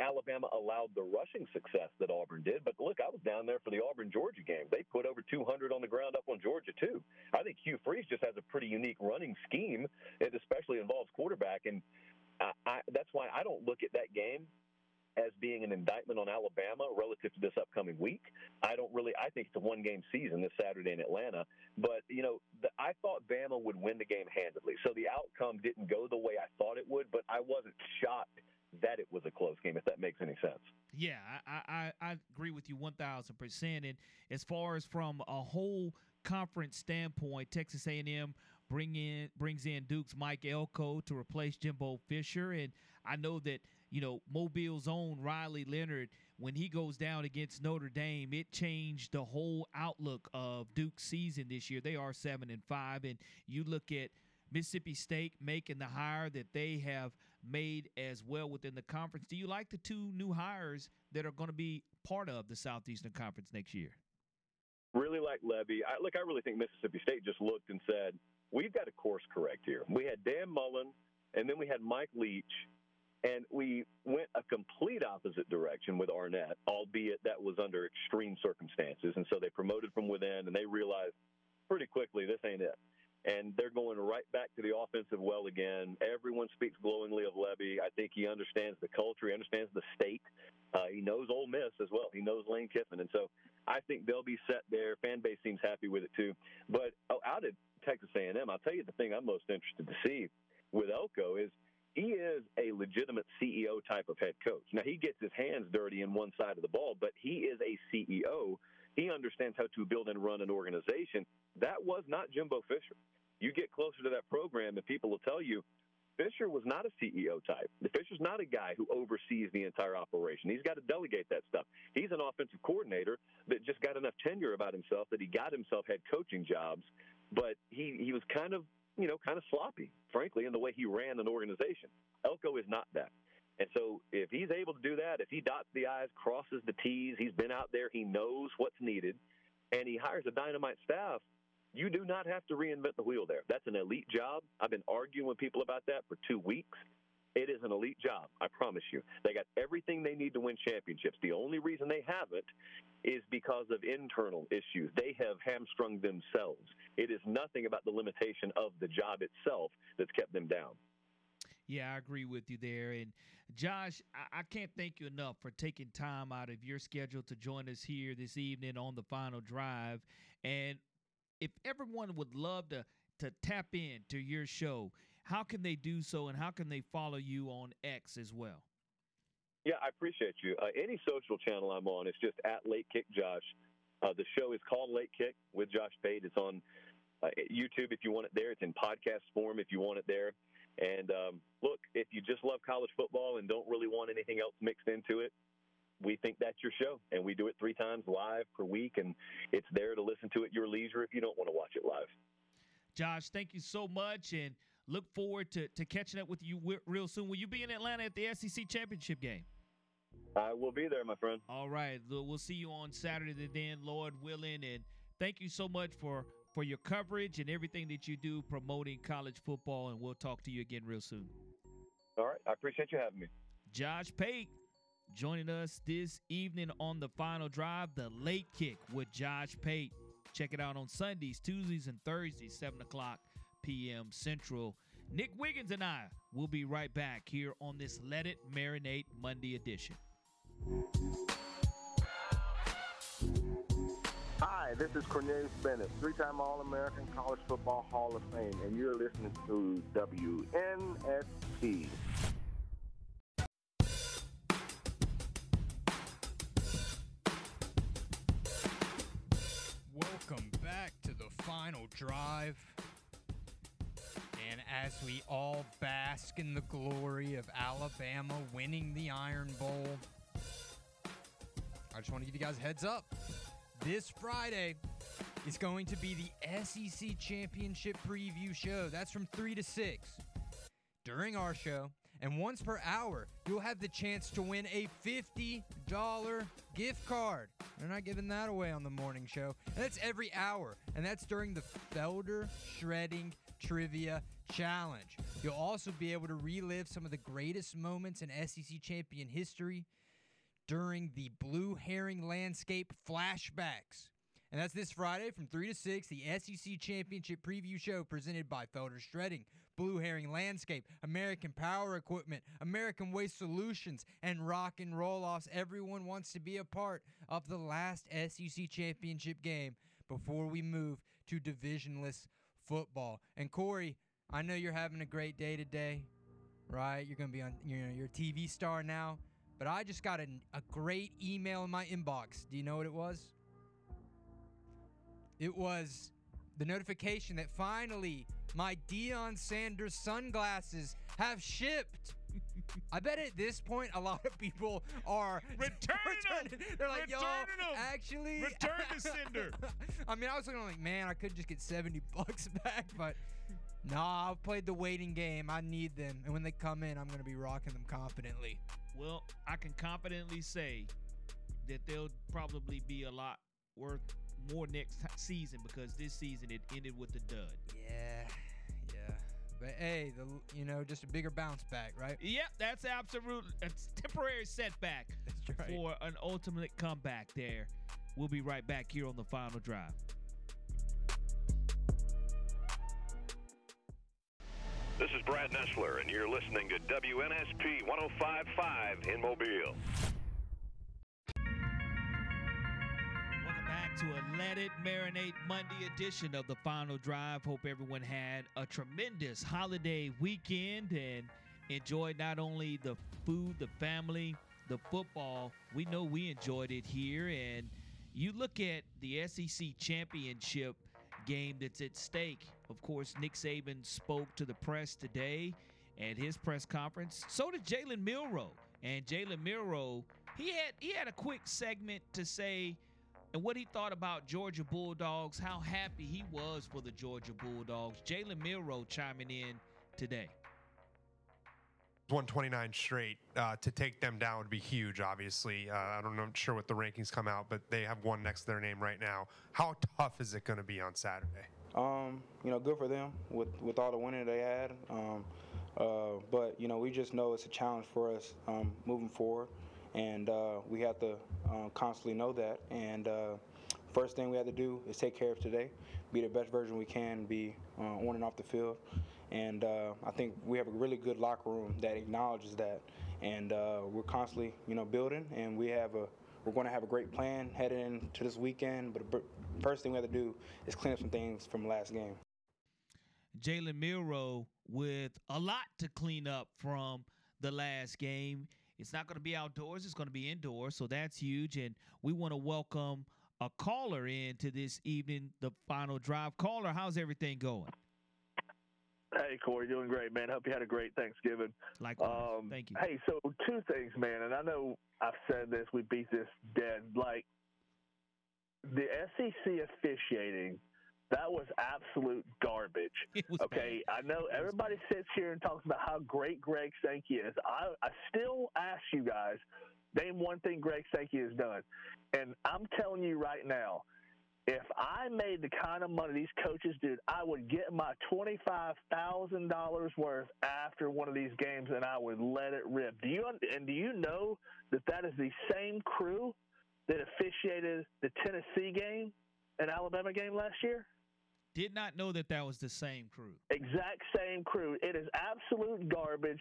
Alabama allowed the rushing success that Auburn did. But look, I was down there for the Auburn Georgia game. They put over 200 on the ground up on Georgia too. I think Hugh Freeze just has a pretty unique running scheme. It especially involves quarterback, and I, I, that's why I don't look at that game being an indictment on Alabama relative to this upcoming week. I don't really. I think it's a one game season this Saturday in Atlanta. But you know, the, I thought Bama would win the game handedly, so the outcome didn't go the way I thought it would. But I wasn't shocked that it was a close game, if that makes any sense. Yeah, I, I, I agree with you 1,000%. And as far as from a whole conference standpoint, Texas A&M bring in brings in Duke's Mike Elko to replace Jimbo Fisher, and I know that you know, Mobile's own Riley Leonard, when he goes down against Notre Dame, it changed the whole outlook of Duke's season this year. They are seven and five, and you look at Mississippi State making the hire that they have made as well within the conference. Do you like the two new hires that are going to be part of the Southeastern Conference next year? Really like Lebby. I, look, I really think Mississippi State just looked and said, "We've got to course correct here." We had Dan Mullen, and then we had Mike Leach, and we went a complete opposite direction with Arnett, albeit that was under extreme circumstances. And so they promoted from within, and they realized pretty quickly this ain't it. And they're going right back to the offensive well again. Everyone speaks glowingly of Lebby. I think he understands the culture. He understands the state. Uh, he knows Ole Miss as well. He knows Lane Kiffin, and so I think they'll be set there. Fan base seems happy with it too. But oh, out at Texas A&M, I'll tell you the thing I'm most interested to see with Elko is – he is a legitimate CEO type of head coach. Now, he gets his hands dirty in one side of the ball, but he is a CEO. He understands how to build and run an organization. That was not Jimbo Fisher. You get closer to that program, and people will tell you Fisher was not a CEO type. Fisher's not a guy who oversees the entire operation. He's got to delegate that stuff. He's an offensive coordinator that just got enough tenure about himself that he got himself head coaching jobs, but he, he was kind of you know, kind of sloppy, frankly, in the way he ran an organization. Elko is not that. And so if he's able to do that, if he dots the I's, crosses the T's, he's been out there, he knows what's needed, and he hires a dynamite staff, you do not have to reinvent the wheel there. That's an elite job. I've been arguing with people about that for two weeks. It is an elite job, I promise you. They got everything they need to win championships. The only reason they haven't is because of internal issues. They have hamstrung themselves. It is nothing about the limitation of the job itself that's kept them down. Yeah, I agree with you there. And Josh, I, can't thank you enough for taking time out of your schedule to join us here this evening on the final drive. And if everyone would love to to tap in to your show, how can they do so and how can they follow you on X as well? Yeah, I appreciate you. Uh, any social channel I'm on, it's just at Late Kick Josh. Uh, the show is called Late Kick with Josh Pate. It's on uh, YouTube if you want it there. It's in podcast form if you want it there. And um, look, if you just love college football and don't really want anything else mixed into it, we think that's your show. And we do it three times live per week. And it's there to listen to at your leisure if you don't want to watch it live. Josh, thank you so much. And look forward to, to catching up with you real soon. Will you be in Atlanta at the SEC championship game? I will be there, my friend. All right. We'll see you on Saturday then, Lord willing. And thank you so much for for your coverage and everything that you do promoting college football. And we'll talk to you again real soon. All right. I appreciate you having me. Josh Pate joining us this evening on the final drive, the late kick with Josh Pate. Check it out on Sundays, Tuesdays, and Thursdays, 7 o'clock p.m. Central. Nick Wiggins and I will be right back here on this Let It Marinate Monday edition. Hi, this is Cornelius Bennett, three time All American College Football Hall of Fame, and you're listening to WNSP. Welcome back to the final drive. And as we all bask in the glory of Alabama winning the Iron Bowl, I just want to give you guys heads up. This Friday is going to be the SEC Championship preview show. That's from 3 to 6. During our show, and once per hour, you'll have the chance to win a $50 gift card. They're not giving that away on the morning show. And that's every hour. And that's during the Felder Shredding Trivia Challenge. You'll also be able to relive some of the greatest moments in SEC champion history during the Blue Herring Landscape flashbacks. And that's this Friday from 3 to 6, the SEC Championship Preview Show presented by Felder Shredding, Blue Herring Landscape, American Power Equipment, American Waste Solutions, and Rock and Roll Offs. Everyone wants to be a part of the last SEC Championship game before we move to divisionless football. And Corey, I know you're having a great day today, right? You're going to be on you know, your TV star now. But I just got a, a great email in my inbox. Do you know what it was? It was the notification that finally my Deion Sanders sunglasses have shipped. I bet at this point a lot of people are returning, them. They're like, yo, actually, return the sender. I mean, I was looking like, man, I could just get seventy bucks back, but nah, I've played the waiting game. I need them, and when they come in, I'm gonna be rocking them confidently. Well, I can confidently say that they'll probably be a lot worth more next season because this season it ended with a dud. Yeah, yeah. But hey, the you know just a bigger bounce back, right? Yep, that's absolute. It's temporary setback right. for an ultimate comeback. There, we'll be right back here on the final drive. This is Brad Nessler, and you're listening to WNSP 1055 in Mobile. Welcome back to a Let It Marinate Monday edition of the Final Drive. Hope everyone had a tremendous holiday weekend and enjoyed not only the food, the family, the football. We know we enjoyed it here. And you look at the SEC championship game that's at stake. Of course, Nick Saban spoke to the press today at his press conference. So did Jalen Milroe. And Jalen Milroe, he had he had a quick segment to say and what he thought about Georgia Bulldogs, how happy he was for the Georgia Bulldogs. Jalen Milroe chiming in today. 129 straight uh, to take them down would be huge. Obviously, uh, I don't know, I'm sure what the rankings come out, but they have one next to their name right now. How tough is it going to be on Saturday? Um, you know, good for them with with all the winning they had. Um, Uh, but you know, we just know it's a challenge for us um, moving forward, and uh, we have to um, constantly know that. And uh, first thing we have to do is take care of today, be the best version we can, be uh, on and off the field. And uh, I think we have a really good locker room that acknowledges that, and uh, we're constantly, you know, building. And we have a we're going to have a great plan heading into this weekend. But the first thing we have to do is clean up some things from last game. Jalen Milroe with a lot to clean up from the last game. It's not going to be outdoors, it's going to be indoors, so that's huge. And we want to welcome a caller in to this evening, the final drive. Caller, how's everything going? Hey, Corey, doing great, man. Hope you had a great Thanksgiving. Likewise. Um, Thank you. Hey, so two things, man, and I know I've said this, we beat this dead. Like, the SEC officiating, that was absolute garbage. was okay, I know everybody sits here and talks about how great Greg Sankey is. I, I still ask you guys, name one thing Greg Sankey has done. And I'm telling you right now, if I made the kind of money these coaches did, I would get my twenty-five thousand dollars worth after one of these games, and I would let it rip. Do you and do you know that that is the same crew that officiated the Tennessee game and Alabama game last year? Did not know that that was the same crew. Exact same crew. It is absolute garbage.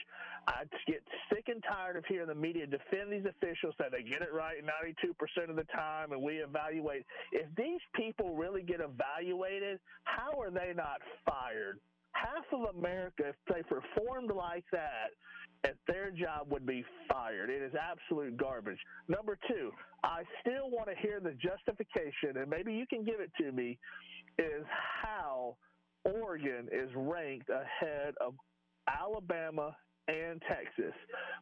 I get sick and tired of hearing the media defend these officials that they get it right 92% of the time and we evaluate. If these people really get evaluated, how are they not fired? Half of America, if they performed like that, at their job would be fired. It is absolute garbage. Number two, I still want to hear the justification, and maybe you can give it to me, is how Oregon is ranked ahead of Alabama and Texas.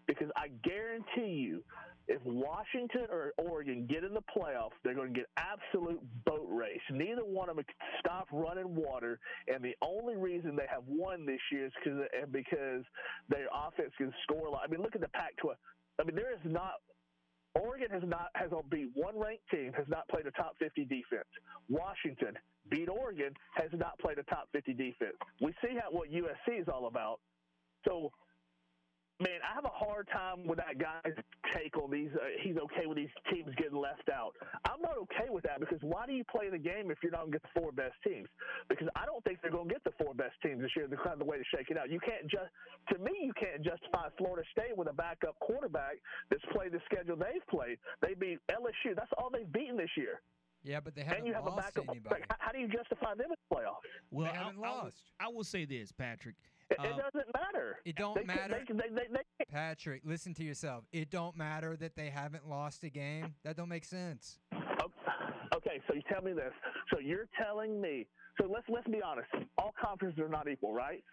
Because I guarantee you, if Washington or Oregon get in the playoffs, they're going to get absolute boat race. Neither one of them can stop running water, and the only reason they have won this year is because because their offense can score a lot. I mean, look at the Pac-12. I mean, there is not Oregon has not has beat one ranked team has not played a top 50 defense. Washington beat Oregon has not played a top 50 defense. We see how what USC is all about. So man, I have a hard time with that guy's take on these. Uh, he's okay with these teams getting left out. I'm not okay with that because why do you play the game if you're not going to get the four best teams? Because I don't think they're going to get the four best teams this year. The kind of the way to shake it out. You can't just, to me, you can't justify Florida State with a backup quarterback that's played the schedule they've played. They beat LSU. That's all they've beaten this year. Yeah, but they haven't and you have a lost backup. anybody. How do you justify them in the playoffs? Well, They haven't I, I will- lost. I will say this, Patrick. It, it Um, doesn't matter. It don't They matter. They, can- they, Patrick, listen to yourself. It don't matter that they haven't lost a game. That don't make sense. Okay, so you tell me this. So you're telling me. So let's let's be honest. All conferences are not equal, right?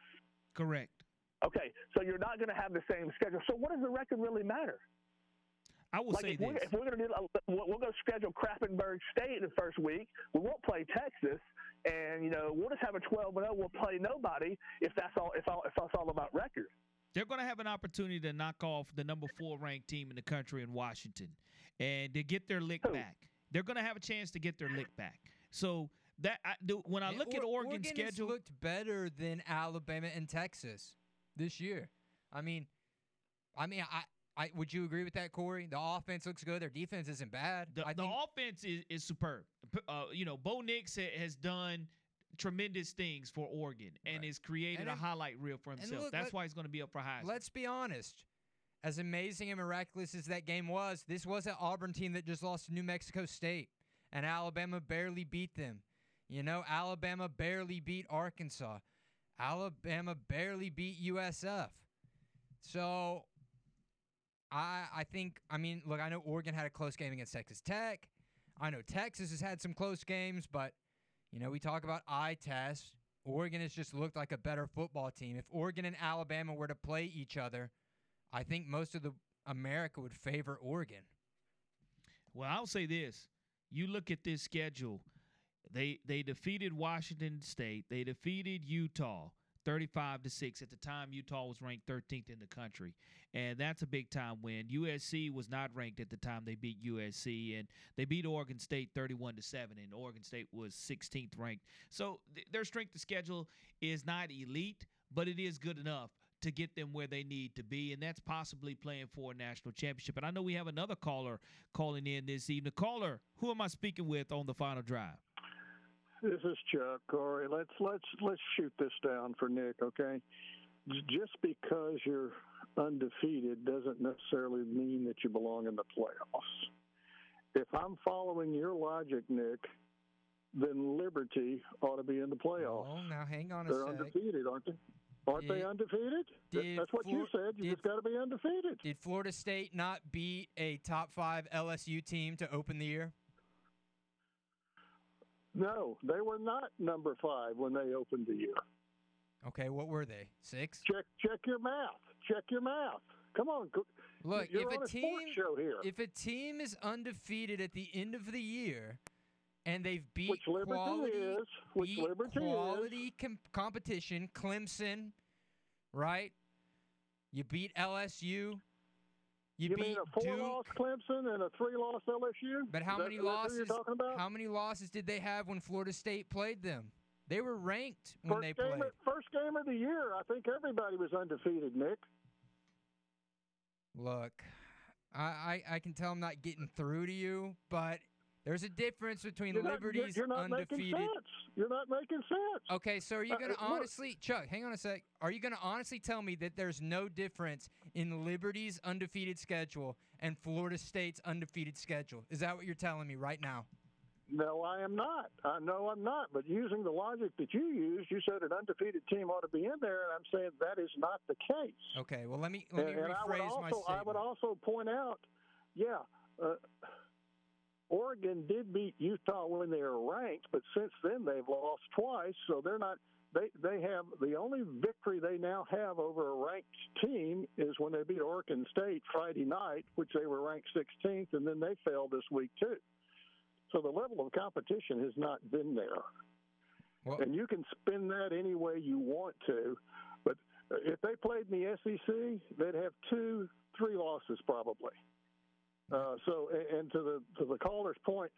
Correct. Okay, so you're not going to have the same schedule. So what does the record really matter? I will like say if we're, this. if we're going to do, we're going to schedule Krappenberg State in the first week. We won't play Texas, and you know we'll just have a 12 and 0. We'll play nobody if that's all. If all if that's all about record. They're going to have an opportunity to knock off the number four ranked team in the country in Washington, and to get their lick back. They're going to have a chance to get their lick back. So that I, do, when I Yeah, look at Or- Oregon's Oregon schedule, looked better than Alabama and Texas this year. I mean, I mean, I, I would you agree with that, Corey? The offense looks good. Their defense isn't bad. the, the offense is, is superb. Uh, you know, Bo Nix ha- has done tremendous things for Oregon and has created And a if- highlight reel for himself. look, That's let- why he's going to be up for Heisman. let's be honest. As amazing and miraculous as that game was, this was an Auburn team that just lost to New Mexico State, and Alabama barely beat them. You know, Alabama barely beat Arkansas. Alabama barely beat USF. So I I think I mean, look, I know Oregon had a close game against Texas Tech. I know Texas has had some close games, but you know, we talk about eye test. Oregon has just looked like a better football team. If Oregon and Alabama were to play each other, I think most of the America would favor Oregon. Well, I'll say this: you look at this schedule. They they defeated Washington State. They defeated Utah, thirty-five to six. At the time, Utah was ranked thirteenth in the country, and that's a big time win. USC was not ranked at the time they beat USC, and they beat Oregon State thirty-one to seven, and Oregon State was sixteenth ranked. So th- their strength of schedule is not elite, but it is good enough to get them where they need to be, and that's possibly playing for a national championship. And I know we have another caller calling in this evening. Caller, who am I speaking with on the final drive? This is Chuck Corey. Let's let's let's shoot this down for Nick, okay? Just because you're undefeated doesn't necessarily mean that you belong in the playoffs. If I'm following your logic, Nick, then Liberty ought to be in the playoffs. Oh, now hang on a They're sec. undefeated, aren't they? Aren't they undefeated? Did That's what you said. You did- just got to be undefeated. Did Florida State not beat a top five LSU team to open the year? No, they were not number five when they opened the year. Okay, what were they? Six? Check check your math. Check your math. Come on. Look, you're if on a a team show here. if a team is undefeated at the end of the year and they've beat Which Liberty quality, is, which beat Liberty is. com- competition, Clemson, right? You beat LSU. You, You beat mean a four-loss Clemson and a three-loss LSU? But how Is many losses? you're talking about? How many losses did they have when Florida State played them? They were ranked when First they played. of, first game of the year, I think everybody was undefeated, Nick. Look, I, I I can tell I'm not getting through to you, but there's a difference between You're not, you're- you're not making undefeated. sense. You're not making sense. Okay, so are you going to uh, look. honestly, Chuck? Hang on a sec. Are you going to honestly tell me that there's no difference in Liberty's undefeated schedule and Florida State's undefeated schedule? Is that what you're telling me right now? No, I am not. I know I'm not. But using the logic that you used, you said an undefeated team ought to be in there, and I'm saying that is not the case. Okay, well let me let me and, and I would rephrase also, my I would also point out, yeah, uh, Oregon did beat Utah when they were ranked, but since then they've lost twice, so they're not. They they have the only victory they now have over a ranked team is when they beat Oregon State Friday night, which they were ranked 16th, and then they fell this week too. So the level of competition has not been there. and you can spin that any way you want to, but if they played in the SEC, they'd have two, three losses probably. Uh, so, and to the to the caller's point,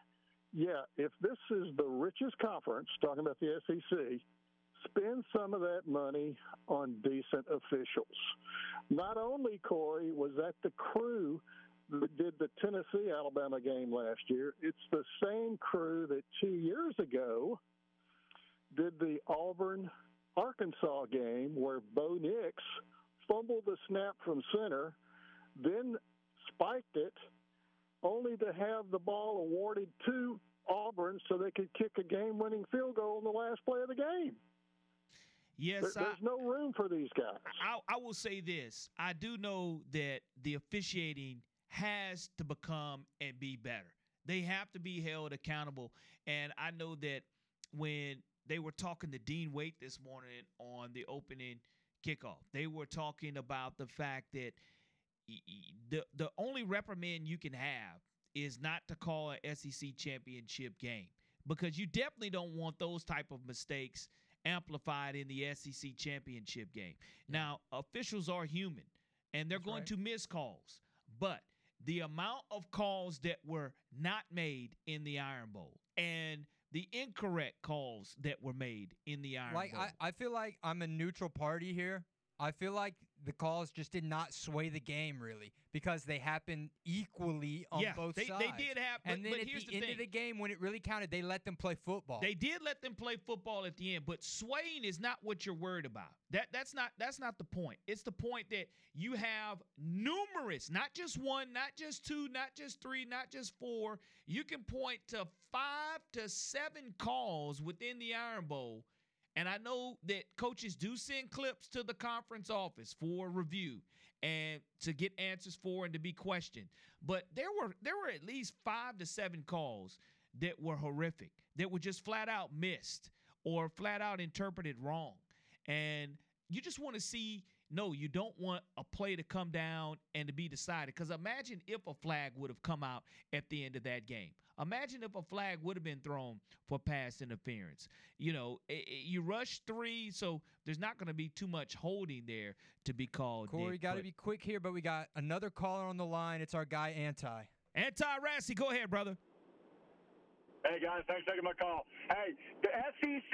yeah, if this is the richest conference, talking about the SEC, spend some of that money on decent officials. Not only Corey was that the crew that did the Tennessee Alabama game last year, it's the same crew that two years ago did the Auburn Arkansas game where Bo Nix fumbled the snap from center, then spiked it, only to have the ball awarded to Auburn so they could kick a game winning field goal in the last play of the game. Yes, There- I, there's no room for these guys. I, I will say this. I do know that the officiating has to become and be better. They have to be held accountable. And I know that when they were talking to Dean Waite this morning on the opening kickoff, they were talking about the fact that the the only reprimand you can have is not to call a SEC championship game because you definitely don't want those type of mistakes amplified in the SEC championship game. Now, officials are human and they're going to miss calls, but the amount of calls that were not made in the Iron Bowl and the incorrect calls that were made in the Iron like Bowl. I, I feel like I'm a neutral party here. I feel like the calls just did not sway the game really because they happened equally on Yeah, both they- sides. they did but- and then but at here's the, the end thing. of the game, when it really counted, they let them play football. They did let them play football at the end, but swaying is not what you're worried about. That that's not that's not the point. It's the point that you have numerous, not just one, not just two, not just three, not just four. You can point to five to seven calls within the Iron Bowl. And I know that coaches do send clips to the conference office for review and to get answers for and to be questioned. But there were there were at least 5 to 7 calls that were horrific, that were just flat out missed or flat out interpreted wrong. And you just want to see no, you don't want a play to come down and to be decided. Because imagine if a flag would have come out at the end of that game. Imagine if a flag would have been thrown for pass interference. You know, i- i- you rush three, so there's not going to be too much holding there to be called. Corey, got to be quick here, but we got another caller on the line. It's our guy Anti. Anti Rassy, go ahead, brother. Hey guys, thanks for taking my call. Hey, the SEC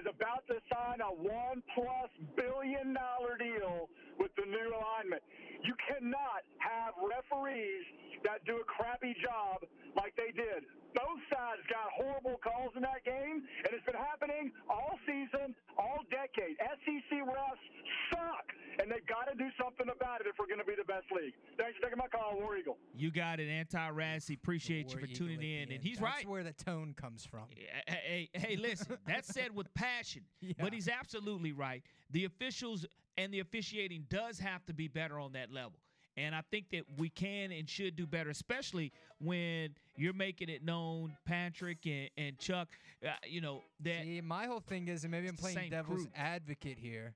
is about to sign a one plus billion dollar deal with the new alignment. You cannot have referees that do a crappy job like they did. Both sides got horrible calls in that game, and it's been happening all season, all decade. SEC refs suck, and they've got to do something about it if we're going to be the best league. Thanks for taking my call, War Eagle. You got it, Anti Rassy. Appreciate you for tuning in. And he's That's right. where the tone comes from. Hey, hey, hey, listen, that's said with passion, but he's absolutely right. The officials and the officiating does have to be better on that level. And I think that we can and should do better, especially when you're making it known, Patrick and, and Chuck, uh, you know, that. See, my whole thing is, and maybe I'm playing devil's crew. advocate here.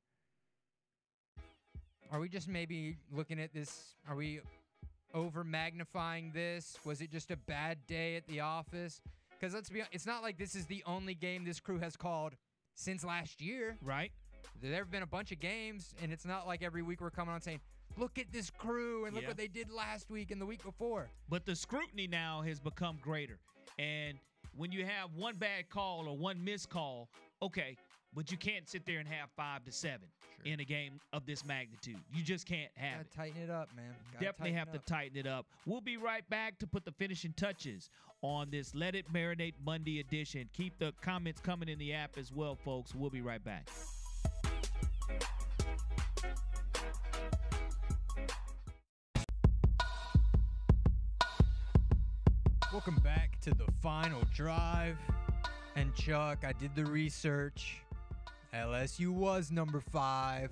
Are we just maybe looking at this? Are we over magnifying this? Was it just a bad day at the office? Because let's be honest, it's not like this is the only game this crew has called since last year. Right. There have been a bunch of games, and it's not like every week we're coming on saying, look at this crew and look Yeah. what they did last week and the week before. But the scrutiny now has become greater. And when you have one bad call or one missed call, okay, but you can't sit there and have five to seven in a game of this magnitude. You just can't have Gotta it. tighten it up, man. Gotta Definitely have to tighten it up. We'll be right back to put the finishing touches on this Let It Marinate Monday edition. Keep the comments coming in the app as well, folks. We'll be right back. Welcome back to the final drive. And Chuck, I did the research. LSU was number five.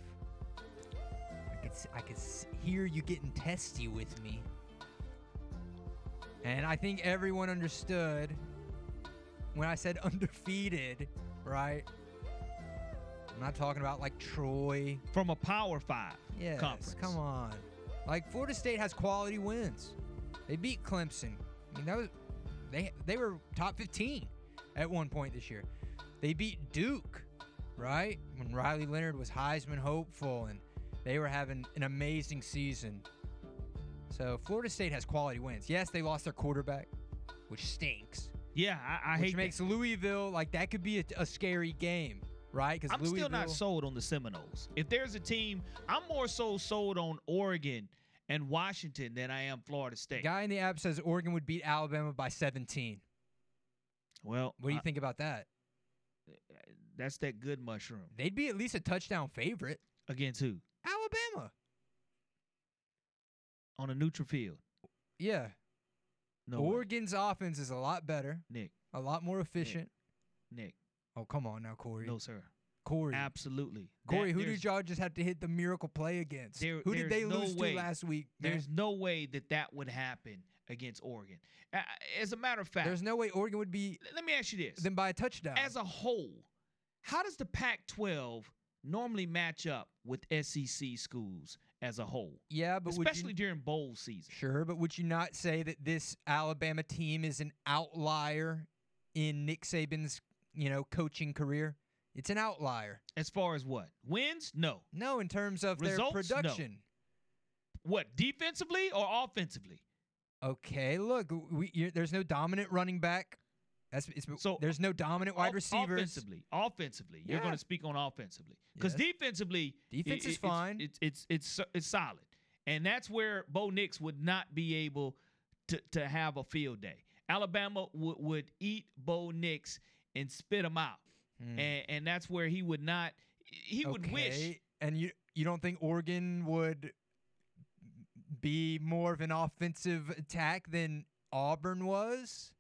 I could I could hear you getting testy with me. And I think everyone understood when I said undefeated, right? I'm not talking about like Troy. From a Power Five Yes, conference. come on. Like Florida State has quality wins. They beat Clemson. I mean that was they they were top 15 at one point this year. They beat Duke, right? When Riley Leonard was Heisman hopeful and they were having an amazing season. So Florida State has quality wins. Yes, they lost their quarterback, which stinks. Yeah, I, I which hate makes that. Louisville like that could be a, a scary game, right? Because I'm still not sold on the Seminoles. If there's a team, I'm more so sold on Oregon and Washington than I am Florida State. Guy in the app says Oregon would beat Alabama by 17. Well, What do you I- think about that? That's that good mushroom. They'd be at least a touchdown favorite. Against who? Alabama. On a neutral field. Yeah. No way. Oregon's offense is a lot better, Nick. a lot more efficient. Nick. Oh, come on now, Corey. No, sir. Corey. Absolutely. Corey, That- who did y'all just have to hit the miracle play against? there- who did they no lose way- to last week? man? There's no way that that would happen against Oregon. Uh, As a matter of fact, There's no way Oregon would be let me ask you this. Then by a touchdown. As a whole, how does the Pac 12 normally match up with SEC schools as a whole? yeah, but Especially you, during bowl season. sure, but would you not say that this Alabama team is an outlier in Nick Saban's, you know, coaching career? It's an outlier. As far as what? Wins? No. No, in terms of Results? their No. production. What? Defensively or offensively? Okay, look, we, there's no dominant running back. That's So, there's no dominant wide receivers. Offensively, offensively, you're going to speak on offensively because Yes. defensively, Defense i- is fine. It's it's, it's it's it's solid, and that's where Bo Nix would not be able to to have a field day. Alabama would would eat Bo Nix and spit him out, Hmm. and and that's where he would not. He would wish. And you you don't think Oregon would be more of an offensive attack than Auburn was?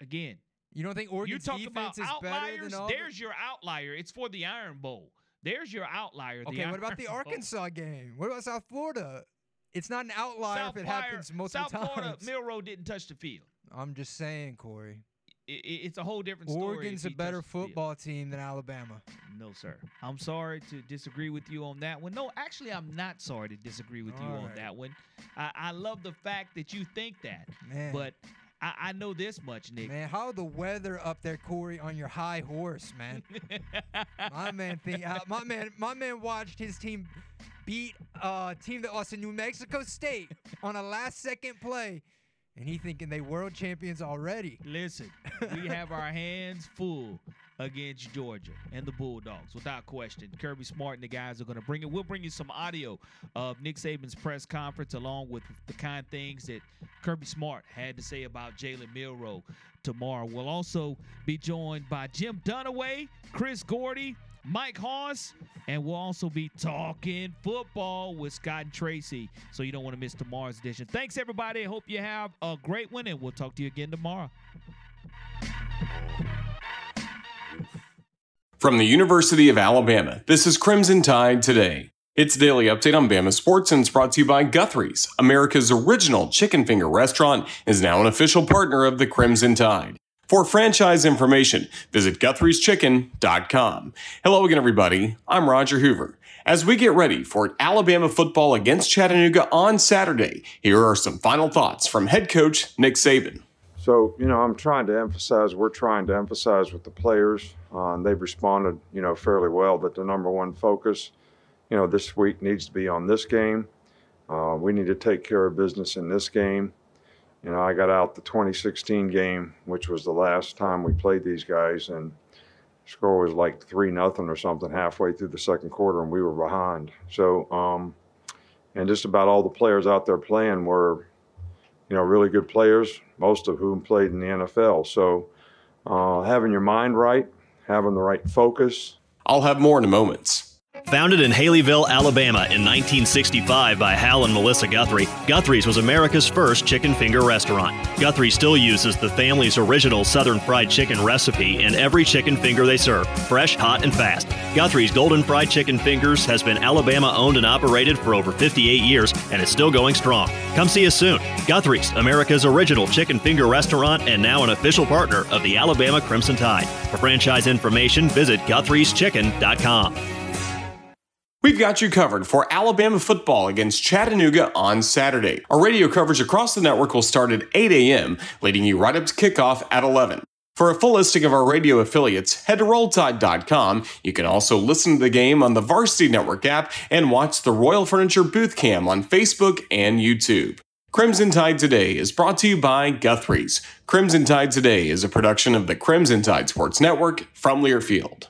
Again, You don't think you Oregon's talk defense about is better than Auburn? There's your outlier. It's for the Iron Bowl. There's your outlier. the okay, what about the Iron Bowl. Arkansas game? What about South Florida? It's not an outlier South if it Flyer- happens multiple South Florida, times. Milroe didn't touch the field. I'm just saying, Corey. I- I- it's a whole different story. Oregon's a better football team than Alabama. No, sir. I'm sorry to disagree with you on that one. No, actually, I'm not sorry to disagree with you All on that one. I, I love the fact that you think that, Man. but I, I know this much, Nick. Man, how the weather up there, Corey, on your high horse, man? my man think uh, my man my man watched his team beat a team that lost to New Mexico State on a last second play. And he thinking they world champions already. Listen, we have our hands full against Georgia and the Bulldogs, without question. Kirby Smart and the guys are going to bring it. We'll bring you some audio of Nick Saban's press conference along with the kind things that Kirby Smart had to say about Jalen Milroe tomorrow. We'll also be joined by Jim Dunaway, Chris Gordy, Mike Hoss, and we'll also be talking football with Scott and Tracy. So you don't want to miss tomorrow's edition. Thanks, everybody. Hope you have a great one, and we'll talk to you again tomorrow. From the University of Alabama, this is Crimson Tide Today. It's daily update on Bama sports and it's brought to you by Guthrie's, America's original chicken finger restaurant, is now an official partner of the Crimson Tide. For franchise information, visit guthrie'schicken.com. Hello again, everybody. I'm Roger Hoover. As we get ready for Alabama football against Chattanooga on Saturday, here are some final thoughts from head coach Nick Saban. So, you know, I'm trying to emphasize, we're trying to emphasize with the players, uh, and they've responded, you know, fairly well, But the number one focus, you know, this week needs to be on this game. Uh, we need to take care of business in this game. You know, I got out the 2016 game, which was the last time we played these guys, and score was like three nothing or something halfway through the second quarter, and we were behind. So, um, and just about all the players out there playing were, you know, really good players, most of whom played in the NFL. So, uh, having your mind right, having the right focus. I'll have more in a moment. Founded in Haleyville, Alabama in 1965 by Hal and Melissa Guthrie, Guthrie's was America's first chicken finger restaurant. Guthrie still uses the family's original Southern fried chicken recipe in every chicken finger they serve, fresh, hot, and fast. Guthrie's Golden Fried Chicken Fingers has been Alabama owned and operated for over 58 years and is still going strong. Come see us soon. Guthrie's, America's original chicken finger restaurant and now an official partner of the Alabama Crimson Tide. For franchise information, visit guthrie'schicken.com. We've got you covered for Alabama football against Chattanooga on Saturday. Our radio coverage across the network will start at 8 a.m., leading you right up to kickoff at 11. For a full listing of our radio affiliates, head to rolltide.com. You can also listen to the game on the Varsity Network app and watch the Royal Furniture Booth Cam on Facebook and YouTube. Crimson Tide Today is brought to you by Guthrie's. Crimson Tide Today is a production of the Crimson Tide Sports Network from Learfield.